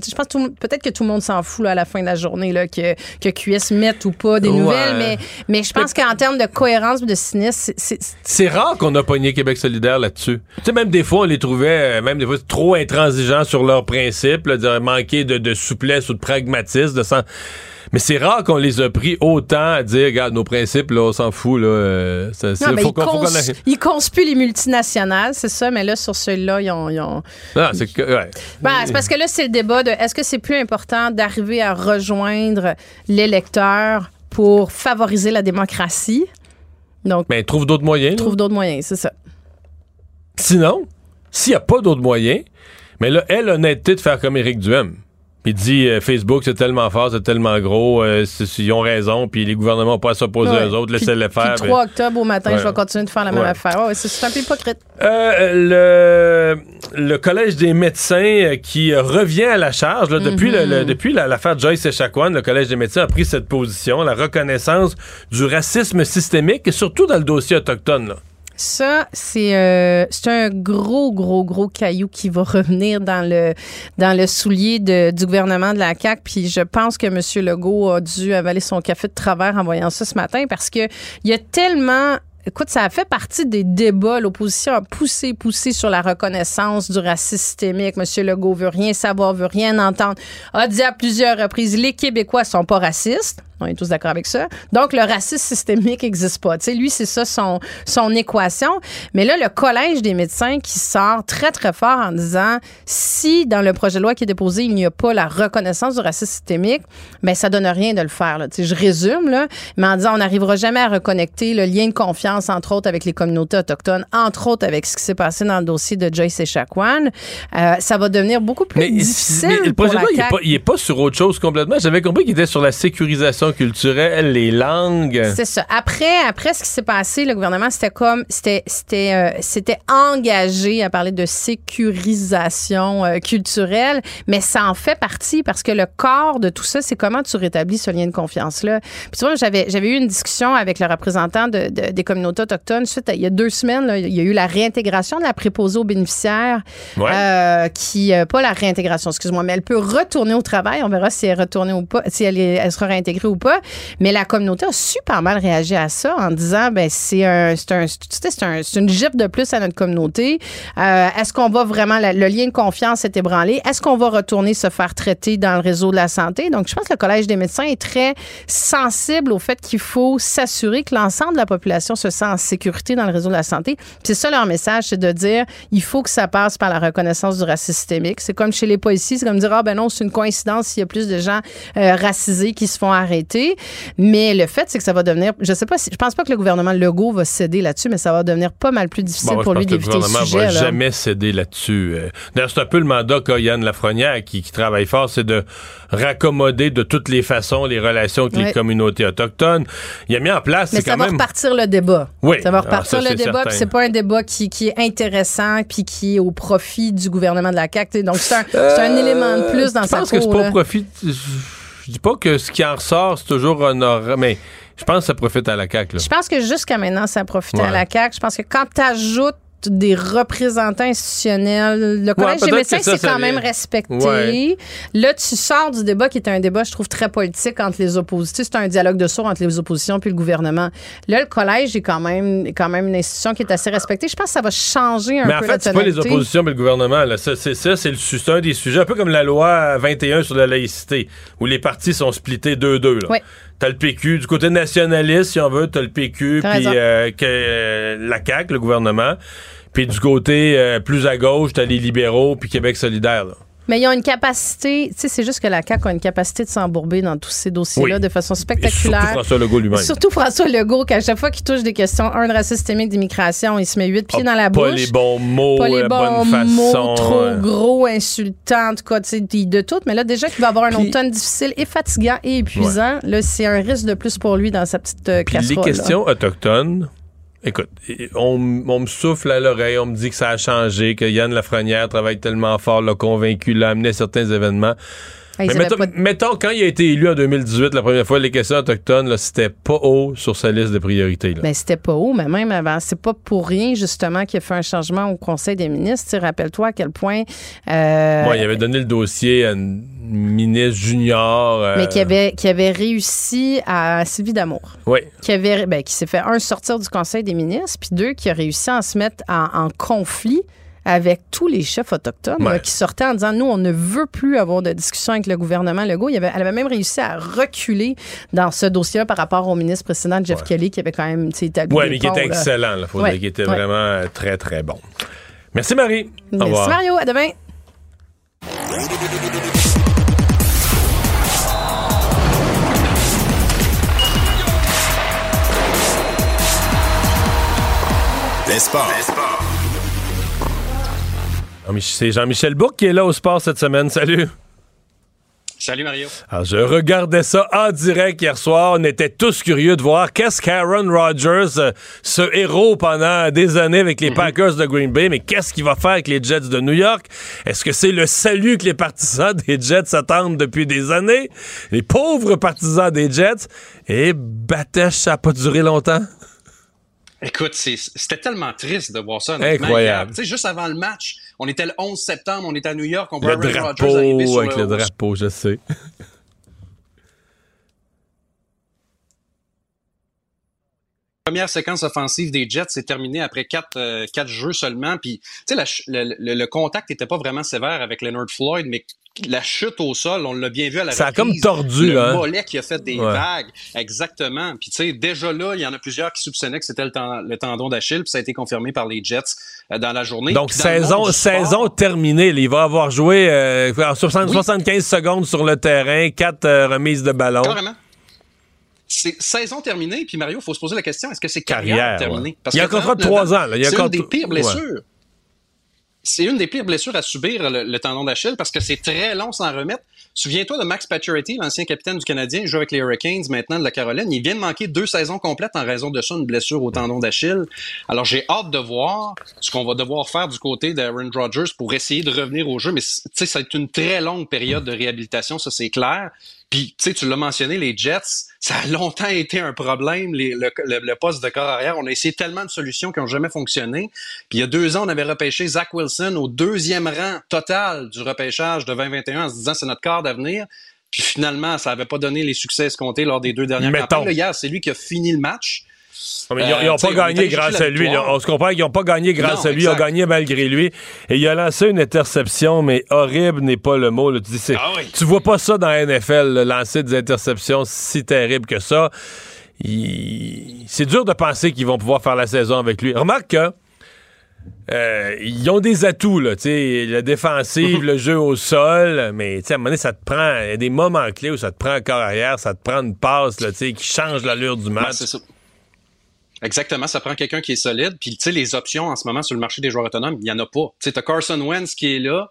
sais, Je pense peut-être que tout le monde s'en fout là, à la fin de la journée là que que QS mette ou pas des Ouais. nouvelles, mais mais je pense qu'en termes de cohérence de cynisme, c'est- rare qu'on a pogné Québec solidaire là-dessus. Tu sais, même des fois, on les trouvait, euh, même des fois, trop intransigeants sur leurs principes, là, dire, manquer de, de souplesse ou de pragmatisme. De sens- Mais c'est rare qu'on les a pris autant à dire, regarde, nos principes, là, on s'en fout, là. euh, ça- non, mais faut ils, faut cons- ils conspuent les multinationales, c'est ça, mais là, sur celui-là, ils ont, ils ont- Non, c'est que, ouais. Ben, c'est parce que là, c'est le débat de est-ce que c'est plus important d'arriver à rejoindre l'électeur pour favoriser la démocratie? Donc, Mais trouve d'autres moyens. trouve d'autres moyens, c'est ça. Sinon, s'il n'y a pas d'autres moyens, mais là, elle l'honnêteté de faire comme Éric Duhem. Puis dit euh, Facebook, c'est tellement fort, c'est tellement gros, euh, ils ont raison, puis les gouvernements n'ont pas à s'opposer Ouais. aux autres, laissez-les faire. le puis- 3 octobre au matin, Ouais. je vais continuer de faire la même Ouais. affaire. C'est un peu hypocrite. Euh, le, le Collège des médecins qui revient à la charge. là, depuis le- le- depuis la- l'affaire Joyce Echaquan, le Collège des médecins a pris cette position, la reconnaissance du racisme systémique, et surtout dans le dossier autochtone. là. Ça, c'est euh, un gros, gros, gros caillou qui va revenir dans le dans le soulier du gouvernement de la CAQ. Puis je pense que M. Legault a dû avaler son café de travers en voyant ça ce matin parce que il y a tellement Écoute, ça a fait partie des débats. L'opposition a poussé, poussé sur la reconnaissance du racisme systémique. M. Legault veut rien savoir, veut rien entendre. A dit à plusieurs reprises, les Québécois sont pas racistes. On est tous d'accord avec ça. Donc, le racisme systémique n'existe pas. Tu sais, lui, c'est ça son, son équation. Mais là, le Collège des médecins qui sort très, très fort en disant si dans le projet de loi qui est déposé, il n'y a pas la reconnaissance du racisme systémique, mais ça donne rien de le faire. Là. Tu sais, je résume, là, mais en disant on n'arrivera jamais à reconnecter le lien de confiance, entre autres, avec les communautés autochtones, entre autres avec ce qui s'est passé dans le dossier de Joyce et Chakwan. Euh, ça va devenir beaucoup plus difficile. Mais le projet de loi, il est pas- il est pas sur autre chose complètement. J'avais compris qu'il était sur la sécurisation culturelle, les langues. C'est ça. Après, après ce qui s'est passé, le gouvernement c'était comme c'était c'était euh, c'était engagé à parler de sécurisation euh, culturelle, mais ça en fait partie parce que le corps de tout ça, c'est comment tu rétablis ce lien de confiance là. Puis tu vois, j'avais j'avais eu une discussion avec le représentant de, de- des communautés autochtones suite à- il y a deux semaines. là, il y a eu la réintégration de la préposée aux bénéficiaires, Ouais. euh, qui euh, pas la réintégration, excuse-moi, mais elle peut retourner au travail. On verra si elle retournée ou pas, si elle, est- elle sera réintégrée ou pas. Mais la communauté a super mal réagi à ça en disant ben c'est un c'est un un- une gifle de plus à notre communauté. Euh, Est-ce qu'on va vraiment la- le lien de confiance est ébranlé? Est-ce qu'on va retourner se faire traiter dans le réseau de la santé? Donc je pense que le collège des médecins est très sensible au fait qu'il faut s'assurer que l'ensemble de la population se sent en sécurité dans le réseau de la santé. Puis C'est ça leur message, c'est de dire il faut que ça passe par la reconnaissance du racisme systémique. C'est comme chez les policiers, c'est comme dire ah ben non, c'est une coïncidence s'il y a plus de gens euh, racisés qui se font arrêter. Mais le fait, c'est que ça va devenir, je sais pas si, je pense pas que le gouvernement Legault va céder là-dessus, mais ça va devenir pas mal plus difficile Bon, moi, je pour lui d'éviter le gouvernement sujet. va là. jamais céder là-dessus. Euh, D'ailleurs, c'est un peu le mandat qu'a Yann Lafrenière qui, qui travaille fort, c'est de raccommoder de toutes les façons les relations avec les communautés autochtones. Il a mis en place, Mais ça quand va même... repartir le débat. Oui. Ça va Ah, repartir ça, le débat, puis c'est pas un débat qui, qui est intéressant puis qui est au profit du gouvernement de la CAQ. Donc c'est un, un élément de plus dans Euh, je sa pense que c'est pas au profit. Je je dis pas que ce qui en ressort, c'est toujours honorable, mais je pense que ça profite à la CAQ. là. Je pense que jusqu'à maintenant, ça a profité à Ouais. la CAQ. Je pense que quand tu ajoutes des représentants institutionnels, le collège des médecins, c'est quand même respecté. Ouais. Là, tu sors du débat qui est un débat, je trouve, très politique entre les oppositions. C'est un dialogue de sourds entre les oppositions puis le gouvernement. Là, le collège est quand même, quand même une institution qui est assez respectée. Je pense que ça va changer un Mais en peu fait, la c'est pas les oppositions, mais le gouvernement. Là. Ça, c'est ça, c'est le un des sujets, un peu comme la loi 21 sur la laïcité, où les partis sont splittés 2-2. là. Oui. T'as le PQ, du côté nationaliste, si on veut, t'as le PQ, puis euh, euh, la CAQ, le gouvernement. Puis du côté euh, plus à gauche, t'as les libéraux, puis Québec solidaire. là. Mais ils ont une capacité, tu sais, c'est juste que la CAQ a une capacité de s'embourber dans tous ces dossiers-là Oui. de façon Et spectaculaire. surtout François Legault lui-même. Surtout François Legault, qu'à chaque fois qu'il touche des questions, un, de racisme systémique d'immigration, il se met huit pieds dans la bouche. Pas les bons mots, Pas les la bons bonne mots, façon. trop euh. gros, insultants, en tout cas, tu sais, de tout. Mais là, déjà qu'il va avoir un automne difficile et fatigant et épuisant, là, c'est un risque de plus pour lui dans sa petite euh, Puis les là. questions autochtones, écoute, on, me souffle à l'oreille, on me dit que ça a changé, que Yann Lafrenière travaille tellement fort, l'a convaincu, l'a amené certains événements. Ah, Mais mettons, pas de- mettons, quand il a été élu en 2018, la première fois, les questions autochtones, là, c'était pas haut sur sa liste de priorités. là. Ben, c'était pas haut, mais même avant. C'est pas pour rien, justement, qu'il a fait un changement au Conseil des ministres. Rappelle-toi à quel point. euh, il avait donné le dossier à une ministre junior. euh, mais qui avait, qui avait réussi à Sylvie Damour. Oui. Qui, avait, ben, qui s'est fait, un, sortir du Conseil des ministres, puis deux, qui a réussi à se mettre en, en conflit avec tous les chefs autochtones Ouais. là, qui sortaient en disant nous on ne veut plus avoir de discussion avec le gouvernement Legault. Il avait, elle avait même réussi à reculer dans ce dossier par rapport au ministre précédent Jeff Kelly qui avait quand même établi Ouais, des mais qui était excellent, là, faut Ouais, dire, qui était ouais. vraiment euh, très, très bon. Merci, Marie. Au Merci revoir. Mario, à demain. Les sports. C'est Jean-Michel Bouc qui est là au sport cette semaine. Salut. Salut Mario. Alors, je regardais ça en direct hier soir. On était tous curieux de voir qu'est-ce qu'Aaron Rodgers, euh, ce héros pendant des années avec les Packers de Green Bay, mais qu'est-ce qu'il va faire avec les Jets de New York? Est-ce que c'est le salut que les partisans des Jets attendent depuis des années? Les pauvres partisans des Jets? Et Batech, ça n'a pas duré longtemps. Écoute, c'était tellement triste de voir ça. Incroyable. Tu sais, juste avant le match, on était le 11 septembre, on était à New York, on voit Aaron Rodgers arriver sur avec le drapeau, je sais. Première séquence offensive des Jets s'est terminée après quatre, euh, quatre jeux seulement. Puis, tu sais, le, le- le contact n'était pas vraiment sévère avec Leonard Floyd, mais la chute au sol, on l'a bien vu à la Ça a reprise. comme tordu, Le hein. mollet qui a fait des Ouais. vagues. Exactement. Puis, tu sais, déjà là, il y en a plusieurs qui soupçonnaient que c'était le, ten- le tendon d'Achille, puis ça a été confirmé par les Jets euh, dans la journée. Donc, saison, saison terminée. là. Il va avoir joué euh, en 60 75 secondes sur le terrain, quatre euh, remises de ballon. Carrément. C'est saison terminée, puis Mario, il faut se poser la question, est-ce que c'est carrière, Carrière, terminée? ouais. Il y a un contrat de 39 trois ans, là. Il y a C'est une des pires Ouais. blessures. C'est une des pires blessures à subir, le, le tendon d'Achille, parce que c'est très long s'en remettre. Souviens-toi de Max Pacioretty, l'ancien capitaine du Canadien, il joue avec les Hurricanes maintenant de la Caroline. Il vient de manquer deux saisons complètes en raison de ça, une blessure au tendon d'Achille. Alors j'ai hâte de voir ce qu'on va devoir faire du côté d'Aaron Rodgers pour essayer de revenir au jeu. Mais tu sais, ça va être une très longue période de réhabilitation, ça c'est clair. Puis, tu sais, tu l'as mentionné, les Jets, ça a longtemps été un problème, les- le, le- le poste de corps arrière. On a essayé tellement de solutions qui n'ont jamais fonctionné. Puis, il y a deux ans, on avait repêché Zach Wilson au deuxième rang total du repêchage de 2021 en se disant c'est notre quart d'avenir. Puis, finalement, ça n'avait pas donné les succès escomptés lors des deux dernières Mettons. campagnes. Là, hier, c'est lui qui a fini le match. Mais ils n'ont Euh, pas gagné grâce à lui. là. On se comprend qu'ils n'ont pas gagné grâce Non, à lui. Ils ont gagné malgré lui. Et il a lancé une interception, mais horrible n'est pas le mot. là. Tu, dis, Ah tu vois pas ça dans la NFL, là, lancer des interceptions si terribles que ça. Il- C'est dur de penser qu'ils vont pouvoir faire la saison avec lui. Remarque que euh, ils ont des atouts, là, la défensive, le jeu au sol, mais à un moment donné, ça te prend, il y a des moments clés où ça te prend un corps arrière, ça te prend une passe, là, qui change l'allure du Ben, match. Exactement, ça prend quelqu'un qui est solide. Puis, tu sais, les options en ce moment sur le marché des joueurs autonomes, il n'y en a pas. Tu sais, Carson Wentz qui est là,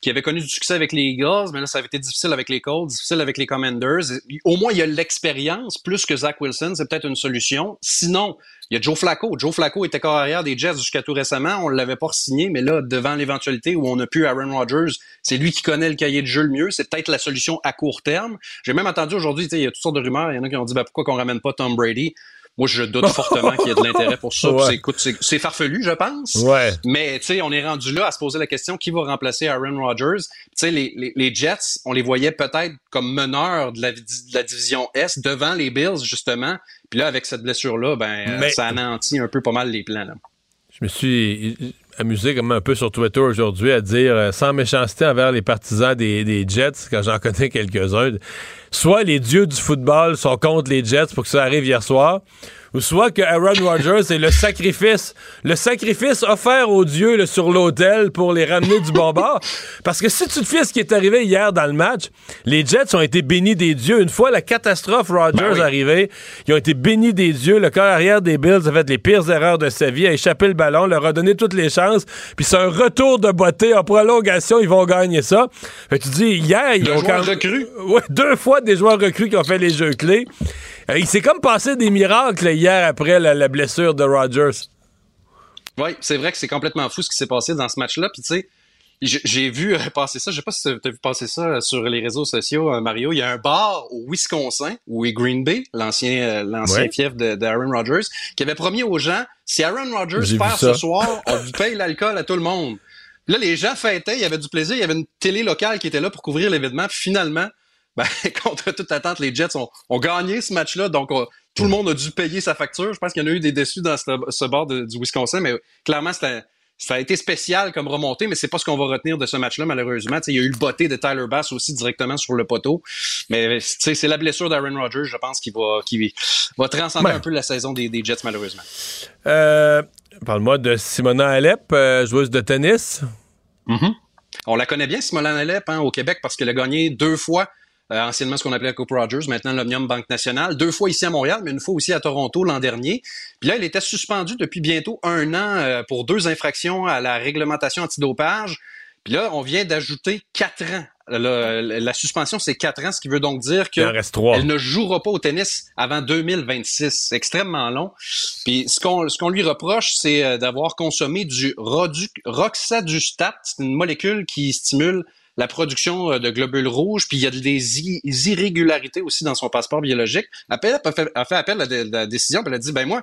qui avait connu du succès avec les Eagles, mais là, ça avait été difficile avec les Colts, difficile avec les Commanders. Au moins, il y a l'expérience, plus que Zach Wilson, c'est peut-être une solution. Sinon, il y a Joe Flacco. Joe Flacco était corps arrière des Jets jusqu'à tout récemment. On ne l'avait pas signé, mais là, devant l'éventualité où on a pu Aaron Rodgers, c'est lui qui connaît le cahier de jeu le mieux. C'est peut-être la solution à court terme. J'ai même entendu aujourd'hui, tu sais, il y a toutes sortes de rumeurs. Il y en a qui ont dit, ben, pourquoi qu'on ramène pas Tom Brady? Moi, je doute fortement qu'il y ait de l'intérêt pour ça. Ouais. c'est- écoute, c'est c'est farfelu, je pense. Ouais. Mais tu sais, on est rendu là à se poser la question qui va remplacer Aaron Rodgers? Tu sais, les, les, les Jets, on les voyait peut-être comme meneurs de la, de la division S devant les Bills justement. Puis là, avec cette blessure-là, ben euh, Mais- ça anéantit un peu pas mal les plans. Là. Je me suis amusé comme un peu sur Twitter aujourd'hui à dire, euh, sans méchanceté envers les partisans des, des Jets, quand j'en connais quelques-uns, soit les dieux du football sont contre les Jets pour que ça arrive hier soir, ou soit que Aaron Rodgers est le sacrifice, le sacrifice offert aux dieux là, sur l'autel pour les ramener du bon bord. Parce que si tu te fies ce qui est arrivé hier dans le match, les Jets ont été bénis des dieux. Une fois la catastrophe Rodgers arrivée, ils ont été bénis des dieux. Le corps arrière des Bills a fait les pires erreurs de sa vie, a échappé le ballon, leur a donné toutes les chances. Puis c'est un retour de beauté en prolongation, ils vont gagner ça. Fait que tu dis, hier, ils ont quand- recru. Ouais, deux fois des joueurs recrues qui ont fait les jeux clés. Euh, il s'est comme passé des miracles hier après la, la blessure de Rodgers. Oui, c'est vrai que c'est complètement fou ce qui s'est passé dans ce match-là. Puis tu sais, j'ai- vu euh, passer ça, je sais pas si tu as vu passer ça euh, sur les réseaux sociaux, Mario. Il y a un bar au Wisconsin, où est Green Bay, l'ancien l'ancien Ouais. fief d'Aaron Rodgers, qui avait promis aux gens, si Aaron Rodgers perd ce soir, on vous paye l'alcool à tout le monde. Là, les gens fêtaient, il y avait du plaisir, il y avait une télé locale qui était là pour couvrir l'événement. Finalement, ben, contre toute attente, les Jets ont, ont gagné ce match-là. Donc, on- tout le monde a dû payer sa facture. Je pense qu'il y en a eu des déçus dans ce, ce bord de- du Wisconsin, mais clairement, ça a été spécial comme remontée, mais c'est pas ce qu'on va retenir de ce match-là, malheureusement. Il y a eu le botté de Tyler Bass aussi directement sur le poteau. Mais c'est la blessure d'Aaron Rodgers, je pense, qui va, qui va transcender Ouais. un peu la saison des, des Jets, malheureusement. Euh, Parle-moi de Simona Alep, euh, joueuse de tennis. On la connaît bien, Simona Alep, hein, au Québec, parce qu'elle a gagné deux fois, euh, anciennement ce qu'on appelait la Coupe Rogers, maintenant l'Omnium Banque Nationale, deux fois ici à Montréal, mais une fois aussi à Toronto l'an dernier. Puis là, elle était suspendue depuis bientôt un an euh, pour deux infractions à la réglementation antidopage. Puis là, on vient d'ajouter quatre ans. La, la- suspension, c'est quatre ans, ce qui veut donc dire Il qu'elle ne jouera pas au tennis avant 2026. C'est extrêmement long. Puis ce qu'on ce qu'on lui reproche, c'est euh, d'avoir consommé du roxadustat. C'est une molécule qui stimule la production euh, de globules rouges, puis il y a des irrégularités aussi dans son passeport biologique. Appel a fait, a fait appel à la, la décision, puis elle a dit, ben moi,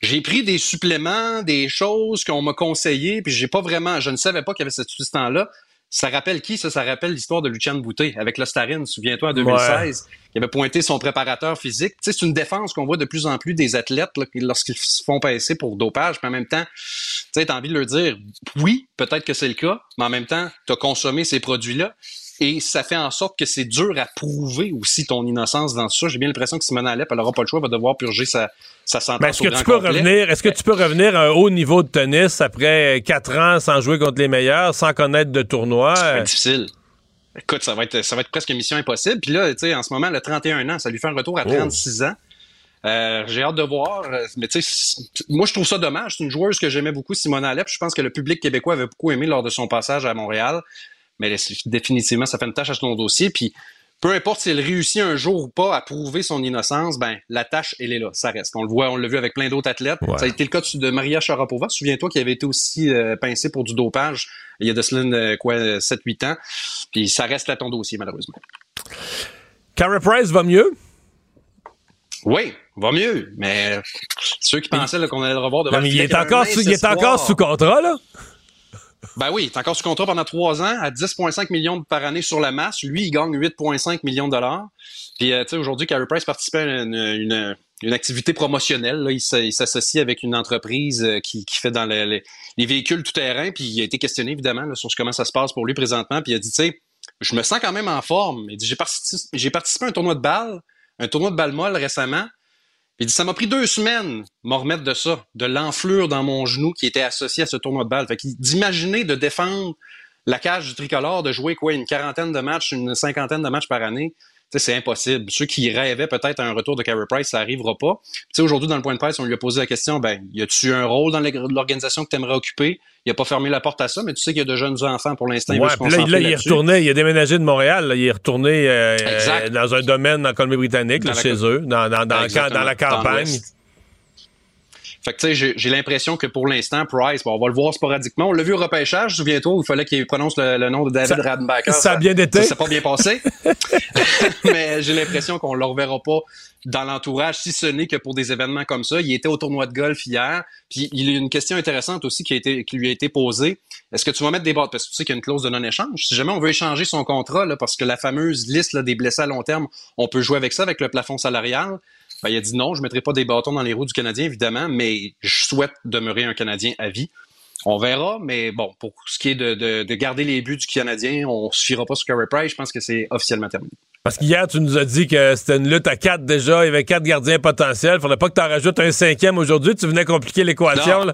j'ai pris des suppléments, des choses qu'on m'a conseillées, puis j'ai pas vraiment, je ne savais pas qu'il y avait cette substance-là. Ça rappelle qui? Ça, ça rappelle l'histoire de Luciane Boutet avec l'Ostarine, souviens-toi, en 2016, qui avait pointé son préparateur physique. Tu sais, c'est une défense qu'on voit de plus en plus des athlètes lorsqu'ils se font passer pour dopage, puis en même temps, tu sais, t'as envie de leur dire, oui, peut-être que c'est le cas, mais en même temps, t'as consommé ces produits-là. Et ça fait en sorte que c'est dur à prouver aussi ton innocence dans ça. J'ai bien l'impression que Simone Alep, elle n'aura pas le choix, elle va devoir purger sa, sa sentence Ben, est-ce que tu peux complet. revenir, est-ce que tu peux revenir à un haut niveau de tennis après quatre ans sans jouer contre les meilleurs, sans connaître de tournoi? Être difficile. Écoute, ça va être, ça va être presque une mission impossible. Puis là, tu sais, en ce moment, le 31 ans, ça lui fait un retour à Oh. 36 ans. Euh, j'ai hâte de voir. euh, Mais tu sais, c'est- moi, je trouve ça dommage. C'est une joueuse que j'aimais beaucoup, Simone Alep. Je pense que le public québécois avait beaucoup aimé lors de son passage à Montréal. Mais là, définitivement, ça fait une tâche à son dossier. Puis peu importe si elle réussit un jour ou pas à prouver son innocence, ben la tâche, elle est là. Ça reste. On le voit, on l'a vu avec plein d'autres athlètes. Ouais. Ça a été le cas de Maria Sharapova. Souviens-toi qui avait été aussi euh, pincée pour du dopage il y a de cela, euh, quoi, 7-8 ans. Puis ça reste à ton dossier, malheureusement. Cara Price va mieux? Oui, va mieux, mais ceux qui pensaient là, qu'on allait le revoir devant Non, mais le il est encore sous- il est encore sous contrat, là? Ben oui, est encore sous contrat pendant trois ans à 10,5 millions par année sur la masse. Lui, il gagne 8,5 millions de dollars. Puis, euh, tu sais, aujourd'hui, Carey Price participait à une, activité promotionnelle. Il s'associe avec une entreprise euh, qui, fait dans le- le- les véhicules tout-terrain. Puis, il a été questionné, évidemment, sur comment ça se passe pour lui présentement. Puis, il a dit, tu sais, je me sens quand même en forme. Il dit, j'ai participé, j'ai participé à un tournoi de balle, un tournoi de balle molle récemment. Il dit, ça m'a pris deux semaines m'en remettre de ça, de l'enflure dans mon genou qui était associé à ce tournoi de balle. Fait d'imaginer de défendre la cage du tricolore, de jouer quoi, une quarantaine de matchs, une cinquantaine de matchs par année, c'est impossible. Ceux qui rêvaient peut-être à un retour de Carey Price, ça arrivera pas. Tu sais, aujourd'hui, dans le point de presse, on lui a posé la question, ben, y a-tu un rôle dans l'org- l'organisation que tu aimerais occuper? Il a pas fermé la porte à ça, mais tu sais qu'il y a de jeunes enfants pour l'instant. il Ouais, là, là, il est retourné, il a déménagé de Montréal, là, il est retourné euh, dans un domaine en Colombie-Britannique, chez eux, dans, dans, dans, la campagne. Fait que tu sais, j'ai- l'impression que pour l'instant, Price, bon, on va le voir sporadiquement. On l'a vu au repêchage, souviens-toi, il fallait qu'il prononce le, le nom de David Ça- ça a bien été. Ça s'est pas bien passé. Mais j'ai l'impression qu'on le reverra pas dans l'entourage, si ce n'est que pour des événements comme ça. Il était au tournoi de golf hier, puis il y a une question intéressante aussi qui, a été, qui lui a été posée. Est-ce que tu vas mettre des bases? Parce que tu sais qu'il y a une clause de non-échange. Si jamais on veut échanger son contrat, là, parce que la fameuse liste là, des blessés à long terme, on peut jouer avec ça, avec le plafond salarial. Ben, il a dit non, je ne mettrai pas des bâtons dans les roues du Canadien, évidemment, mais je souhaite demeurer un Canadien à vie. On verra, mais bon, pour ce qui est de, de- de garder les buts du Canadien, on ne se fiera pas sur Carey Price. Je pense que c'est officiellement terminé. Parce qu'hier, tu nous as dit que c'était une lutte à quatre déjà, il y avait quatre gardiens potentiels. Faudrait pas que tu en rajoutes un cinquième aujourd'hui, tu venais compliquer l'équation.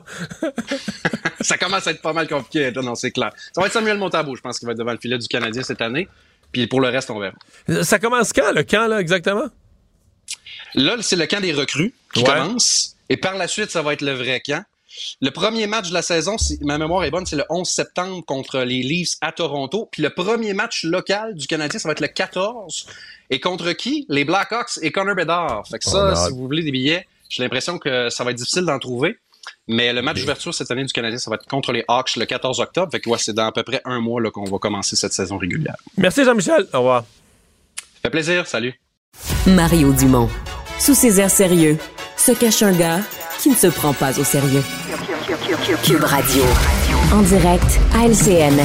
Ça commence à être pas mal compliqué. Non, c'est clair. Ça va être Samuel Montabou, je pense, qui va être devant le filet du Canadien cette année. Puis pour le reste, on verra. Ça commence quand, le camp, là, exactement? Là, c'est le camp des recrues qui Ouais. commence. Et par la suite, ça va être le vrai camp. Le premier match de la saison, si ma mémoire est bonne, c'est le 11 septembre contre les Leafs à Toronto. Puis le premier match local du Canadien, ça va être le 14. Et contre qui? Les Blackhawks et Connor Bedard. Fait que ça, Oh, si vous voulez des billets, j'ai l'impression que ça va être difficile d'en trouver. Mais le match d'ouverture cette année du Canadien, ça va être contre les Hawks le 14 octobre. Fait que ouais, c'est dans à peu près un mois là, qu'on va commencer cette saison régulière. Merci, Jean-Michel. Au revoir. Ça fait plaisir. Salut. Mario Dumont. Sous ses airs sérieux, se cache un gars qui ne se prend pas au sérieux. Cube Radio. En direct à LCN.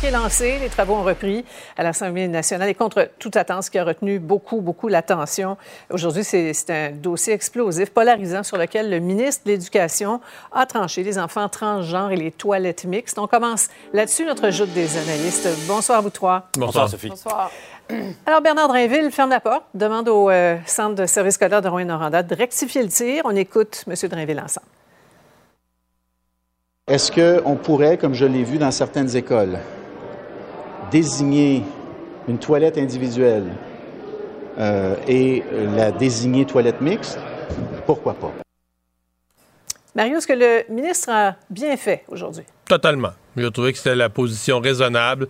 qui est lancé, les travaux ont repris à l'Assemblée nationale et contre toute attente, ce qui a retenu beaucoup, beaucoup l'attention. Aujourd'hui, c'est un dossier explosif, polarisant, sur lequel le ministre de l'Éducation a tranché les enfants transgenres et les toilettes mixtes. On commence là-dessus notre joute des analystes. Bonsoir, vous trois. Bonsoir, Sophie. Bonsoir. Alors, Bernard Drainville ferme la porte, demande au euh, Centre de service scolaire de Rouen-Noranda de rectifier le tir. On écoute M. Drainville ensemble. Est-ce qu'on pourrait, comme je l'ai vu dans certaines écoles, désigner une toilette individuelle euh, et la désigner toilette mixte? Pourquoi pas? Mario, est-ce que le ministre a bien fait aujourd'hui? Totalement. J'ai trouvé que c'était la position raisonnable.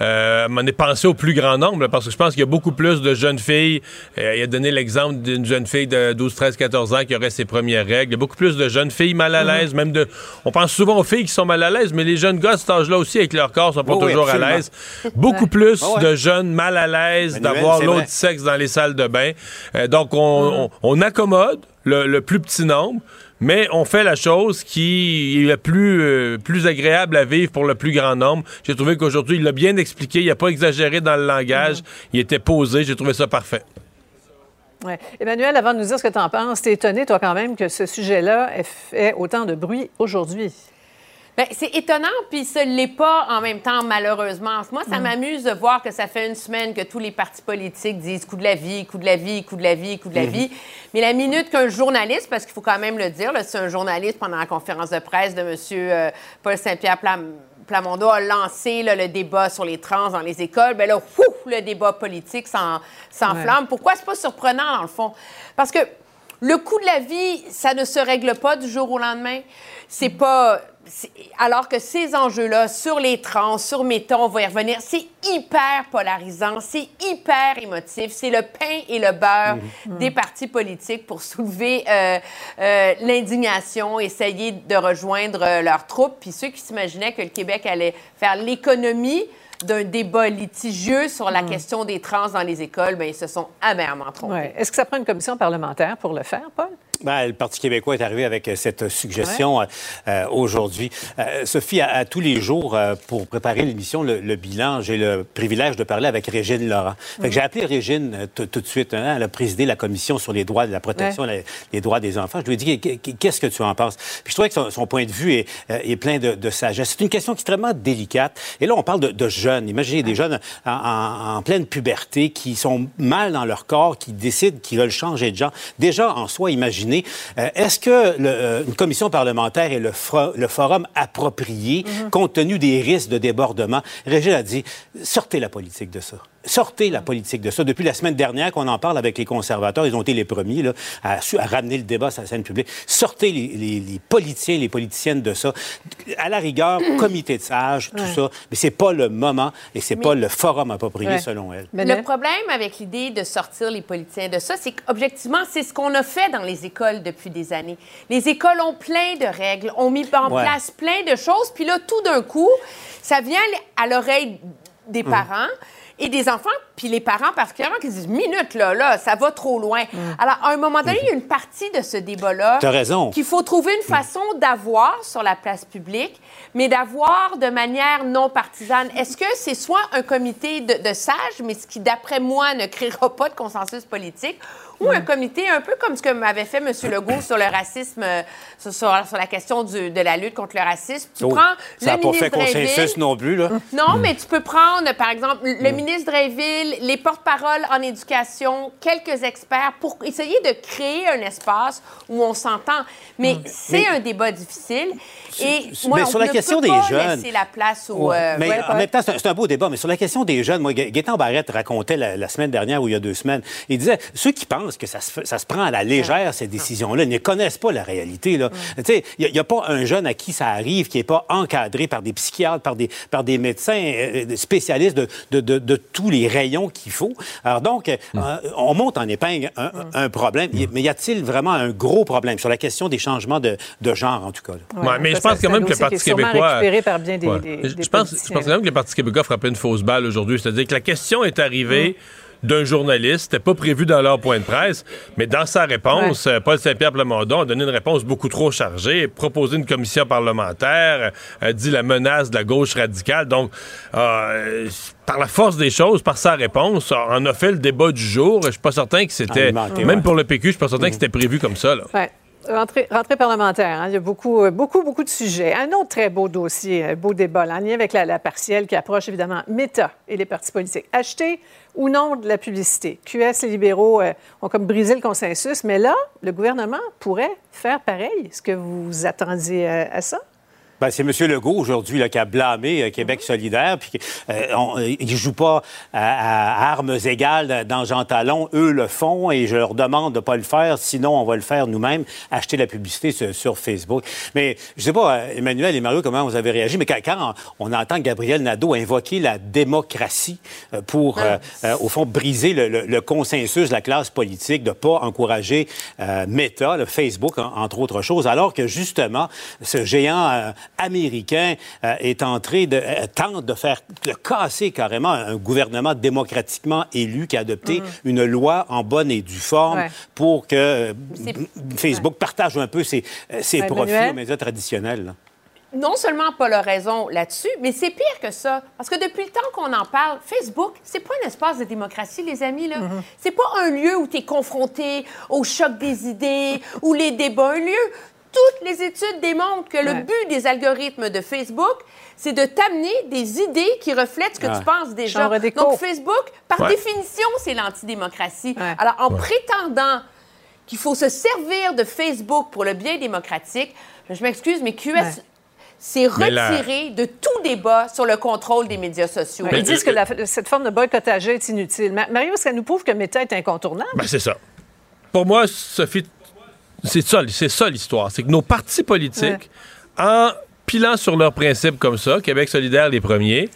Euh, m'en est pensé au plus grand nombre, parce que je pense qu'il y a beaucoup plus de jeunes filles. Euh, il a donné l'exemple d'une jeune fille de 12, 13, 14 ans qui aurait ses premières règles. Il y a beaucoup plus de jeunes filles mal à l'aise, même de. On pense souvent aux filles qui sont mal à l'aise, mais les jeunes gars à cet âge-là aussi, avec leur corps, sont pas oui, toujours à l'aise. Beaucoup plus Ah ouais. de jeunes mal à l'aise d'avoir l'autre sexe dans les salles de bain. Euh, donc, on, on- on accommode le, le plus petit nombre. Mais on fait la chose qui est la plus, euh, plus agréable à vivre pour le plus grand nombre. J'ai trouvé qu'aujourd'hui, il l'a bien expliqué, il n'a pas exagéré dans le langage, il était posé, j'ai trouvé ça parfait. Ouais. Emmanuel, avant de nous dire ce que tu en penses, t'es étonné, toi, quand même, que ce sujet-là ait fait autant de bruit aujourd'hui. Ben, c'est étonnant, puis ce l'est pas en même temps, malheureusement. Moi, ça Mm. m'amuse de voir que ça fait une semaine que tous les partis politiques disent coup de la vie, coup de la vie, coup de la vie, coup de la Mm-hmm. vie. Mais la minute qu'un journaliste, parce qu'il faut quand même le dire, c'est un journaliste pendant la conférence de presse de M. euh, Paul Saint-Pierre Plam- Plamondon a lancé là, le débat sur les trans dans les écoles, ben là, ouf, le débat politique s'en- s'enflamme. Pourquoi c'est pas surprenant, dans le fond? Parce que le coût de la vie, ça ne se règle pas du jour au lendemain. C'est pas. Alors que ces enjeux-là, sur les trans, sur Méta, on va y revenir, c'est hyper polarisant, c'est hyper émotif, c'est le pain et le beurre des partis politiques pour soulever euh, euh, l'indignation, essayer de rejoindre euh, leurs troupes. Puis ceux qui s'imaginaient que le Québec allait faire l'économie d'un débat litigieux sur la question des trans dans les écoles, bien, ils se sont amèrement trompés. Ouais. Est-ce que ça prend une commission parlementaire pour le faire, Paul? Ben, le Parti québécois est arrivé avec euh, cette suggestion euh, euh, aujourd'hui. Euh, Sophie, à, à tous les jours, euh, pour préparer l'émission, le, le bilan, j'ai le privilège de parler avec Régine Laurent. Fait que j'ai appelé Régine tout de suite. hein, elle a présidé la commission sur les droits de la protection Ouais. les droits des enfants. Je lui ai dit Qu- qu- qu'est-ce que tu en penses? Puis je trouvais que son, son point de vue est, est plein de, de sagesse. C'est une question extrêmement délicate. Et là, on parle de, de jeunes. Imaginez des jeunes en, en- en pleine puberté qui sont mal dans leur corps, qui décident qu'ils veulent changer de genre. Déjà, en soi, imaginez, euh, est-ce que le, euh, une commission parlementaire est le, forum approprié compte tenu des risques de débordement? Régine a dit, sortez la politique de ça. Sortez la politique de ça. Depuis la semaine dernière qu'on en parle avec les conservateurs, ils ont été les premiers là, à, ramener le débat sur la scène publique. Sortez les, les- les politiciens, les politiciennes de ça. À la rigueur, comité de sages, tout Ouais. ça, mais c'est pas le moment et c'est Mais- pas le forum approprié Ouais. selon elle. Le problème avec l'idée de sortir les politiciens de ça, c'est qu'objectivement, c'est ce qu'on a fait dans les écoles depuis des années. Les écoles ont plein de règles, ont mis en Ouais. place plein de choses, puis là, tout d'un coup, ça vient à l'oreille des Mm. parents. Et des enfants, puis les parents particulièrement, qui disent Minute, là, là, ça va trop loin. Alors, à un moment donné, il y a une partie de ce débat-là. Qu'il faut trouver une façon d'avoir sur la place publique, mais d'avoir de manière non partisane. Est-ce que c'est soit un comité de, de sages, mais ce qui, d'après moi, ne créera pas de consensus politique, ou un comité un peu comme ce que m'avait fait M. Legault sur le racisme, euh, sur, sur- sur la question du- de la lutte contre le racisme. Tu Oh, prends ça n'a pas fait consensus non plus, là. Non, mais tu peux prendre, par exemple, le ministre Drainville, les porte-paroles en éducation, quelques experts pour essayer de créer un espace où on s'entend. Mais c'est un débat difficile. Et moi, mais on sur la ne question peut des pas jeunes- laisser la place au... Ouais. euh, mais ouais, en même temps, c'est un, beau débat. Mais sur la question des jeunes, moi, Gaétan Barrette racontait la, la semaine dernière ou il y a deux semaines, il disait ceux qui pensent que ça se, fait- ça se prend à la légère, ces décisions-là, ils ne connaissent pas la réalité. là. Tu sais, Il n'y a, pas un jeune à qui ça arrive qui n'est pas encadré par des psychiatres, par des, par des médecins euh, des spécialistes de, de- de- de tous les rayons qu'il faut. Alors donc, euh, on monte en épingle un, un problème. Y- Mais y a-t-il vraiment un gros problème sur la question des changements de, de genre, en tout cas? Ouais, mais je pense quand même que le Parti québécois. récupéré par bien des- Ouais. des- je, des je pense, je pense quand même que le Parti québécois a frappé une fausse balle aujourd'hui. C'est-à-dire que la question est arrivée. D'un journaliste. C'était pas prévu dans leur point de presse, mais dans sa réponse, euh, Paul Saint-Pierre Plamondon a donné une réponse beaucoup trop chargée, proposé une commission parlementaire, a dit la menace de la gauche radicale. Donc, euh, par la force des choses, par sa réponse, on a fait le débat du jour. Je suis pas certain que c'était, Alimenté, même ouais. pour le PQ, je suis pas certain que c'était prévu comme ça. Là. Ouais. Rentrée, rentrée parlementaire, hein, il y a beaucoup, euh, beaucoup, beaucoup de sujets. Un autre très beau dossier, un beau débat, là, en lien avec la, la partielle qui approche évidemment Meta et les partis politiques. Acheter ou non de la publicité. QS, les libéraux euh, ont comme brisé le consensus, mais là, le gouvernement pourrait faire pareil. Est-ce que vous attendiez euh, à ça? Ben, c'est M. Legault aujourd'hui qui a blâmé euh, Québec solidaire. Puis, euh, on- euh, ils ne jouent pas à, à armes égales dans Jean Talon. Eux le font et je leur demande de ne pas le faire. Sinon, on va le faire nous-mêmes, acheter la publicité sur, sur Facebook. Mais je sais pas, euh, Emmanuel et Mario, comment vous avez réagi, mais quand, quand on entend Gabriel Nadeau invoquer la démocratie pour, euh, euh, au fond, briser le, le- le consensus de la classe politique, de ne pas encourager euh, Meta, le Facebook, en- entre autres choses, alors que justement, ce géant euh, américain euh, est entré de euh, tente de faire de casser carrément un gouvernement démocratiquement élu qui a adopté une loi en bonne et due forme Ouais. pour que euh, Facebook partage un peu ses, ses Ouais, profits Emmanuel? aux médias traditionnels. là. non seulement Paul a raison là-dessus, mais c'est pire que ça. Parce que depuis le temps qu'on en parle, Facebook, c'est pas un espace de démocratie, les amis. là. C'est pas un lieu où tu es confronté au choc des idées ou les débats. Un lieu. Toutes les études démontrent que le but des algorithmes de Facebook, c'est de t'amener des idées qui reflètent ce que Ouais. tu penses déjà. Donc, Facebook, par Ouais. définition, c'est l'antidémocratie. Ouais. Alors, en prétendant qu'il faut se servir de Facebook pour le bien démocratique, je m'excuse, mais QS la- retiré de tout débat sur le contrôle des médias sociaux. Ils disent que la- cette forme de boycottage est inutile. Ma- Mario, est-ce qu'elle nous prouve que Meta est incontournable? Ben, c'est ça. Pour moi, Sophie, c'est ça, c'est l'histoire. C'est que nos partis politiques, en pilant sur leurs principes comme ça, Québec solidaire les premiers,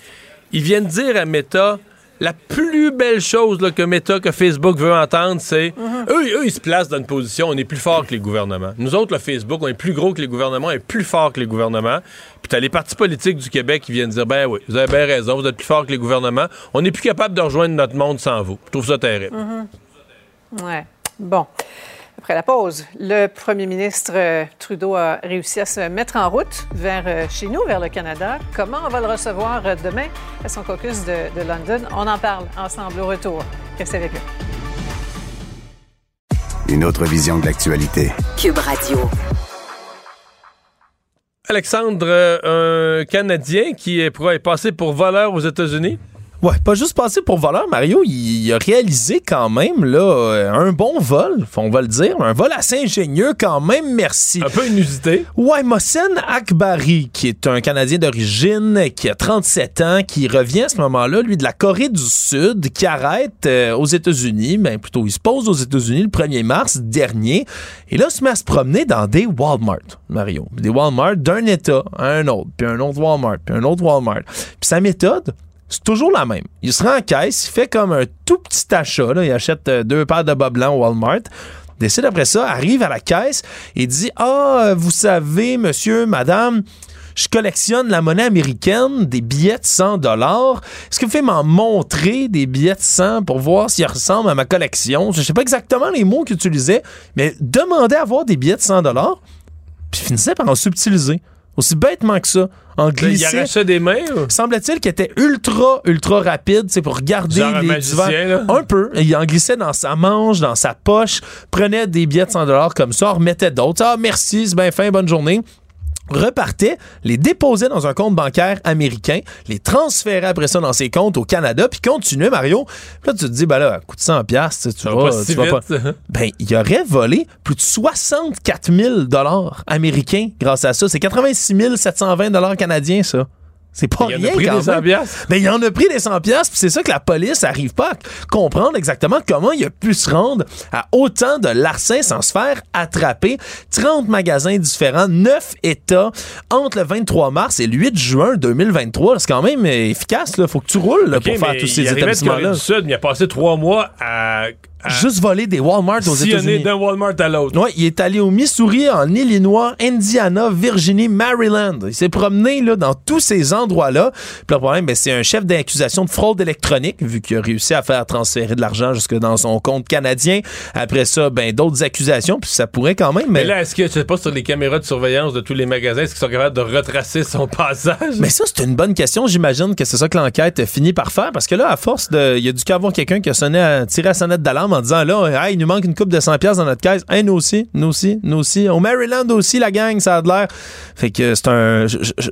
ils viennent dire à Meta la plus belle chose que Meta, que Facebook veut entendre, c'est eux, eux, ils se placent dans une position, on est plus fort que les gouvernements. Nous autres, le Facebook, on est plus gros que les gouvernements, on est plus fort que les gouvernements. Puis t'as les partis politiques du Québec qui viennent dire, ben oui, vous avez bien raison, vous êtes plus fort que les gouvernements. On n'est plus capable de rejoindre notre monde sans vous. Je trouve ça terrible. Ouais. Bon. Après la pause, le premier ministre euh, Trudeau a réussi à se mettre en route vers euh, chez nous, vers le Canada. Comment on va le recevoir euh, demain à son caucus de, de London? On en parle ensemble au retour. Restez avec nous. Une autre vision de l'actualité. Cube Radio. Alexandre, un Canadien qui est, est passé pour voleur aux États-Unis. Ouais, pas juste passé pour voleur, Mario, il, il a réalisé quand même là euh, un bon vol, on va le dire, un vol assez ingénieux quand même, merci. Un peu inusité. Ouais, Mohsen Akbari, qui est un Canadien d'origine, qui a 37 ans, qui revient à ce moment-là, lui, de la Corée du Sud, qui arrête euh, aux États-Unis, mais plutôt il se pose aux États-Unis le 1er mars dernier, et là, se met à se promener dans des Walmart, Mario. Des Walmart d'un État à un autre, puis un autre Walmart, puis un autre Walmart. Puis sa méthode, c'est toujours la même. Il se rend en caisse, il fait comme un tout petit achat, il achète euh, deux paires de bas blancs au Walmart, décide après ça, arrive à la caisse et dit Ah, vous savez, monsieur, madame, je collectionne la monnaie américaine, des billets de 100 dollars. Est-ce que vous pouvez m'en montrer des billets de 100 pour voir s'ils ressemblent à ma collection? Je sais pas exactement les mots qu'il utilisait, mais demandez à avoir des billets de 100 dollars, puis finissait par en subtiliser. Aussi bêtement que ça. En Il glisser. arrachait des mains. Semble-t-il qu'il était ultra, ultra rapide, c'est pour garder les magicien, divers- là. Un peu. Il en glissait dans sa manche, dans sa poche, prenait des billets de 100 dollars comme ça, en remettait d'autres. Ah, merci, c'est bien fin, bonne journée repartait, les déposait dans un compte bancaire américain, les transférait après ça dans ses comptes au Canada, puis continuait, Mario. Puis là, tu te dis, ben là, coûte 100 piastres, tu vas, pas si tu vas pas... Ben, il aurait volé plus de 64 000 dollars américains grâce à ça. C'est 86 720 dollars canadiens, ça. C'est pas Il en a rien pris des 100 même. piastres. Ben, il en a pris des 100 piastres, puis c'est ça que la police arrive pas à comprendre exactement comment il a pu se rendre à autant de larcins sans se faire attraper. 30 magasins différents, 9 États entre le 23 mars et le 8 juin 2023. C'est quand même efficace, là. Faut que tu roules là, OK, pour faire tous ces établissements-là. il a passé trois mois à Juste voler des Walmart aux États-Unis. d'un Walmart à l'autre. Ouais, il est allé au Missouri, en Illinois, Indiana, Virginie, Maryland. Il s'est promené là, dans tous ces endroits-là. Puis le problème, ben, c'est un chef d'accusation de fraude électronique, vu qu'il a réussi à faire transférer de l'argent jusque dans son compte canadien. Après ça, ben, d'autres accusations, puis ça pourrait quand même. Mais là, est-ce que, je sais pas, sur les caméras de surveillance de tous les magasins, est-ce qu'ils sont capables de retracer son passage? Mais ça, c'est une bonne question. J'imagine que c'est ça que l'enquête finit par faire. Parce que là, à force de. Il y a dû qu'avoir quelqu'un qui a sonné à, tiré la sonnette d'alarme en disant là, hey, il nous manque une coupe de 100$ piastres dans notre caisse. Hey, nous aussi, nous aussi, nous aussi. Au Maryland aussi, la gang, ça a de l'air. Fait que c'est un.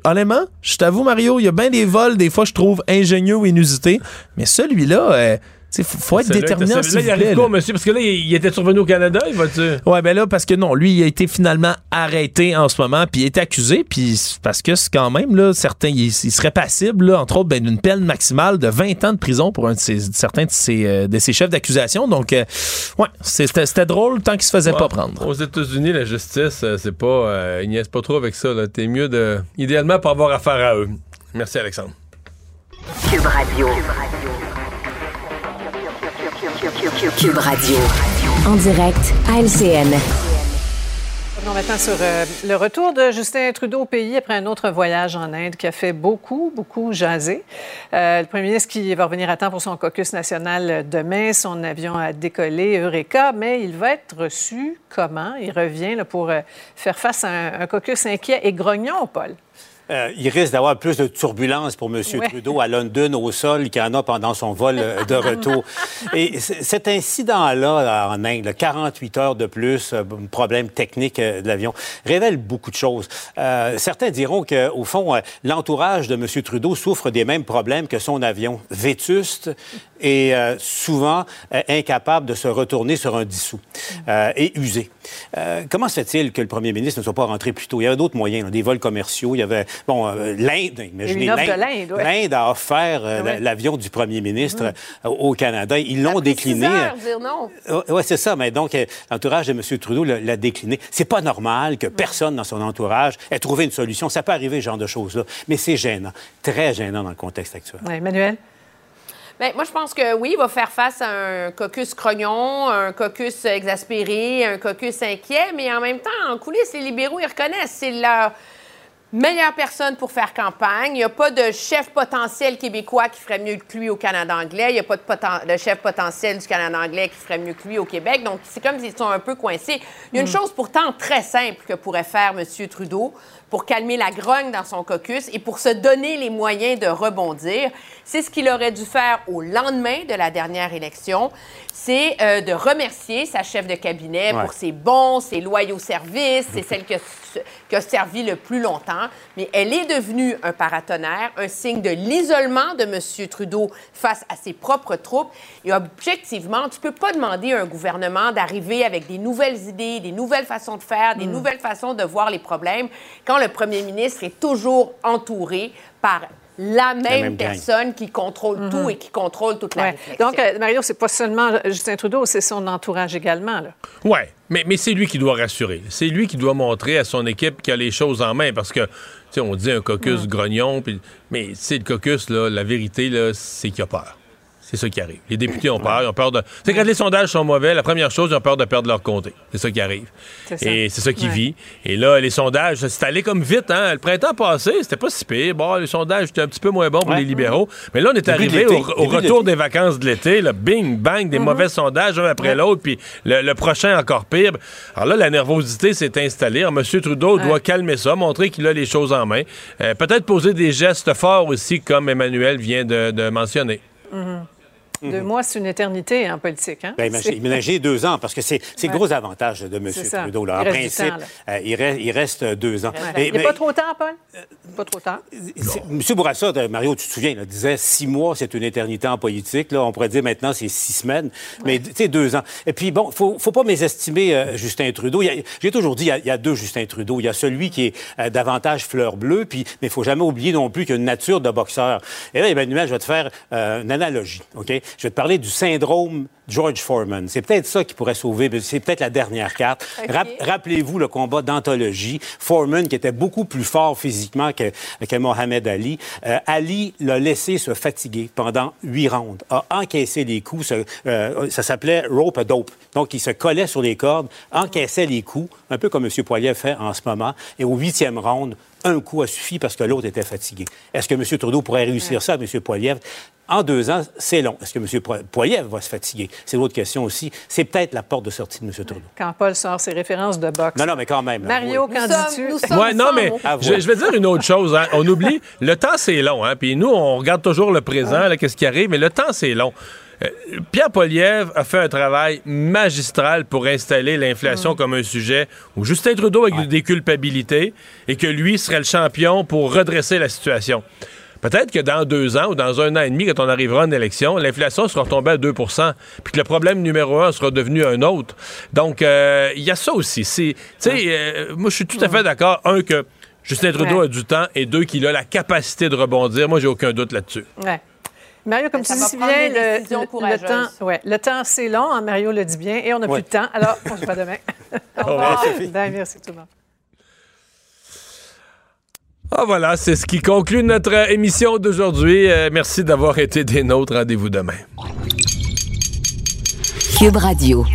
honnêtement, je t'avoue, Mario, il y a bien des vols, des fois, je trouve ingénieux ou inusités. Mais celui-là, euh, sais, faut, faut être déterminant. s'il il arrive quoi, là. monsieur? Parce que là, il, il était survenu au Canada, il va-tu? Ouais, ben là, parce que non, lui, il a été finalement arrêté en ce moment, puis il est accusé, puis c'est parce que c'est quand même, là, certains, il, il serait passible, là, entre autres, ben, d'une peine maximale de 20 ans de prison pour un de ses- certains de ses, euh, de ses chefs d'accusation. Donc, euh, ouais, c'était drôle tant qu'il se faisait pas prendre. Aux États-Unis, la justice, euh, c'est pas. euh, ils niaisent pas trop avec ça. là. T'es mieux de. Idéalement, pas avoir affaire à eux. Merci, Alexandre. Cube Radio. Cube Radio. En direct à LCN. Non, maintenant sur euh, le retour de Justin Trudeau au pays après un autre voyage en Inde qui a fait beaucoup, beaucoup jaser. Euh, le premier ministre qui va revenir à temps pour son caucus national demain, son avion a décollé, Eureka, mais il va être reçu comment? Il revient là, pour euh, faire face à un, un caucus inquiet et grognon, Paul. Euh, il risque d'avoir plus de turbulences pour M. Ouais. Trudeau à London au sol qu'il en a pendant son vol euh, de retour. Et cet incident-là là, en Inde, là, 48 heures de plus, euh, problème technique de l'avion, révèle beaucoup de choses. Euh, certains diront qu'au fond, l'entourage de M. Trudeau souffre des mêmes problèmes que son avion, vétuste et euh, souvent incapable de se retourner sur un dissous et usé. Comment se fait-il que le premier ministre ne soit pas rentré plus tôt? Il y avait d'autres moyens, là, des vols commerciaux. Il y avait, bon, euh, l'Inde, imaginez, une offre de l'Inde, ouais. l'Inde a offert euh, Ouais. l'avion du premier ministre euh, au Canada. Ils l'ont décliné. Heures, dire non. Oui, c'est ça. Mais donc, l'entourage de M. Trudeau l'a décliné. C'est pas normal que personne dans son entourage ait trouvé une solution. Ça peut arriver, ce genre de choses-là. Mais c'est gênant. Très gênant dans le contexte actuel. Ouais, Emmanuel? Ben, moi, je pense que oui, il va faire face à un caucus crognon, un caucus exaspéré, un caucus inquiet, mais en même temps, en coulisses, les libéraux, ils reconnaissent, c'est la meilleure personne pour faire campagne. Il n'y a pas de chef potentiel québécois qui ferait mieux que lui au Canada anglais. Il n'y a pas de, poten- de chef potentiel du Canada anglais qui ferait mieux que lui au Québec. Donc, c'est comme s'ils sont un peu coincés. Il y a une chose pourtant très simple que pourrait faire M. Trudeau pour calmer la grogne dans son caucus et pour se donner les moyens de rebondir. C'est ce qu'il aurait dû faire au lendemain de la dernière élection. C'est euh, de remercier sa chef de cabinet Ouais. pour ses bons, ses loyaux services. C'est celle qui a, qui a servi le plus longtemps. Mais elle est devenue un paratonnerre, un signe de l'isolement de M. Trudeau face à ses propres troupes. Et objectivement, tu peux pas demander à un gouvernement d'arriver avec des nouvelles idées, des nouvelles façons de faire, des nouvelles façons de voir les problèmes quand le premier ministre est toujours entouré par la même, même gang. personne qui contrôle tout et qui contrôle toute la Ouais. réflexion. Donc, euh, Mario, c'est pas seulement Justin Trudeau, c'est son entourage également. Là. Oui, mais, mais c'est lui qui doit rassurer. C'est lui qui doit montrer à son équipe qu'il a les choses en main parce que, tu sais, on dit un caucus grognon, puis- mais c'est le caucus, là, la vérité, là, c'est qu'il a peur. C'est ça qui arrive. Les députés ont peur. Ils ont peur de. Tu sais, quand les sondages sont mauvais, la première chose, ils ont peur de perdre leur comté. C'est ça qui arrive. C'est ça. Et c'est ça qui Ouais. vit. Et là, les sondages, c'est allé comme vite, hein. Le printemps passé, c'était pas si pire. Bon, les sondages étaient un petit peu moins bons pour Ouais. les libéraux. Mais là, on est Début arrivé au, au Début de retour des vacances de l'été, là, bing, bang, des mauvais sondages un après l'autre, puis le, le prochain encore pire. Alors là, la nervosité s'est installée. Alors, M. Trudeau doit calmer ça, montrer qu'il a les choses en main. Euh, Peut-être poser des gestes forts aussi, comme Emmanuel vient de, de mentionner. Deux mois, c'est une éternité en politique. Hein? Ben, imaginez, C'est- imaginez deux ans, parce que c'est c'est le Ouais. gros avantage de M. C'est. Trudeau. Là. Il En principe, temps, là. euh, il, reste, il reste deux ans. Ouais. Mais- Il n'est mais- pas trop tard, Paul? Pas trop tard. c'est- M. Bourassa, Mario, tu te souviens, là, disait six mois, c'est une éternité en politique. Là, on pourrait dire maintenant, c'est six semaines. Mais tu sais, deux ans. Et puis, bon, faut, faut pas mésestimer euh, Justin Trudeau. Il J'ai toujours dit, il y, a, il y a deux Justin Trudeau. Il y a celui qui est euh, davantage fleur bleue, puis, mais il faut jamais oublier non plus qu'il y a une nature de boxeur. Et là, Emmanuel, je vais te faire euh, une analogie. OK? Je vais te parler du syndrome George Foreman. C'est peut-être ça qui pourrait sauver, mais c'est peut-être la dernière carte. Rappelez-vous le combat d'anthologie. Foreman, qui était beaucoup plus fort physiquement que, que Mohamed Ali. Euh, Ali l'a laissé se fatiguer pendant huit rounds, a encaissé les coups. se- euh, ça s'appelait rope a dope. Donc, il se collait sur les cordes, encaissait les coups, un peu comme M. Poilier fait en ce moment. Et au huitième round, un coup a suffi parce que l'autre était fatigué. Est-ce que M. Trudeau pourrait réussir ça, M. Poiliev? En deux ans, c'est long. Est-ce que M. Po- Poiliev va se fatiguer? C'est l'autre question aussi. C'est peut-être la porte de sortie de M. Trudeau. Quand Paul sort ses références de boxe. Non, non, mais quand même. là, Mario, oui. qu'en dis-tu? Ouais, non, mais je, je vais dire une autre chose. hein. On oublie, le temps, c'est long. Hein? Puis nous, on regarde toujours le présent, qu'est-ce qui arrive, mais le temps, c'est long. Euh, Pierre Poliev a fait un travail magistral pour installer l'inflation comme un sujet où Justin Trudeau a des culpabilités et que lui serait le champion pour redresser la situation. Peut-être que dans deux ans ou dans un an et demi, quand on arrivera en élection, l'inflation sera retombée à 2% puis que le problème numéro un sera devenu un autre. Donc, euh, il y a ça aussi. C'est, tu sais, euh, moi, je suis tout à fait d'accord. Un, que Justin Trudeau Ouais. a du temps et deux, qu'il a la capacité de rebondir. Moi, j'ai aucun doute là-dessus. Ouais. Mario, comme Ça tu dis si bien, le, le- temps, ouais, le temps c'est long, hein, Mario le dit bien, et on n'a Ouais. plus de temps. Alors, on se voit demain. Au revoir. Bye, merci tout le monde. Ah voilà, c'est ce qui conclut notre euh, émission d'aujourd'hui. Euh, merci d'avoir été des nôtres. Rendez-vous demain. Cube Radio.